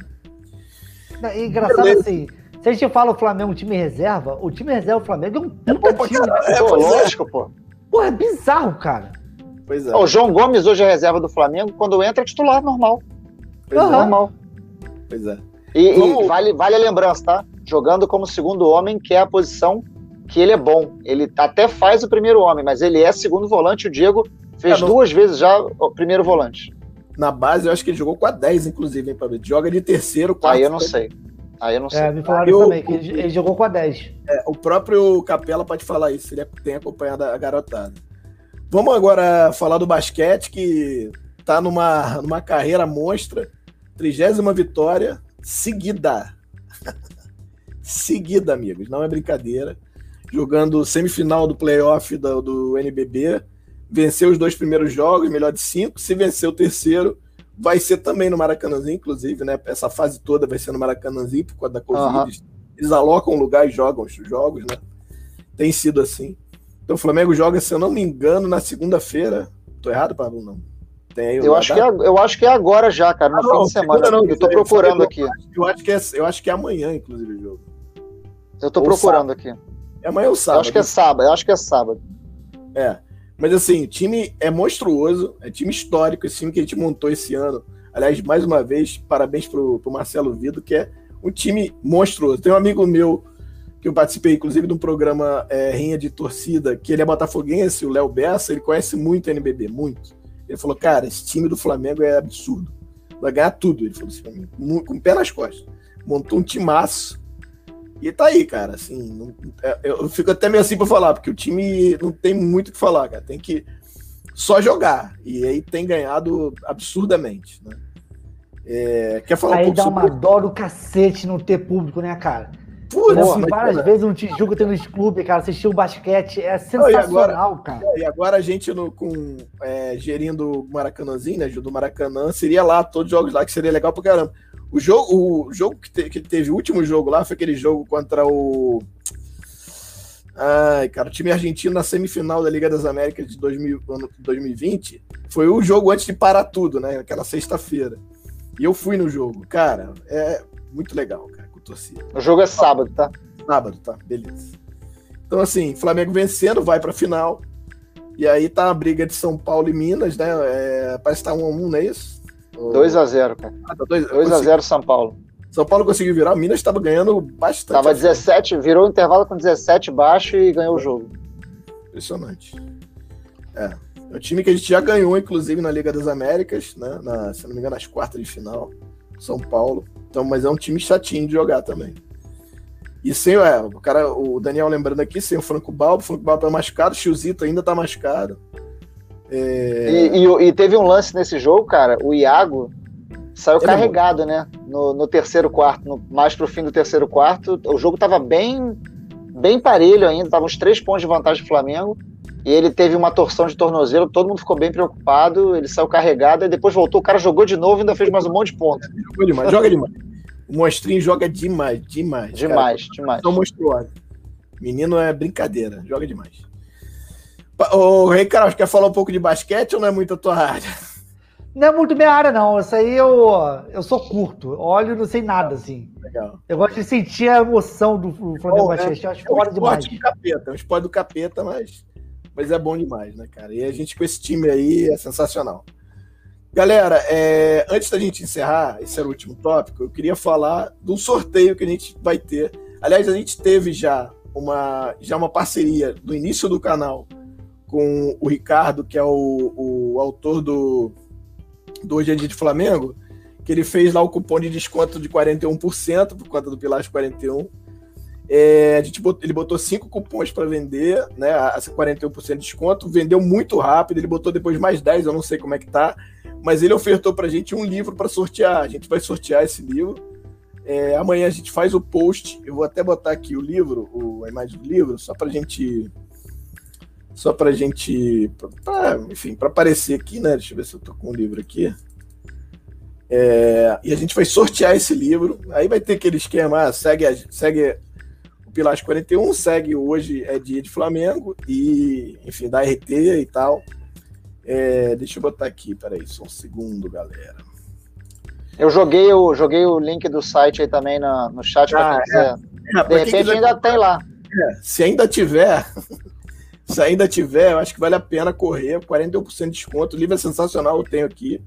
É engraçado Beleza. assim. Se a gente fala o Flamengo time reserva, o time reserva do Flamengo é um puta é, time. Né? É, pô, lógico, pô. Pô, é bizarro, cara. Pois é. O João Gomes hoje é reserva do Flamengo, quando entra é titular normal. Pois uhum. é. Normal. Pois é. E, Como... e, vale, vale a lembrança, tá? Jogando como segundo homem, que é a posição que ele é bom. Ele até faz o primeiro homem, mas ele é segundo volante. O Diego fez é, duas vezes já o primeiro volante. Na base, eu acho que ele jogou com a 10, inclusive, hein, Pablo? Joga de terceiro, quarto. Aí eu não sei. Aí eu não sei. É, me falaram eu, também, que ele, ele, jogou com a 10. É, o próprio Capela pode falar isso, ele tem acompanhado a garotada. Vamos agora falar do basquete, que tá numa, numa carreira monstra. Trigésima vitória seguida. [laughs] seguida, amigos. Não é brincadeira. Jogando semifinal do playoff do, do NBB venceu os dois primeiros jogos, melhor de cinco. Se vencer o terceiro, vai ser também no Maracanãzinho, inclusive, né? Essa fase toda vai ser no Maracanãzinho por causa da Covid. Uhum. Eles alocam um lugar e jogam os jogos, né? Tem sido assim. Então o Flamengo joga, se eu não me engano, na segunda-feira. Tô errado, Pablo? Não. Tem aí eu, acho que é, eu acho que é agora já, cara, no ah, fim de semana. Não, eu tô procurando aqui. Eu acho, que é, eu acho que é amanhã, inclusive, o jogo. Eu tô ou procurando sábado. aqui. É amanhã ou sábado? Eu acho que é sábado, eu acho que é sábado. É. Mas assim, o time é monstruoso, é time histórico, esse time que a gente montou esse ano. Aliás, mais uma vez, parabéns pro, pro Marcelo Vido, que é um time monstruoso. Tem um amigo meu que eu participei, inclusive, de um programa é, Rinha de Torcida, que ele é botafoguense, o Léo Bessa, ele conhece muito a NBB, muito. Ele falou, cara, esse time do Flamengo é absurdo. Vai ganhar tudo, ele falou assim com o pé nas costas. Montou um timaço e tá aí, cara, assim, não, é, eu fico até meio assim pra falar, porque o time não tem muito o que falar, cara, tem que só jogar, e aí tem ganhado absurdamente, né? É, quer falar aí um pouco dá sobre... uma dó do cacete não ter público, né, cara? Putz, assim, várias cara... vezes um Tijuca tendo esse clube, cara, assistir o basquete é sensacional, agora, cara. E agora a gente no, com, é, gerindo o Maracanãzinho, né, do Maracanã, seria lá, todos os jogos lá, que seria legal pra caramba. O jogo, o jogo que, te, que teve, o último jogo lá, foi aquele jogo contra o. Ai, cara, o time argentino na semifinal da Liga das Américas de 2000, 2020. Foi o jogo antes de parar tudo, né? Aquela sexta-feira. E eu fui no jogo. Cara, é muito legal, cara, com torcida. O jogo é sábado, tá? Sábado, tá? Beleza. Então, assim, Flamengo vencendo, vai pra final. E aí tá a briga de São Paulo e Minas, né? É, parece que tá um a um, não é isso? 2x0, cara. Ah, tá 2x0 São Paulo. São Paulo conseguiu virar, Minas estava ganhando bastante. Tava 17, virou o intervalo com 17 baixo e ganhou o jogo. Impressionante. É. É um time que a gente já ganhou, inclusive, na Liga das Américas, né? Na, se não me engano, nas quartas de final. São Paulo. Então, mas é um time chatinho de jogar também. E sem é, o cara, o Daniel lembrando aqui, sem o Franco Balbo, o Franco Balbo tá machucado, o Chuzito ainda tá machucado. É... E, e, e, teve um lance nesse jogo, cara. O Iago saiu Ele é carregado, é né? No, no, terceiro quarto, no, mais pro fim do terceiro quarto. O jogo tava bem, bem parelho ainda, tava uns três pontos de vantagem do Flamengo. E ele teve uma torção de tornozelo, todo mundo ficou bem preocupado. Ele saiu carregado, e depois voltou. O cara jogou de novo e ainda fez mais um monte de pontos. [laughs] Jogou demais, joga demais. O monstrinho joga demais, demais. Demais, cara. demais. Tão monstruoso. Menino é brincadeira, joga demais. Ô, Rei Carlos, quer falar um pouco de basquete ou não é muito a tua área? Não é muito minha área, não. Isso aí eu, eu sou curto. Olho não sei nada, assim. Legal. Eu gosto de sentir a emoção do Flamengo oh, Basquete. É, eu acho é um demais. Do capeta, é um esporte do capeta, mas, mas é bom demais, né, cara? E a gente com esse time aí é sensacional. Galera, é, antes da gente encerrar, esse era o último tópico, eu queria falar do sorteio que a gente vai ter. Aliás, a gente teve já uma, já uma parceria do início do canal com o Ricardo, que é o, o autor do, do Hoje é Dia de Flamengo, que ele fez lá o cupom de desconto de 41% por conta do Pilares 41. É, a gente botou, ele botou cinco cupons para vender, né? Essa 41% de desconto, vendeu muito rápido, ele botou depois mais 10, eu não sei como é que tá, mas ele ofertou pra gente um livro para sortear. A gente vai sortear esse livro. É, amanhã a gente faz o post. Eu vou até botar aqui o livro, o, a imagem do livro, só pra gente. Só pra gente. Pra, enfim, para aparecer aqui, né? Deixa eu ver se eu tô com o livro aqui. É, e a gente vai sortear esse livro. Aí vai ter aquele esquema: ah, segue, segue o Pilares 41, segue hoje é dia de Flamengo, e enfim, da RT e tal. É, deixa eu botar aqui, peraí, só um segundo, galera. Eu joguei o, joguei o link do site aí também no, no chat para ah, quem quiser. É. É, de repente ainda tem lá. É, se ainda tiver, [laughs] se ainda tiver, eu acho que vale a pena correr. 41% de desconto. O livro é sensacional, eu tenho aqui.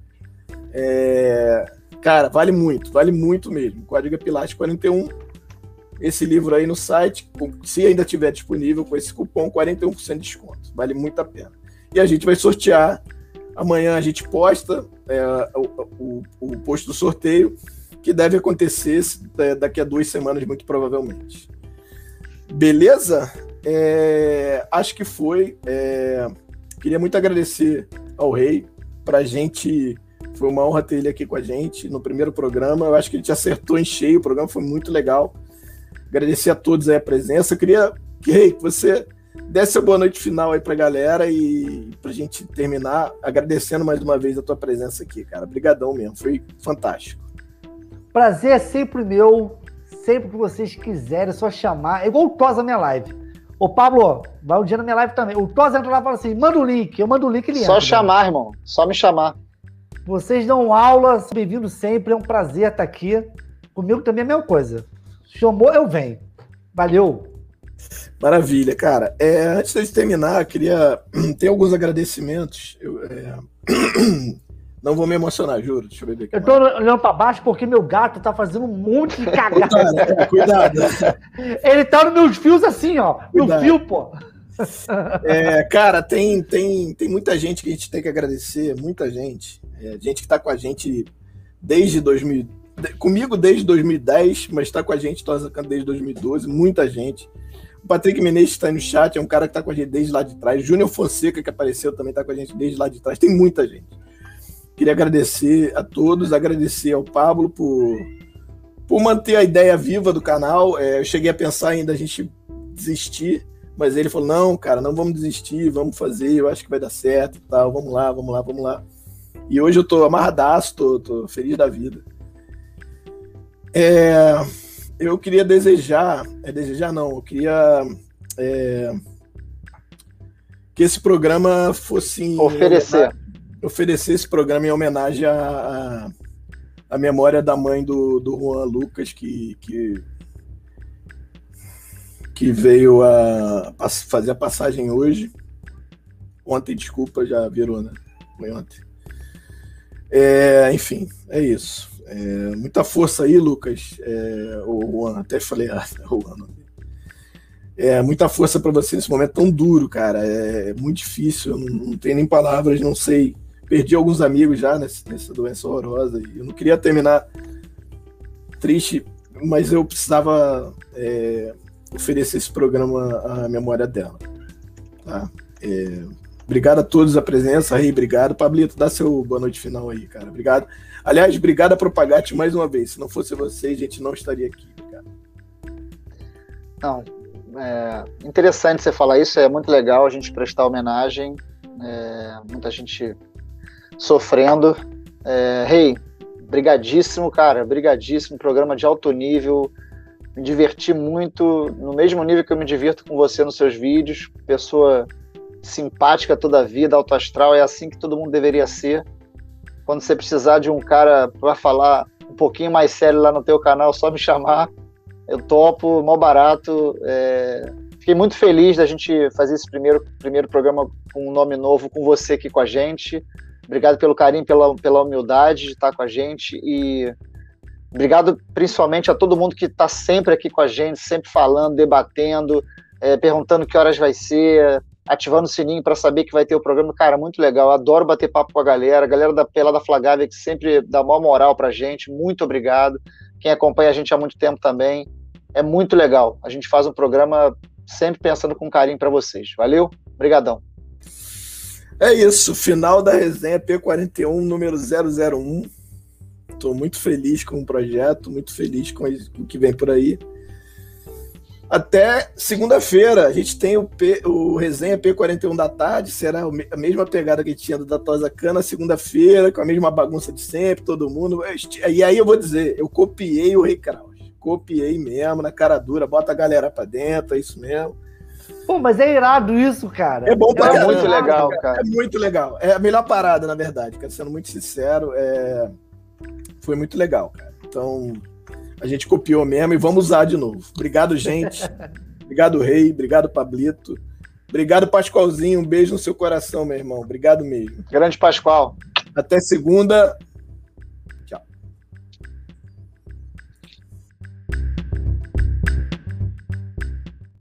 É... Cara, vale muito, vale muito mesmo. Código Pilates 41. Esse livro aí no site, se ainda tiver disponível, com esse cupom 41% de desconto. Vale muito a pena. E a gente vai sortear Amanhã a gente posta é, o, o, o post do sorteio, que deve acontecer é, daqui a duas semanas, muito provavelmente. Beleza? É, acho que foi. É, queria muito agradecer ao Rei. Pra gente, foi uma honra ter ele aqui com a gente no primeiro programa. Eu acho que a gente acertou em cheio, o programa foi muito legal. Agradecer a todos a presença. Eu queria, Rei, que você desse a boa noite final aí pra galera e pra gente terminar agradecendo mais uma vez a tua presença aqui, cara. Obrigadão mesmo, foi fantástico. Prazer é sempre meu, sempre que vocês quiserem, é só chamar. É igual o Tosa minha live. Ô, Pablo, vai um dia na minha live também. O Tosa entra lá e fala assim: manda o link, eu mando o link ele Só entra, chamar, né? irmão. Só me chamar. Vocês dão aula, bem-vindo sempre, é um prazer estar aqui. Comigo também é a mesma coisa. Chamou, eu venho. Valeu. Maravilha, cara. É, antes de terminar, queria. [clears throat] Tem alguns agradecimentos. Eu, é... [clears throat] Não vou me emocionar, juro. Deixa eu ver aqui. Eu tô olhando pra baixo porque meu gato tá fazendo um monte de cagada. É, cuidado. Ele tá nos meus fios assim, ó. Cuidado. No fio, pô. É, cara, tem, tem, tem muita gente que a gente tem que agradecer, muita gente. É, gente que tá com a gente desde 2000, comigo desde 2010, mas está com a gente, desde 2012, muita gente. O Patrick Menezes está no chat, é um cara que está com a gente desde lá de trás. Júnior Fonseca, que apareceu, também está com a gente desde lá de trás. Tem muita gente. Queria agradecer a todos, agradecer ao Pablo por, por manter a ideia viva do canal. É, eu cheguei a pensar ainda a gente desistir, mas ele falou: não, cara, não vamos desistir, vamos fazer, eu acho que vai dar certo e tal. Vamos lá, vamos lá, vamos lá. E hoje eu tô amarradaço, tô, tô feliz da vida. É, eu queria desejar, é desejar não, eu queria é, que esse programa fosse oferecer, oferecer esse programa em homenagem à, à, memória da mãe do, do Juan Lucas que, que que veio a, a fazer a passagem hoje. Ontem, desculpa, já virou, né? Foi ontem. É, enfim, é isso. É, muita força aí, Lucas. É, o Juan, até falei, ah, Juan. É, muita força para você nesse momento tão duro, cara. É, muito difícil, não, não tenho nem palavras, não sei. Perdi alguns amigos já nessa, nessa doença horrorosa e eu não queria terminar triste, mas eu precisava é, oferecer esse programa à memória dela. Tá? É, obrigado a todos a presença, aí, obrigado. Pablito, dá seu boa noite final aí, cara. Obrigado. Aliás, obrigado a Propagate mais uma vez. Se não fosse vocês, a gente não estaria aqui. Não, é interessante você falar isso. É muito legal a gente prestar homenagem. É, muita gente sofrendo. É, hey, brigadíssimo, cara. Brigadíssimo. Programa de alto nível. Me diverti muito, no mesmo nível que eu me divirto com você nos seus vídeos. Pessoa simpática toda a vida, alto astral. É assim que todo mundo deveria ser. Quando você precisar de um cara para falar um pouquinho mais sério lá no teu canal, só me chamar. Eu topo, mó barato. É... Fiquei muito feliz da gente fazer esse primeiro, primeiro programa com um nome novo com você aqui com a gente. Obrigado pelo carinho, pela, pela humildade de estar com a gente e obrigado principalmente a todo mundo que está sempre aqui com a gente, sempre falando, debatendo, é, perguntando que horas vai ser, ativando o sininho para saber que vai ter o programa. Cara, muito legal. Adoro bater papo com a galera. A galera da Pelada Flagávia que sempre dá maior moral pra gente. Muito obrigado. Quem acompanha a gente há muito tempo também. É muito legal. A gente faz um programa sempre pensando com carinho para vocês. Valeu? Obrigadão. É isso. Final da resenha P41, número 001. Estou muito feliz com o projeto, muito feliz com o que vem por aí. Até segunda-feira, a gente tem o, P, o resenha P41 da tarde, será a mesma pegada que tinha do Datosa Cana, segunda-feira, com a mesma bagunça de sempre, todo mundo. E aí eu vou dizer, eu copiei o Rei Kraus. Copiei mesmo, na cara dura, bota a galera pra dentro, é isso mesmo. Pô, mas é irado isso, cara. É bom pra É muito legal, cara. É muito legal. É a melhor parada, na verdade, cara. Sendo muito sincero, é... foi muito legal, cara. Então, a gente copiou mesmo e vamos usar de novo. Obrigado, gente. [laughs] obrigado, Rei. Obrigado, Pablito. Obrigado, Pascoalzinho. Um beijo no seu coração, meu irmão. Obrigado mesmo. Grande Pascoal. Até segunda.